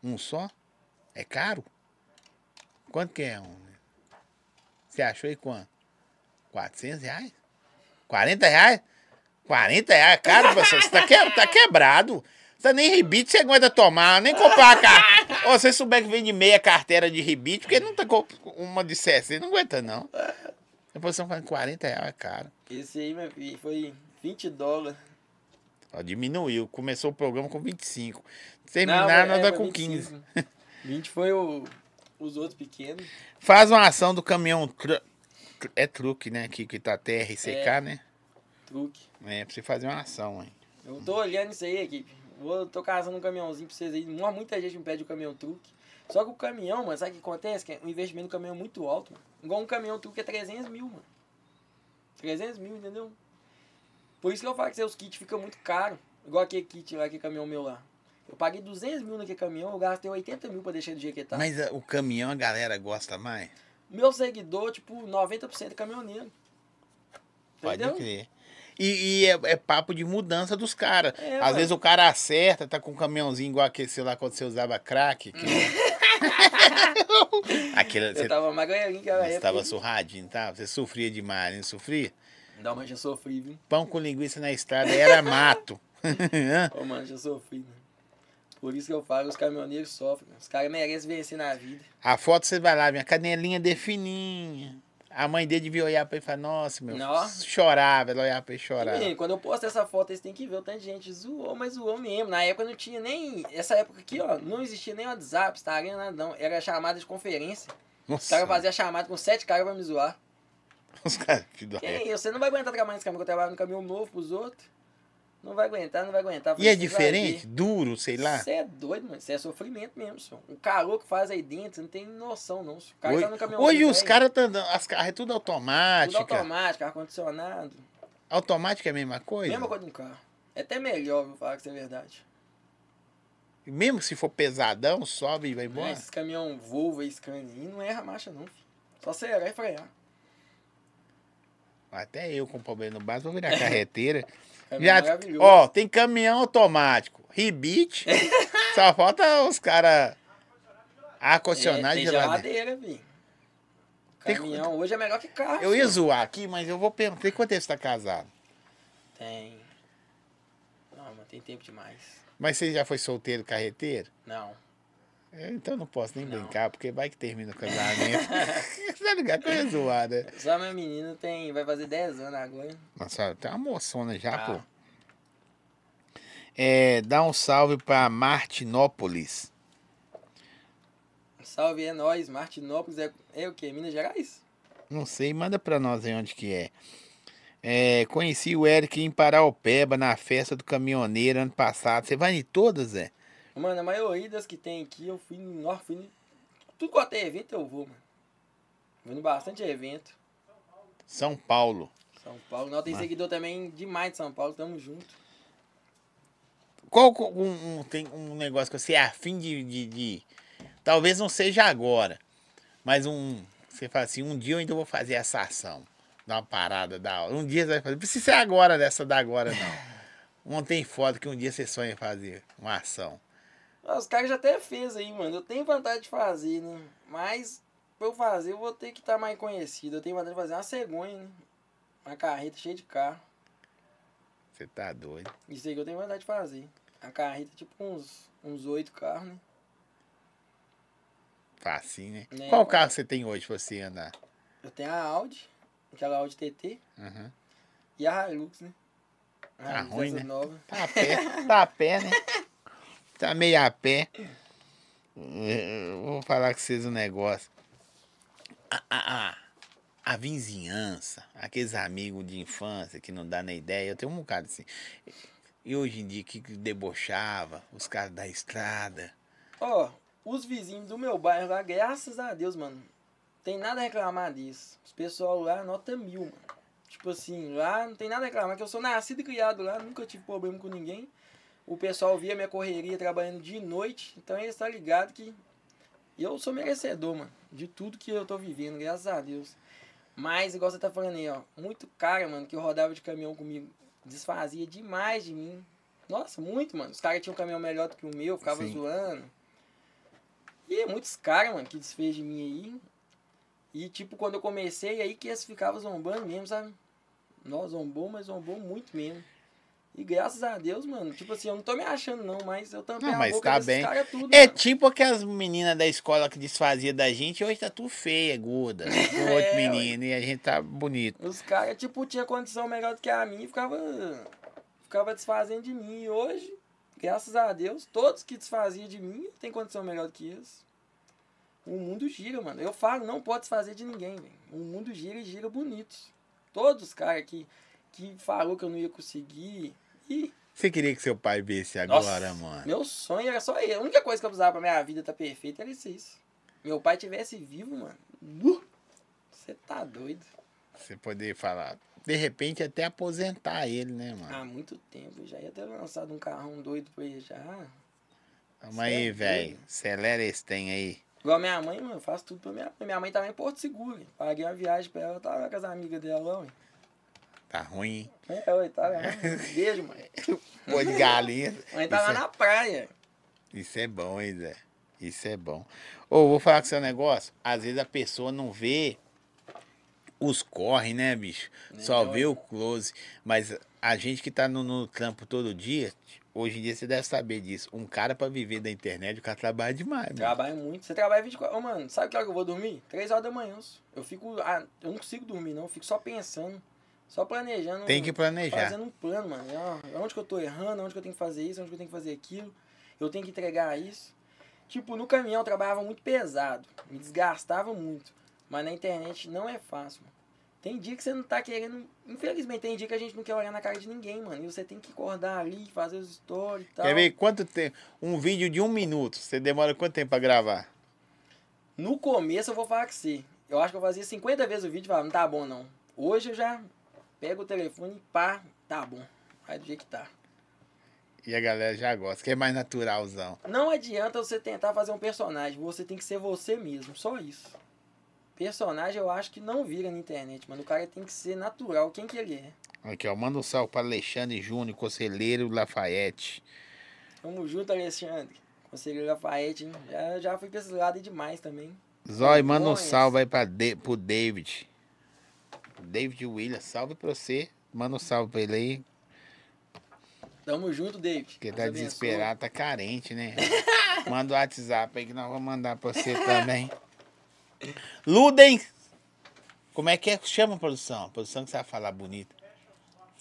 S1: Um só? É caro? Quanto que é um? Você achou aí quanto? 400 reais? 40 reais? 40 reais, é caro, professor. Você tá, que, tá quebrado. Você tá nem rebite, você aguenta tomar, nem comprar a carteira. Ou se souber que vende meia carteira de rebite, porque não tá com uma de 60, não aguenta não. Depois você falando 40 reais, é caro.
S2: Esse aí, meu filho, foi 20 dólares.
S1: Ó, diminuiu. Começou o programa com 25.
S2: Não,
S1: Terminar,
S2: é,
S1: nós
S2: é, foi
S1: com
S2: 25.
S1: 15.
S2: 20 foi o, os outros pequenos.
S1: Faz uma ação do caminhão. tru- É truque, né? Aqui que tá TRCK,
S2: É.
S1: né?
S2: Truque.
S1: É, pra você fazer uma ação, hein?
S2: Eu tô olhando isso aí, equipe. Vou, tô casando um caminhãozinho pra vocês aí. Muita gente me pede o caminhão truque. Só que o caminhão, mano, sabe o que acontece? Que o investimento do caminhão é muito alto, mano. Igual um caminhão truque é 300 mil, mano. 300 mil, entendeu? Por isso que eu falo que seus kits ficam muito caros. Igual aquele kit lá, aquele caminhão meu lá. Eu paguei 200 mil naquele caminhão, eu gastei 80 mil pra deixar do jeito que tá.
S1: Mas uh, o caminhão a galera gosta mais?
S2: Meu seguidor, tipo, 90% é caminhoneiro.
S1: Pode
S2: Entendeu?
S1: crer. E, e é, é papo de mudança dos caras.
S2: É,
S1: Às vezes o cara acerta, tá com um caminhãozinho igual aquele sei lá quando você usava crack. Que... *laughs* Aquele,
S2: Eu
S1: você
S2: tava magrinho que era
S1: você
S2: época.
S1: tava surradinho, tá? Você sofria demais, não sofria?
S2: Não, mas já sofri, viu?
S1: Pão com linguiça na estrada era mato.
S2: Ô, mano, já sofri, né? Por isso que eu falo, os caminhoneiros sofrem. Os caras merecem vencer na vida.
S1: A foto você vai lá, minha canelinha de fininha. A mãe dele devia olhar pra ele e falar, nossa, meu.
S2: Nossa.
S1: Chorava, ela olhava pra ele chorava.
S2: menino, quando eu posto essa foto, vocês têm que ver o tanto de gente zoou, mas zoou mesmo. Na época não tinha nem. Essa época aqui, ó, não existia nem WhatsApp, Instagram, nada não. Era chamada de conferência. Os
S1: Nossa,
S2: caras faziam chamada com sete caras pra me zoar.
S1: Os caras,
S2: é eu? Você não vai aguentar trabalhar nesse caminhão que eu trabalho no caminhão novo pros outros. Não vai aguentar, não vai aguentar.
S1: E é
S2: "Você
S1: diferente? Duro, sei lá.
S2: Você é doido, mano. Isso é sofrimento mesmo, senhor. O calor que faz aí dentro, você não tem noção, não. O cara
S1: Hoje,
S2: tá no caminhão.
S1: hoje os caras estão andando, as carros é tudo
S2: Tudo
S1: automática.
S2: automático, ar-condicionado.
S1: Automática é a mesma coisa?
S2: Mesma coisa de um carro. É até melhor, vou falar que isso é verdade.
S1: Mesmo se for pesadão, sobe e vai embora.
S2: Esses caminhão Volvo e Scania não erra a marcha, não, filho. Só acelerar e frear.
S1: Até eu com problema no básico vou virar *laughs* carreteira.
S2: Caminhão
S1: Já, ó, tem caminhão automático. Rebite. *laughs* só falta os caras ar-condicionado
S2: é,
S1: e
S2: tem
S1: geladeira.
S2: geladeira, filho.
S1: Tem-
S2: Caminhão hoje é melhor que carro.
S1: Eu ia zoar aqui, mas eu vou perguntar. Quanto tempo você tá casado?
S2: Tem. Não, mas tem tempo demais.
S1: Mas você já foi solteiro carreteiro?
S2: Não.
S1: É, Então não posso nem
S2: Não.
S1: brincar, porque vai que termina o casamento. Você *laughs* tá ligado zoar, né?
S2: Só minha menina tem. Vai fazer 10 anos agora.
S1: Nossa, tem uma moçona já,
S2: Ah.
S1: pô. É, dá um salve pra Martinópolis.
S2: Salve, é nóis. Martinópolis é, é o quê? Minas Gerais?
S1: Não sei, manda pra nós aí onde que é. É, conheci o Eric em Paraupeba na festa do caminhoneiro ano passado. Você vai em todas, Zé?
S2: Mano, a maioria das que tem aqui, eu fui. Ó, fui em tudo quanto é evento eu vou, mano. Vou em bastante evento.
S1: São Paulo.
S2: São Paulo. Nós tem
S1: Mas-
S2: seguidor também demais de São Paulo, tamo junto.
S1: Qual um, um- tem um negócio que você é afim de, de, de- Talvez não seja agora, mas um. Você fala assim, um dia eu ainda vou fazer essa ação. Dar uma parada da hora. Um dia você vai fazer. Não precisa ser agora dessa da agora, não. *laughs* Ontem foto que um dia você sonha fazer uma ação.
S2: Os caras já até fez aí, mano. Eu tenho vontade de fazer, né? Mas pra eu fazer, eu vou ter que estar mais conhecido. Eu tenho vontade de fazer uma cegonha, né? Uma carreta cheia de carro.
S1: Você tá doido.
S2: Isso aí que eu tenho vontade de fazer. A carreta, tipo uns uns oito carros, né?
S1: Facinho, né?
S2: Né,
S1: Qual carro você tem hoje pra você andar?
S2: Eu tenho a Audi, aquela Audi TT,
S1: Uhum.
S2: e a Hilux, né? A
S1: Tá
S2: Hilux
S1: ruim, né?
S2: novas.
S1: Tá a pé. tá a pé, né? *laughs* Tá meio a pé. Eu Vou falar com vocês um negócio. A, a, a, a vizinhança, aqueles amigos de infância que não dá nem ideia, eu tenho um bocado assim. E hoje em dia que debochava, os caras da estrada.
S2: Ó, os vizinhos do meu bairro lá, graças a Deus, mano, tem nada a reclamar disso. Os pessoal lá, nota mil, mano. Tipo assim, lá não tem nada a reclamar, que eu sou nascido e criado lá, nunca tive problema com ninguém. O pessoal via minha correria trabalhando de noite, então eles estão ligados que eu sou merecedor, mano, de tudo que eu tô vivendo, graças a Deus. Mas, igual você tá falando aí, ó, muito cara, mano, que rodava de caminhão comigo, desfazia demais de mim. Nossa, muito, mano. Os caras tinham um caminhão melhor do que o meu, ficava
S1: Sim.
S2: zoando. E muitos caras, mano, que desfez de mim aí. E, tipo, quando eu comecei, aí que eles ficavam zombando mesmo, sabe? Nós zombou, mas zombou muito mesmo. E graças a Deus, mano, tipo assim, eu não tô me achando não, mas eu tampei
S1: Não,
S2: a
S1: mas
S2: boca
S1: tá bem.
S2: tudo,
S1: É
S2: mano.
S1: tipo aquelas meninas da escola que desfazia da gente, hoje tá tudo feia, gorda. *laughs* O outro
S2: É,
S1: menino, e a gente tá bonito.
S2: Os caras, tipo, tinha condição melhor do que a minha e ficava, ficava desfazendo de mim. E hoje, graças a Deus, todos que desfaziam de mim têm condição melhor do que eles. O mundo gira, mano. Eu falo, não pode desfazer de ninguém, velho. O mundo gira e gira bonito. Todos os caras que, que falou que eu não ia conseguir. E
S1: Você queria que seu pai visse agora,
S2: Nossa,
S1: mano?
S2: Meu sonho era só ele. A única coisa que eu precisava pra minha vida tá perfeita era isso. Meu pai tivesse vivo, mano. Você tá doido.
S1: Você poder falar. De repente até aposentar ele, né, mano?
S2: Há muito tempo. Já ia ter lançado um carrão doido pra ele já.
S1: Vamos
S2: cê
S1: aí,
S2: é
S1: velho. Acelera esse tem aí.
S2: Igual minha mãe, mano, eu faço tudo pra minha mãe. Minha mãe tava em Porto Seguro. Paguei uma viagem pra ela, tava com as amigas dela, ué.
S1: Tá ruim, hein?
S2: É, ué, tá. Beijo, mãe. *laughs*
S1: Pô de galinha.
S2: Mãe tava
S1: Isso é-
S2: na praia.
S1: Isso é bom, hein, Zé? Isso é bom. Ô, vou falar com seu negócio. Às vezes a pessoa não vê os corre, né, bicho? Só
S2: É,
S1: vê
S2: ué.
S1: o close. Mas a gente que tá no, no trampo todo dia, hoje em dia você deve saber disso. Um cara pra viver da internet, o cara trabalha demais, mano.
S2: Trabalho muito. Você trabalha 24 Ô, mano, sabe que hora que eu vou dormir? 3 horas da manhã. Eu fico. ah, eu não consigo dormir, não. Eu fico só pensando. Só planejando.
S1: Tem que planejar.
S2: Fazendo um plano, mano. Ó, Onde que eu tô errando, onde que eu tenho que fazer isso, onde que eu tenho que fazer aquilo. Eu tenho que entregar isso. Tipo, no caminhão eu trabalhava muito pesado. Me desgastava muito. Mas na internet não é fácil, mano. Tem dia que você não tá querendo. Infelizmente, tem dia que a gente não quer olhar na cara de ninguém, mano. E você tem que acordar ali, fazer os stories e tal.
S1: Quer ver quanto tempo? Um vídeo de um minuto. Você demora quanto tempo pra gravar?
S2: No começo eu vou falar que você. Eu acho que eu fazia 50 vezes o vídeo e falava, não tá bom não. Hoje eu já pego o telefone e pá, tá bom. Vai do jeito que tá.
S1: E a galera já gosta, que é mais naturalzão.
S2: Não adianta você tentar fazer um personagem, você tem que ser você mesmo, só isso. Personagem eu acho que não vira na internet, mano. O cara tem que ser natural, quem que ele é.
S1: Aqui, ó. Manda um salve pra Alexandre Júnior, Conselheiro Lafayette.
S2: Tamo junto, Alexandre. Conselheiro Lafayette, hein? Já, já fui pra esse lado aí demais também.
S1: Zói, manda um salve aí pra De, pro David. David Williams, salve pra você. Manda um salve pra ele aí,
S2: Tamo junto, David.
S1: porque tá desesperado, tá carente, né? *laughs* Manda o WhatsApp aí que nós vamos mandar pra você também. Ludem! Como é que é chama a produção? A produção que você vai falar bonito.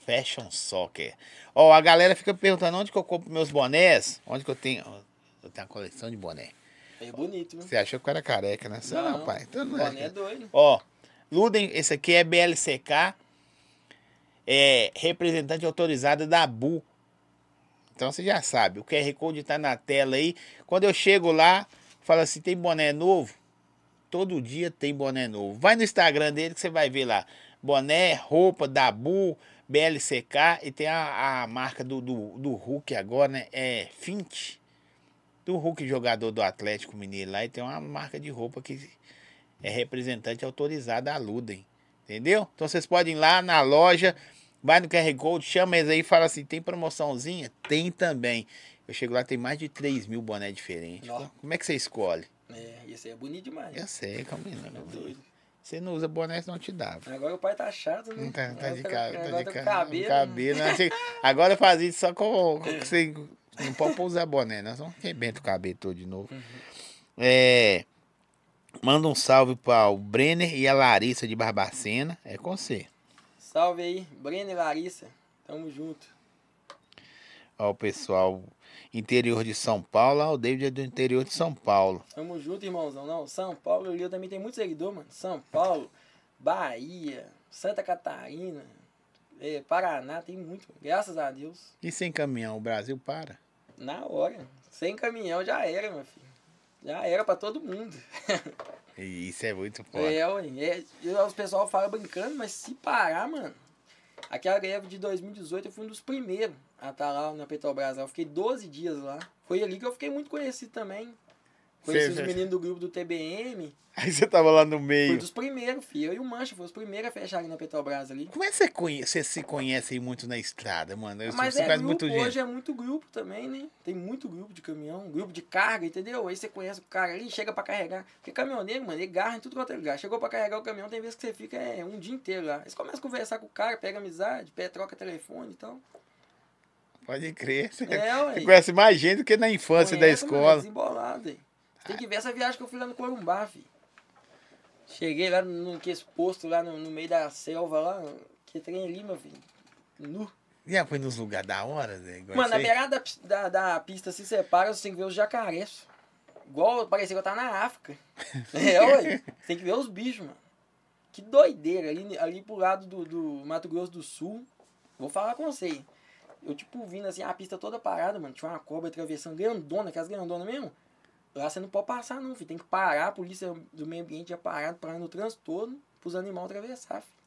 S1: Fashion Soccer. Ó, a galera fica perguntando onde que eu compro meus bonés. Onde que eu tenho. Eu tenho uma coleção de boné.
S2: É bonito, viu?
S1: Você achou que eu era careca, né? Você não,
S2: Não,
S1: pai. Então não é.
S2: Boné é doido.
S1: Ó, Ludem, esse aqui é BLCK, é representante autorizado da BU. Então você já sabe, o QR Code tá na tela aí. Quando eu chego lá, fala assim, tem boné novo? Todo dia tem boné novo. Vai no Instagram dele que você vai ver lá. Boné, roupa da BU, BLCK e tem a, a marca do, do, do Hulk agora, né? É Fint. Do Hulk, jogador do Atlético Mineiro lá, e tem uma marca de roupa que é representante autorizado da Ludem. Entendeu? Então vocês podem ir lá na loja, vai no QR Code, chama eles aí e fala assim: tem promoçãozinha? Tem também. Eu chego lá, tem mais de 3 mil bonés diferentes.
S2: Ó.
S1: Como é que você escolhe?
S2: É, esse aí é bonito demais.
S1: Eu sei, calma aí, não.
S2: doido.
S1: Você não usa boné, não te dá.
S2: Agora o pai tá chato, né?
S1: Não tá, tá de,
S2: Agora
S1: ca- tá
S2: agora
S1: de
S2: com
S1: ca-
S2: cabelo.
S1: cabelo. né? Agora faz isso só com. você não pode usar boné, nós vamos arrebenta o cabelo todo de novo.
S2: Uhum.
S1: É, manda um salve para o Brenner e a Larissa de Barbacena. É com você.
S2: Salve aí, Breno e Larissa. Tamo junto.
S1: Ó, o pessoal interior de São Paulo. Ó, o David é do interior de São Paulo.
S2: Tamo junto, irmãozão. Não, São Paulo, o Rio também tem muito seguidor, mano. São Paulo, Bahia, Santa Catarina, é, Paraná, tem muito. Graças a Deus.
S1: E sem caminhão, o Brasil para.
S2: Na hora. Sem caminhão já era, meu filho. Já era pra todo mundo. *laughs*
S1: Isso é muito foda.
S2: É, ué. É, os pessoal fala brincando, mas se parar, mano. Aquela greve de 2018 eu fui um dos primeiros a estar lá na Petrobras. Eu fiquei 12 dias lá. Foi ali que eu fiquei muito conhecido também. Conheci
S1: Cê-
S2: os
S1: cê-
S2: meninos do grupo do TBM.
S1: Aí você tava lá no meio.
S2: dos primeiros, filho. Eu e o Mancha, foi os primeiros a fechar ali na Petrobras ali.
S1: Como é que você, conhe... você se conhece aí muito na estrada, mano? Eu
S2: Mas é
S1: conhece
S2: grupo,
S1: muito gente.
S2: hoje é muito grupo também, né? Tem muito grupo de caminhão, grupo de carga, entendeu? Aí você conhece o cara ali, chega pra carregar. Porque caminhoneiro, mano, ele garra em tudo quanto é lugar. Chegou pra carregar o caminhão, tem vezes que você fica é, um dia inteiro lá. Aí você começa a conversar com o cara, pega amizade, pega, troca telefone e tal.
S1: Pode crer. Você,
S2: É,
S1: você conhece mais gente do que na infância da
S2: Conhece, mano,
S1: escola.
S2: Desembolado, aí. Tem que ver essa viagem que eu fui lá no Corumbá, filho. Cheguei lá no que esse posto lá no, no meio da selva lá, que trem ali, meu filho. Nu.
S1: Já foi nos lugares da hora? Igual
S2: Mano, na beirada da, da, da pista se separa, você tem que ver os jacarés. Igual parecia que eu tava na África. *laughs* É, ué. Você tem que ver os bichos, mano. Que doideira. Ali, ali pro lado do, do Mato Grosso do Sul. Vou falar com você. Eu, tipo, vindo assim, a pista toda parada, mano. Tinha uma cobra atravessando grandona, aquelas grandonas mesmo. Lá você não pode passar, não, filho. Tem que parar, a polícia do meio ambiente já parado, parando no trânsito todo, pros animais atravessar, filho.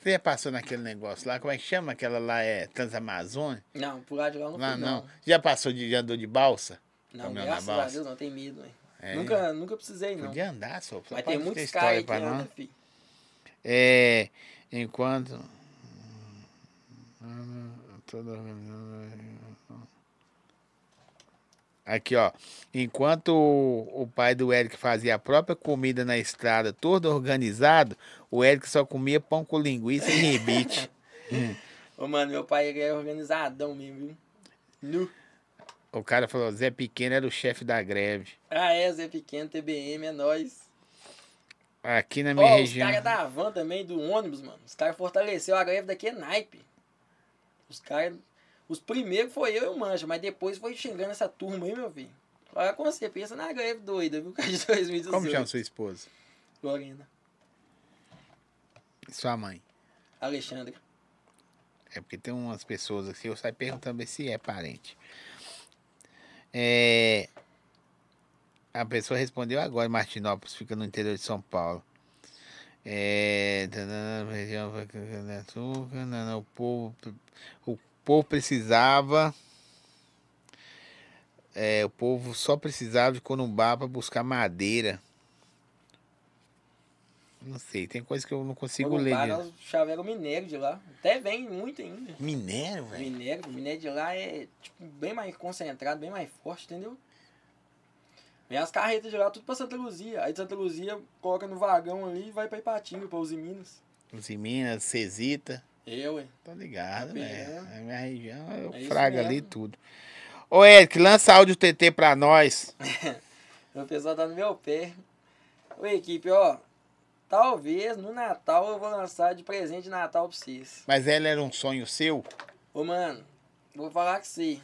S1: Você já passou naquele negócio lá, como é que chama? Aquela lá é Transamazônia?
S2: Não, por lá de lá não
S1: Lá
S2: fui,
S1: não.
S2: não.
S1: Já passou de já andou de balsa?
S2: Não, graças a
S1: balsa?
S2: Deus, não tem medo, velho.
S1: É.
S2: Nunca, nunca precisei, não.
S1: Podia andar, só.
S2: Mas tem muitos caras
S1: pra
S2: que andam, filho.
S1: É, enquanto. Aqui, ó. Enquanto o, o pai do Eric fazia a própria comida na estrada, todo organizado, o Eric só comia pão com linguiça e rebite. *laughs*
S2: Ô, mano, meu pai ele é organizadão mesmo, viu? Nu.
S1: o cara falou: Zé Pequeno era o chefe da greve.
S2: Ah, é, Zé Pequeno, TBM, é nóis.
S1: Aqui na minha
S2: os
S1: região.
S2: caras da van também, do ônibus, mano. Os caras fortaleceu a greve daqui é naipe. Os caras. Os primeiros foi eu e o Mancha, mas depois foi chegando essa turma aí, meu filho. Olha com você, pensa na greve doida, viu? De 2018.
S1: Como chama sua esposa?
S2: Lorena.
S1: Sua mãe?
S2: Alexandre.
S1: É porque tem umas pessoas aqui, eu saio perguntando se é parente. É, a pessoa respondeu agora, Martinópolis, fica no interior de São Paulo. É, o povo, o povo precisava, é, o povo só precisava de Corumbá para buscar madeira. Não sei, tem coisa que eu não consigo ler.
S2: Corumbá,
S1: direito.
S2: nós chaveiro minério de lá. Até vem muito ainda.
S1: Minério, velho?
S2: Minério, minério de lá é tipo, bem mais concentrado, bem mais forte, entendeu? Vem as carretas de lá, tudo pra Santa Luzia. Aí de Santa Luzia coloca no vagão ali e vai pra Ipatinga, pra Uzi Minas.
S1: Os em Minas, Cesita.
S2: Eu, ué.
S1: Tô ligado, velho.
S2: vendo?
S1: Na minha região eu
S2: É
S1: fraga ali tudo. Ô, Eric, lança áudio TT pra nós. *laughs*
S2: O pessoal tá no meu pé. Ô, equipe, ó. Talvez no Natal eu vou lançar de presente de Natal pra vocês.
S1: Mas ela era um sonho seu?
S2: Ô, mano, vou falar com você.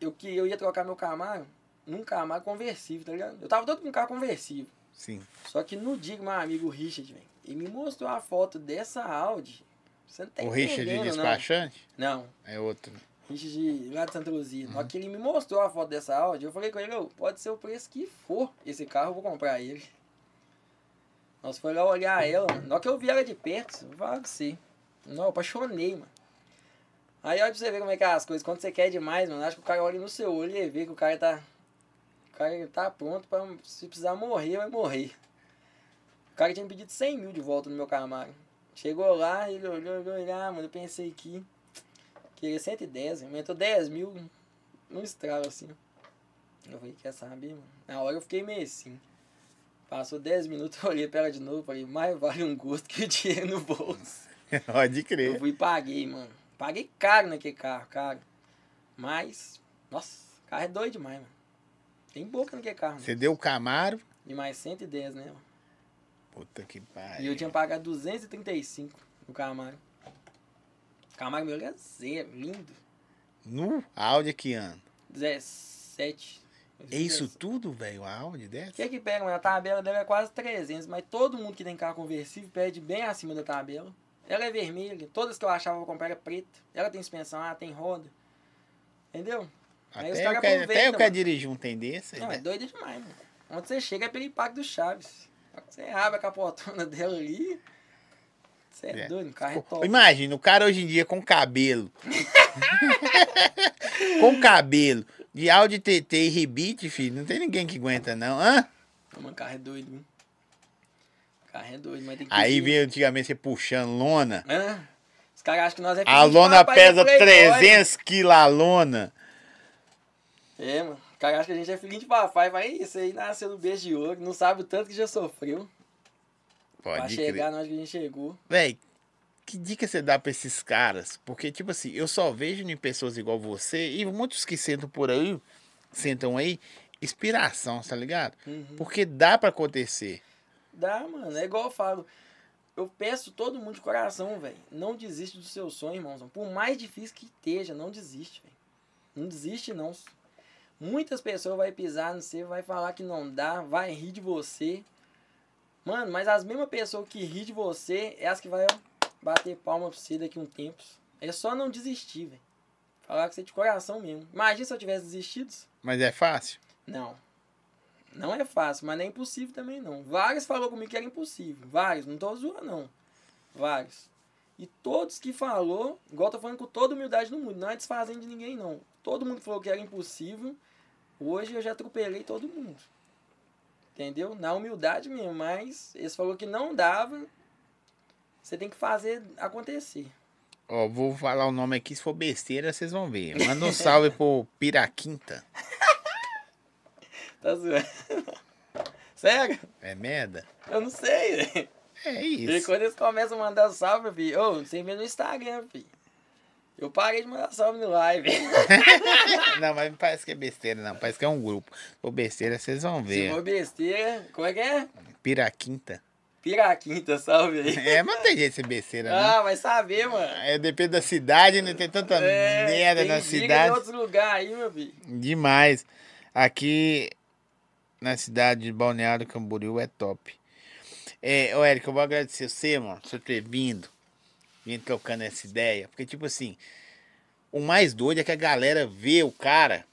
S2: Eu, que, eu ia trocar meu Camaro num Camaro conversível, tá ligado? Eu tava todo com um carro conversível.
S1: Sim.
S2: Só que no dia que meu amigo Richard, velho, ele me mostrou a foto dessa Audi. Você não tá
S1: o Richard de despachante?
S2: Não,
S1: É outro.
S2: Richard lá de Santa Luzia.
S1: Uhum.
S2: Que ele me mostrou a foto dessa Audi, eu falei com ele, "Ô, pode ser o preço que for esse carro, eu vou comprar ele. Nós foi lá olhar ela, mano. Na que eu vi ela de perto, eu falar com você. Não, eu apaixonei, mano. Aí olha pra você ver como é que é as coisas. Quando você quer demais, mano, acho que o cara olha no seu olho e vê que o cara tá. O cara tá pronto pra. Se precisar morrer, vai morrer. O cara tinha me pedido 100 mil de volta no meu Camaro. Chegou lá, ele olhou, olhou, olhou, ah, mano, eu pensei que. Queria 110, aumentou 10 mil num estralo assim. Eu falei, quer saber, mano? Na hora eu fiquei meio assim. Passou 10 minutos, *laughs* eu olhei pra ela de novo, falei, mais vale um gosto que o dinheiro no bolso. *laughs*
S1: Pode
S2: Eu
S1: crer.
S2: fui e paguei, mano. Paguei caro naquele carro, caro. Mas, nossa, o carro é doido demais, mano. Tem boca naquele carro, mano.
S1: Você deu o Camaro?
S2: E mais 110, né? mano?
S1: Puta que
S2: E
S1: pariu.
S2: eu tinha pagado 235 no Camaro. O Camaro meu é zero, lindo.
S1: No Audi que ano?
S2: 17.
S1: É isso tudo, velho? A Audi dessa?
S2: O que é que pega, mano? A tabela dela é quase 300, mas todo mundo que tem carro conversível pede bem acima da tabela. Ela é vermelha, todas que eu achava eu comprar era preta. Ela tem suspensão, ela tem roda. Entendeu? Aí os
S1: Até
S2: caras
S1: eu, quero,
S2: aproveitam,
S1: até eu quero
S2: mano.
S1: dirigir um desse.
S2: Não,
S1: né?
S2: é doido demais, mano. Onde você chega é pelo impacto do Chaves. Você abre a capotona *laughs* dela ali. Você é,
S1: É.
S2: doido, o carro é top.
S1: Imagina, o cara hoje em dia com cabelo. *laughs* com cabelo. De Audi TT e rebite, filho. Não tem ninguém que aguenta, não. Hã?
S2: Mano, o carro é doido, viu? O carro é doido, mas tem que
S1: Aí veio antigamente você puxando lona.
S2: Hã? Os caras acham que nós é
S1: A lona pesa
S2: do Playboy.
S1: 300 quilos a lona.
S2: É, mano. Cara acha que a gente é filhinho de papai. Vai, isso aí nasceu no beijo de ouro. Não sabe o tanto que já sofreu. pra
S1: Pode
S2: chegar
S1: crer.
S2: na hora que a gente chegou.
S1: Véi, que dica você dá pra esses caras? Porque, tipo assim, eu só vejo em pessoas igual você e muitos que sentam por aí, sentam aí, inspiração, tá ligado?
S2: Uhum.
S1: Porque dá pra acontecer.
S2: Dá, mano. É igual eu falo. Eu peço todo mundo de coração, velho. Não desiste do seu sonho, irmãozão. Por mais difícil que esteja, não desiste, velho. Não desiste, não. Muitas pessoas vai pisar no você, vai falar que não dá, vai rir de você. Mano, mas as mesmas pessoas que ri de você é as que vai bater palma pra você daqui a um tempo. É só não desistir, velho. Falar com você de coração mesmo. Imagina se eu tivesse desistido.
S1: Mas é fácil?
S2: Não. Não é fácil, mas não é impossível também não. Vários falou comigo que era impossível. Vários, não tô zoando não. Vários. E todos que falou, igual eu tô falando com toda humildade no mundo, não é desfazendo de ninguém não. Todo mundo falou que era impossível. Hoje eu já atropelei todo mundo. Entendeu? Na humildade mesmo, mas eles falou que não dava. Você tem que fazer acontecer.
S1: Ó, vou falar o nome aqui, se for besteira, vocês vão ver. Manda um salve pro Piraquinta. *laughs*
S2: Tá zoando. Sério?
S1: É merda?
S2: Eu não sei, velho.
S1: É
S2: E
S1: isso.
S2: quando eles começam a mandar salve, filho, ô, você vê no Instagram, filho. Eu parei de mandar salve no live. *laughs*
S1: Não, mas não parece que é besteira, não. Parece que é um grupo. Se for besteira, vocês vão
S2: Se
S1: ver.
S2: for besteira, como é que é?
S1: Piraquinta.
S2: Piraquinta, salve aí.
S1: É, mas não tem jeito de ser besteira, não.
S2: Ah, vai saber, mano.
S1: É, depende da cidade, não tem tanta
S2: É,
S1: merda
S2: tem
S1: na cidade.
S2: outros lugares aí, meu filho.
S1: Demais. Aqui na cidade de Balneário Camboriú é top. É, ô Érico, eu vou agradecer você, mano, por ter vindo. Vindo trocando essa ideia. Porque, tipo assim, o mais doido é que a galera vê o cara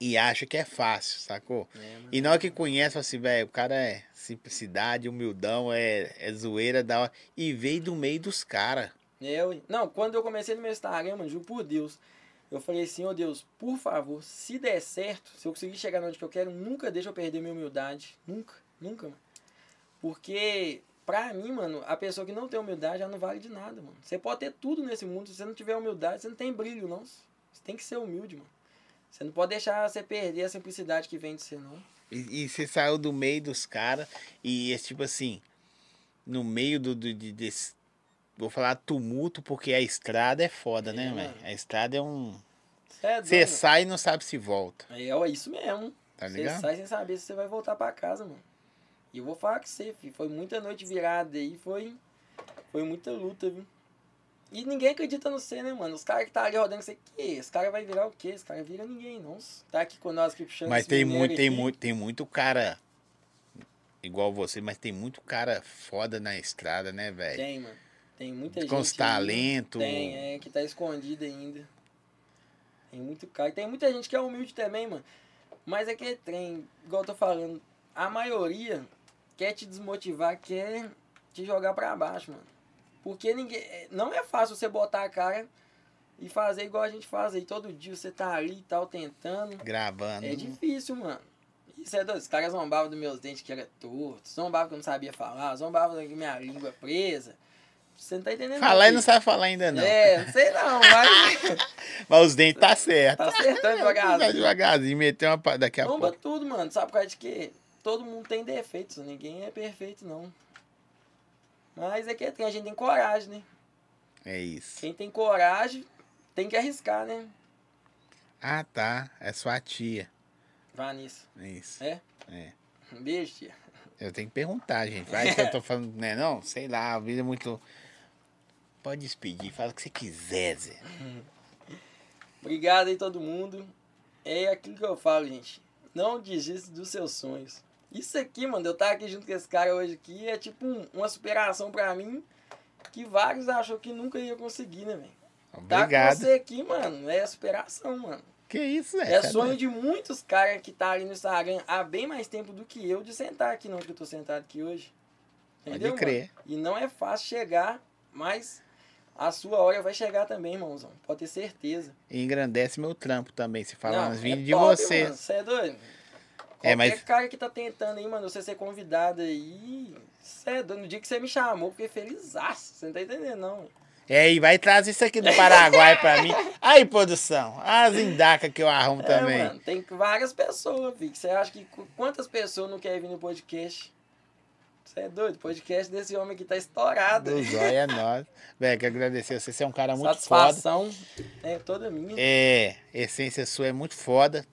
S1: e acha que é fácil, sacou?
S2: É.
S1: E na hora que conhece, fala assim, velho, o cara é simplicidade, humildão, é, é zoeira da hora. E veio do meio dos caras.
S2: Eu, não, quando eu comecei no meu Instagram, mano, juro por Deus, eu falei assim, ô Deus, por favor, se der certo, se eu conseguir chegar onde que eu quero, nunca deixa eu perder minha humildade. Nunca, nunca, mano. Porque, pra mim, mano, a pessoa que não tem humildade já não vale de nada, mano. Você pode ter tudo nesse mundo, se você não tiver humildade, você não tem brilho, não. Você tem que ser humilde, mano. Você não pode deixar você perder a simplicidade que vem de você, não.
S1: E, e você saiu do meio dos caras e esse tipo assim, no meio do, do de, desse, vou falar tumulto porque a estrada é foda, né,
S2: É,
S1: velho?
S2: mano.
S1: A estrada é um,
S2: Cê é
S1: você
S2: doido,
S1: sai e não sabe se volta.
S2: É, é isso mesmo.
S1: tá
S2: Você
S1: ligado?
S2: sai sem saber se você vai voltar pra casa, mano. E eu vou falar com você, filho. Foi muita noite virada aí, foi. Foi muita luta, viu? E ninguém acredita no você, né, mano? Os caras que tá ali rodando, você, que esse cara vai virar o quê? Esse cara vira ninguém, não. Tá aqui com nós aqui puxando
S1: Mas tem muito, tem
S2: aqui.
S1: muito, tem muito cara igual você, mas tem muito cara foda na estrada, né, velho?
S2: Tem, mano. Tem muita gente.
S1: Com os talentos.
S2: Tem, é, que tá escondido ainda. Tem muito cara. Tem muita gente que é humilde também, mano. Mas é que é trem, igual eu tô falando, a maioria quer te desmotivar, quer te jogar pra baixo, mano. Porque ninguém. Não é fácil você botar a cara e fazer igual a gente faz aí. Todo dia você tá ali e tal, tentando.
S1: Gravando.
S2: É difícil, mano. Isso é doido. Os caras zombavam dos meus dentes que era torto, zombavam que eu não sabia falar, zombavam da minha língua presa. Você não tá entendendo?
S1: Falar e não sabe falar ainda não.
S2: É, não sei não, mas *laughs*
S1: Mas os dentes tá certo.
S2: tá acertando *laughs*
S1: Tá
S2: devagarzinho.
S1: devagarzinho, meteu uma daqui a
S2: Bomba
S1: pouco.
S2: tudo, mano. Sabe por causa de quê? Todo mundo tem defeitos, ninguém é perfeito, não. Mas é que a gente tem coragem, né?
S1: É isso.
S2: Quem tem coragem tem que arriscar, né?
S1: Ah, tá. É sua tia.
S2: Vanessa.
S1: É isso.
S2: É?
S1: É.
S2: Um beijo, tia.
S1: Eu tenho que perguntar, gente. Vai *laughs* que eu tô falando, né? Não, sei lá, a vida é muito. Pode despedir, fala o que você quiser, Zé.
S2: Obrigado aí todo mundo. É aquilo que eu falo, gente. Não desista dos seus sonhos. Isso aqui, mano, eu estar aqui junto com esse cara hoje aqui é tipo um- uma superação pra mim que vários achou que nunca ia conseguir, né, velho? Tá com
S1: Obrigado.
S2: você aqui, mano, é superação, mano.
S1: Que isso, Zé?
S2: É
S1: Tá
S2: sonho de muitos caras que tá ali no Instagram há bem mais tempo do que eu de sentar aqui, não que eu tô sentado aqui hoje.
S1: Pode
S2: Entendeu,
S1: crer.
S2: mano? E não é fácil chegar, mas a sua hora vai chegar também, irmãozão. Pode ter certeza.
S1: E engrandece meu trampo também, se falar uns
S2: é
S1: vídeos de você.
S2: Mano, você é doido?
S1: É,
S2: Qualquer
S1: mas-
S2: cara que tá tentando aí, mano, você ser convidado aí, você é doido. No dia que você me chamou, fiquei feliz. Você não tá entendendo, não.
S1: É, e vai trazer isso aqui do Paraguai pra mim. Aí, produção, as indacas que eu arrumo
S2: É,
S1: também.
S2: mano, tem várias pessoas, Vic. Você acha que qu- quantas pessoas não querem vir no podcast? Você é doido? Podcast desse homem aqui tá estourado.
S1: Do zóio é nós. Velho, quero agradecer você. Você é um cara muito foda.
S2: Satisfação é toda minha.
S1: É, essência sua é muito foda.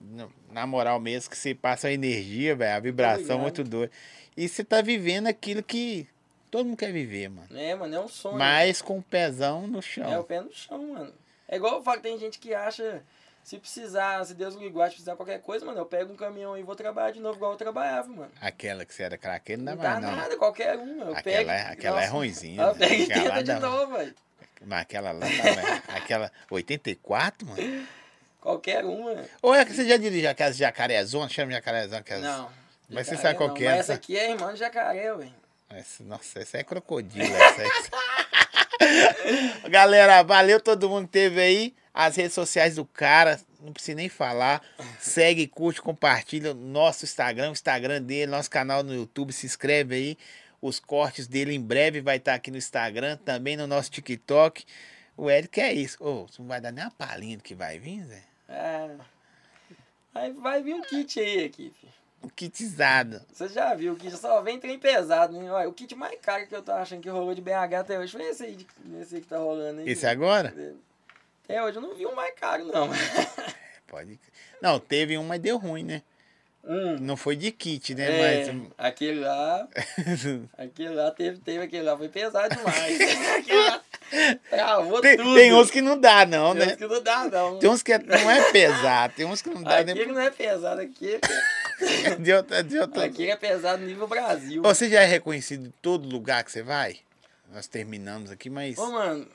S1: Na moral mesmo, que você passa a energia, velho, a vibração muito doida. E você tá vivendo aquilo que todo mundo quer viver, mano.
S2: É, mano, é um sonho.
S1: Mas com o pezão no
S2: É o
S1: chão.
S2: pé no chão, mano. É igual eu falo, tem gente que acha, se precisar, se Deus me guarde, se precisar qualquer coisa, mano, eu pego um caminhão e vou trabalhar de novo igual eu trabalhava, mano.
S1: Aquela que você era craqueiro, não dá mais, não.
S2: nada, qualquer um. Eu
S1: Aquela,
S2: pego,
S1: é, aquela é
S2: Nossa,
S1: ruimzinha.
S2: Eu pego e tenta de novo, velho.
S1: Mas aquela lá, né? aquela 84, mano?
S2: Qualquer uma.
S1: Ou é que você já dirigiu aquelas jacarezona? Chama jacarezona? Aquelas...
S2: Não.
S1: Mas você sabe qual que é,
S2: Mas essa aqui é irmã de jacaré, velho.
S1: Nossa, essa é crocodilo. Essa é... *laughs* Galera, valeu todo mundo que teve aí. As redes sociais do cara, não precisa nem falar. *laughs* Segue, curte, compartilha nosso Instagram, o Instagram dele, nosso canal no YouTube. Se inscreve aí. Os cortes dele em breve vai estar aqui no Instagram, também no nosso TikTok. O Eric é isso. Ô, você não vai dar nem uma palhinha do que vai vir, Zé?
S2: É. Aí vai vir um kit aí aqui, filho.
S1: Um kitizado.
S2: Você já viu, o kit só vem trem pesado, né? Olha, o kit mais caro que eu tô achando que rolou de BH até hoje foi esse aí, esse aí que tá rolando aí.
S1: Esse agora?
S2: Até hoje eu não vi um mais caro, não. *laughs*
S1: Pode. Não, teve um, mas deu ruim, né?
S2: Hum.
S1: Não foi de kit, né?
S2: É,
S1: Mas.
S2: aquele lá, *laughs* aquele lá teve, teve aquele lá, foi pesado demais. *laughs* aquele lá travou
S1: Tem,
S2: tudo.
S1: tem uns que não dá, não,
S2: Tem uns
S1: né?
S2: que não dá, não.
S1: Tem uns que é- não é pesado, tem uns que não dá nem
S2: Aquele não é pesado, aquele,
S1: de outra, de outra.
S2: aquele é pesado nível Brasil.
S1: Você já é reconhecido em todo lugar que você vai? Nós terminamos aqui, mas.
S2: Ô, mano,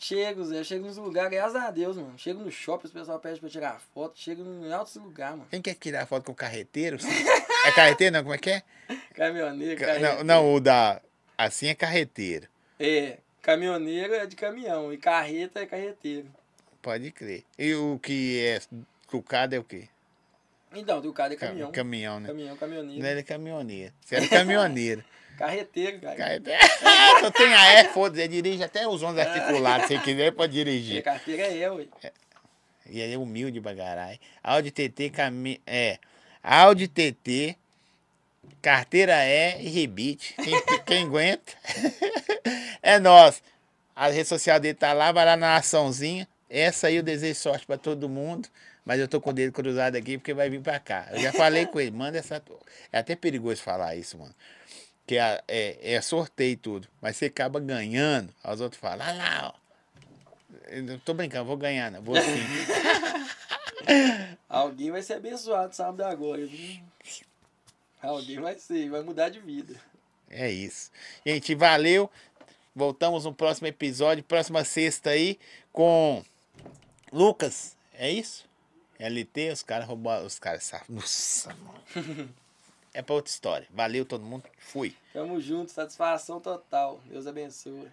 S2: chego, Zé, chego nos lugares, graças a Deus, mano. Chego no shopping, os pessoal pede pra tirar foto, chego em altos lugares, mano.
S1: Quem quer tirar foto com o carreteiro? *laughs* É carreteiro, não? Como é que é?
S2: Caminhoneiro,
S1: Ca-
S2: carreteiro.
S1: Não, não, o da. Assim é carreteiro.
S2: É, caminhoneiro é de caminhão e carreta é carreteiro.
S1: Pode crer. E o que é trucado é o quê?
S2: Então, o cara é
S1: Ca-
S2: caminhão.
S1: Caminhão, né?
S2: Caminhão, caminhoneiro.
S1: Não era caminhoneiro. Você era caminhoneiro. *laughs*
S2: Carreteiro, cara.
S1: Carreteiro. *laughs* Eu tenho a E, foda-se, dirige até os 11 articulados. Se quiser, pode
S2: E a
S1: dirigir.
S2: carteira é eu, ué.
S1: E aí é humilde bagarai. Audi TT, cami... é. Audi TT, carteira E e rebite. Quem, quem aguenta? *laughs* é nós. A rede social dele tá lá, vai lá na açãozinha. Essa aí eu desejo sorte pra todo mundo. Mas eu tô com o dedo cruzado aqui porque vai vir pra cá. Eu já falei com ele, manda essa. É até perigoso falar isso, mano. Que é, é, é sorteio e tudo. Mas você acaba ganhando. Aí Os outros falam, ah lá, ó. Eu não tô brincando, vou ganhar, não. Vou sim. *laughs*
S2: Alguém vai ser abençoado sábado agora, viu? Alguém vai ser, vai mudar de vida.
S1: É isso. Gente, valeu. Voltamos no próximo episódio, próxima sexta aí, com Lucas. É isso? LT, os caras roubaram. Os caras. Nossa, mano. *laughs* É pra outra história. Valeu todo mundo. Fui.
S2: Tamo junto, satisfação total. Deus abençoe.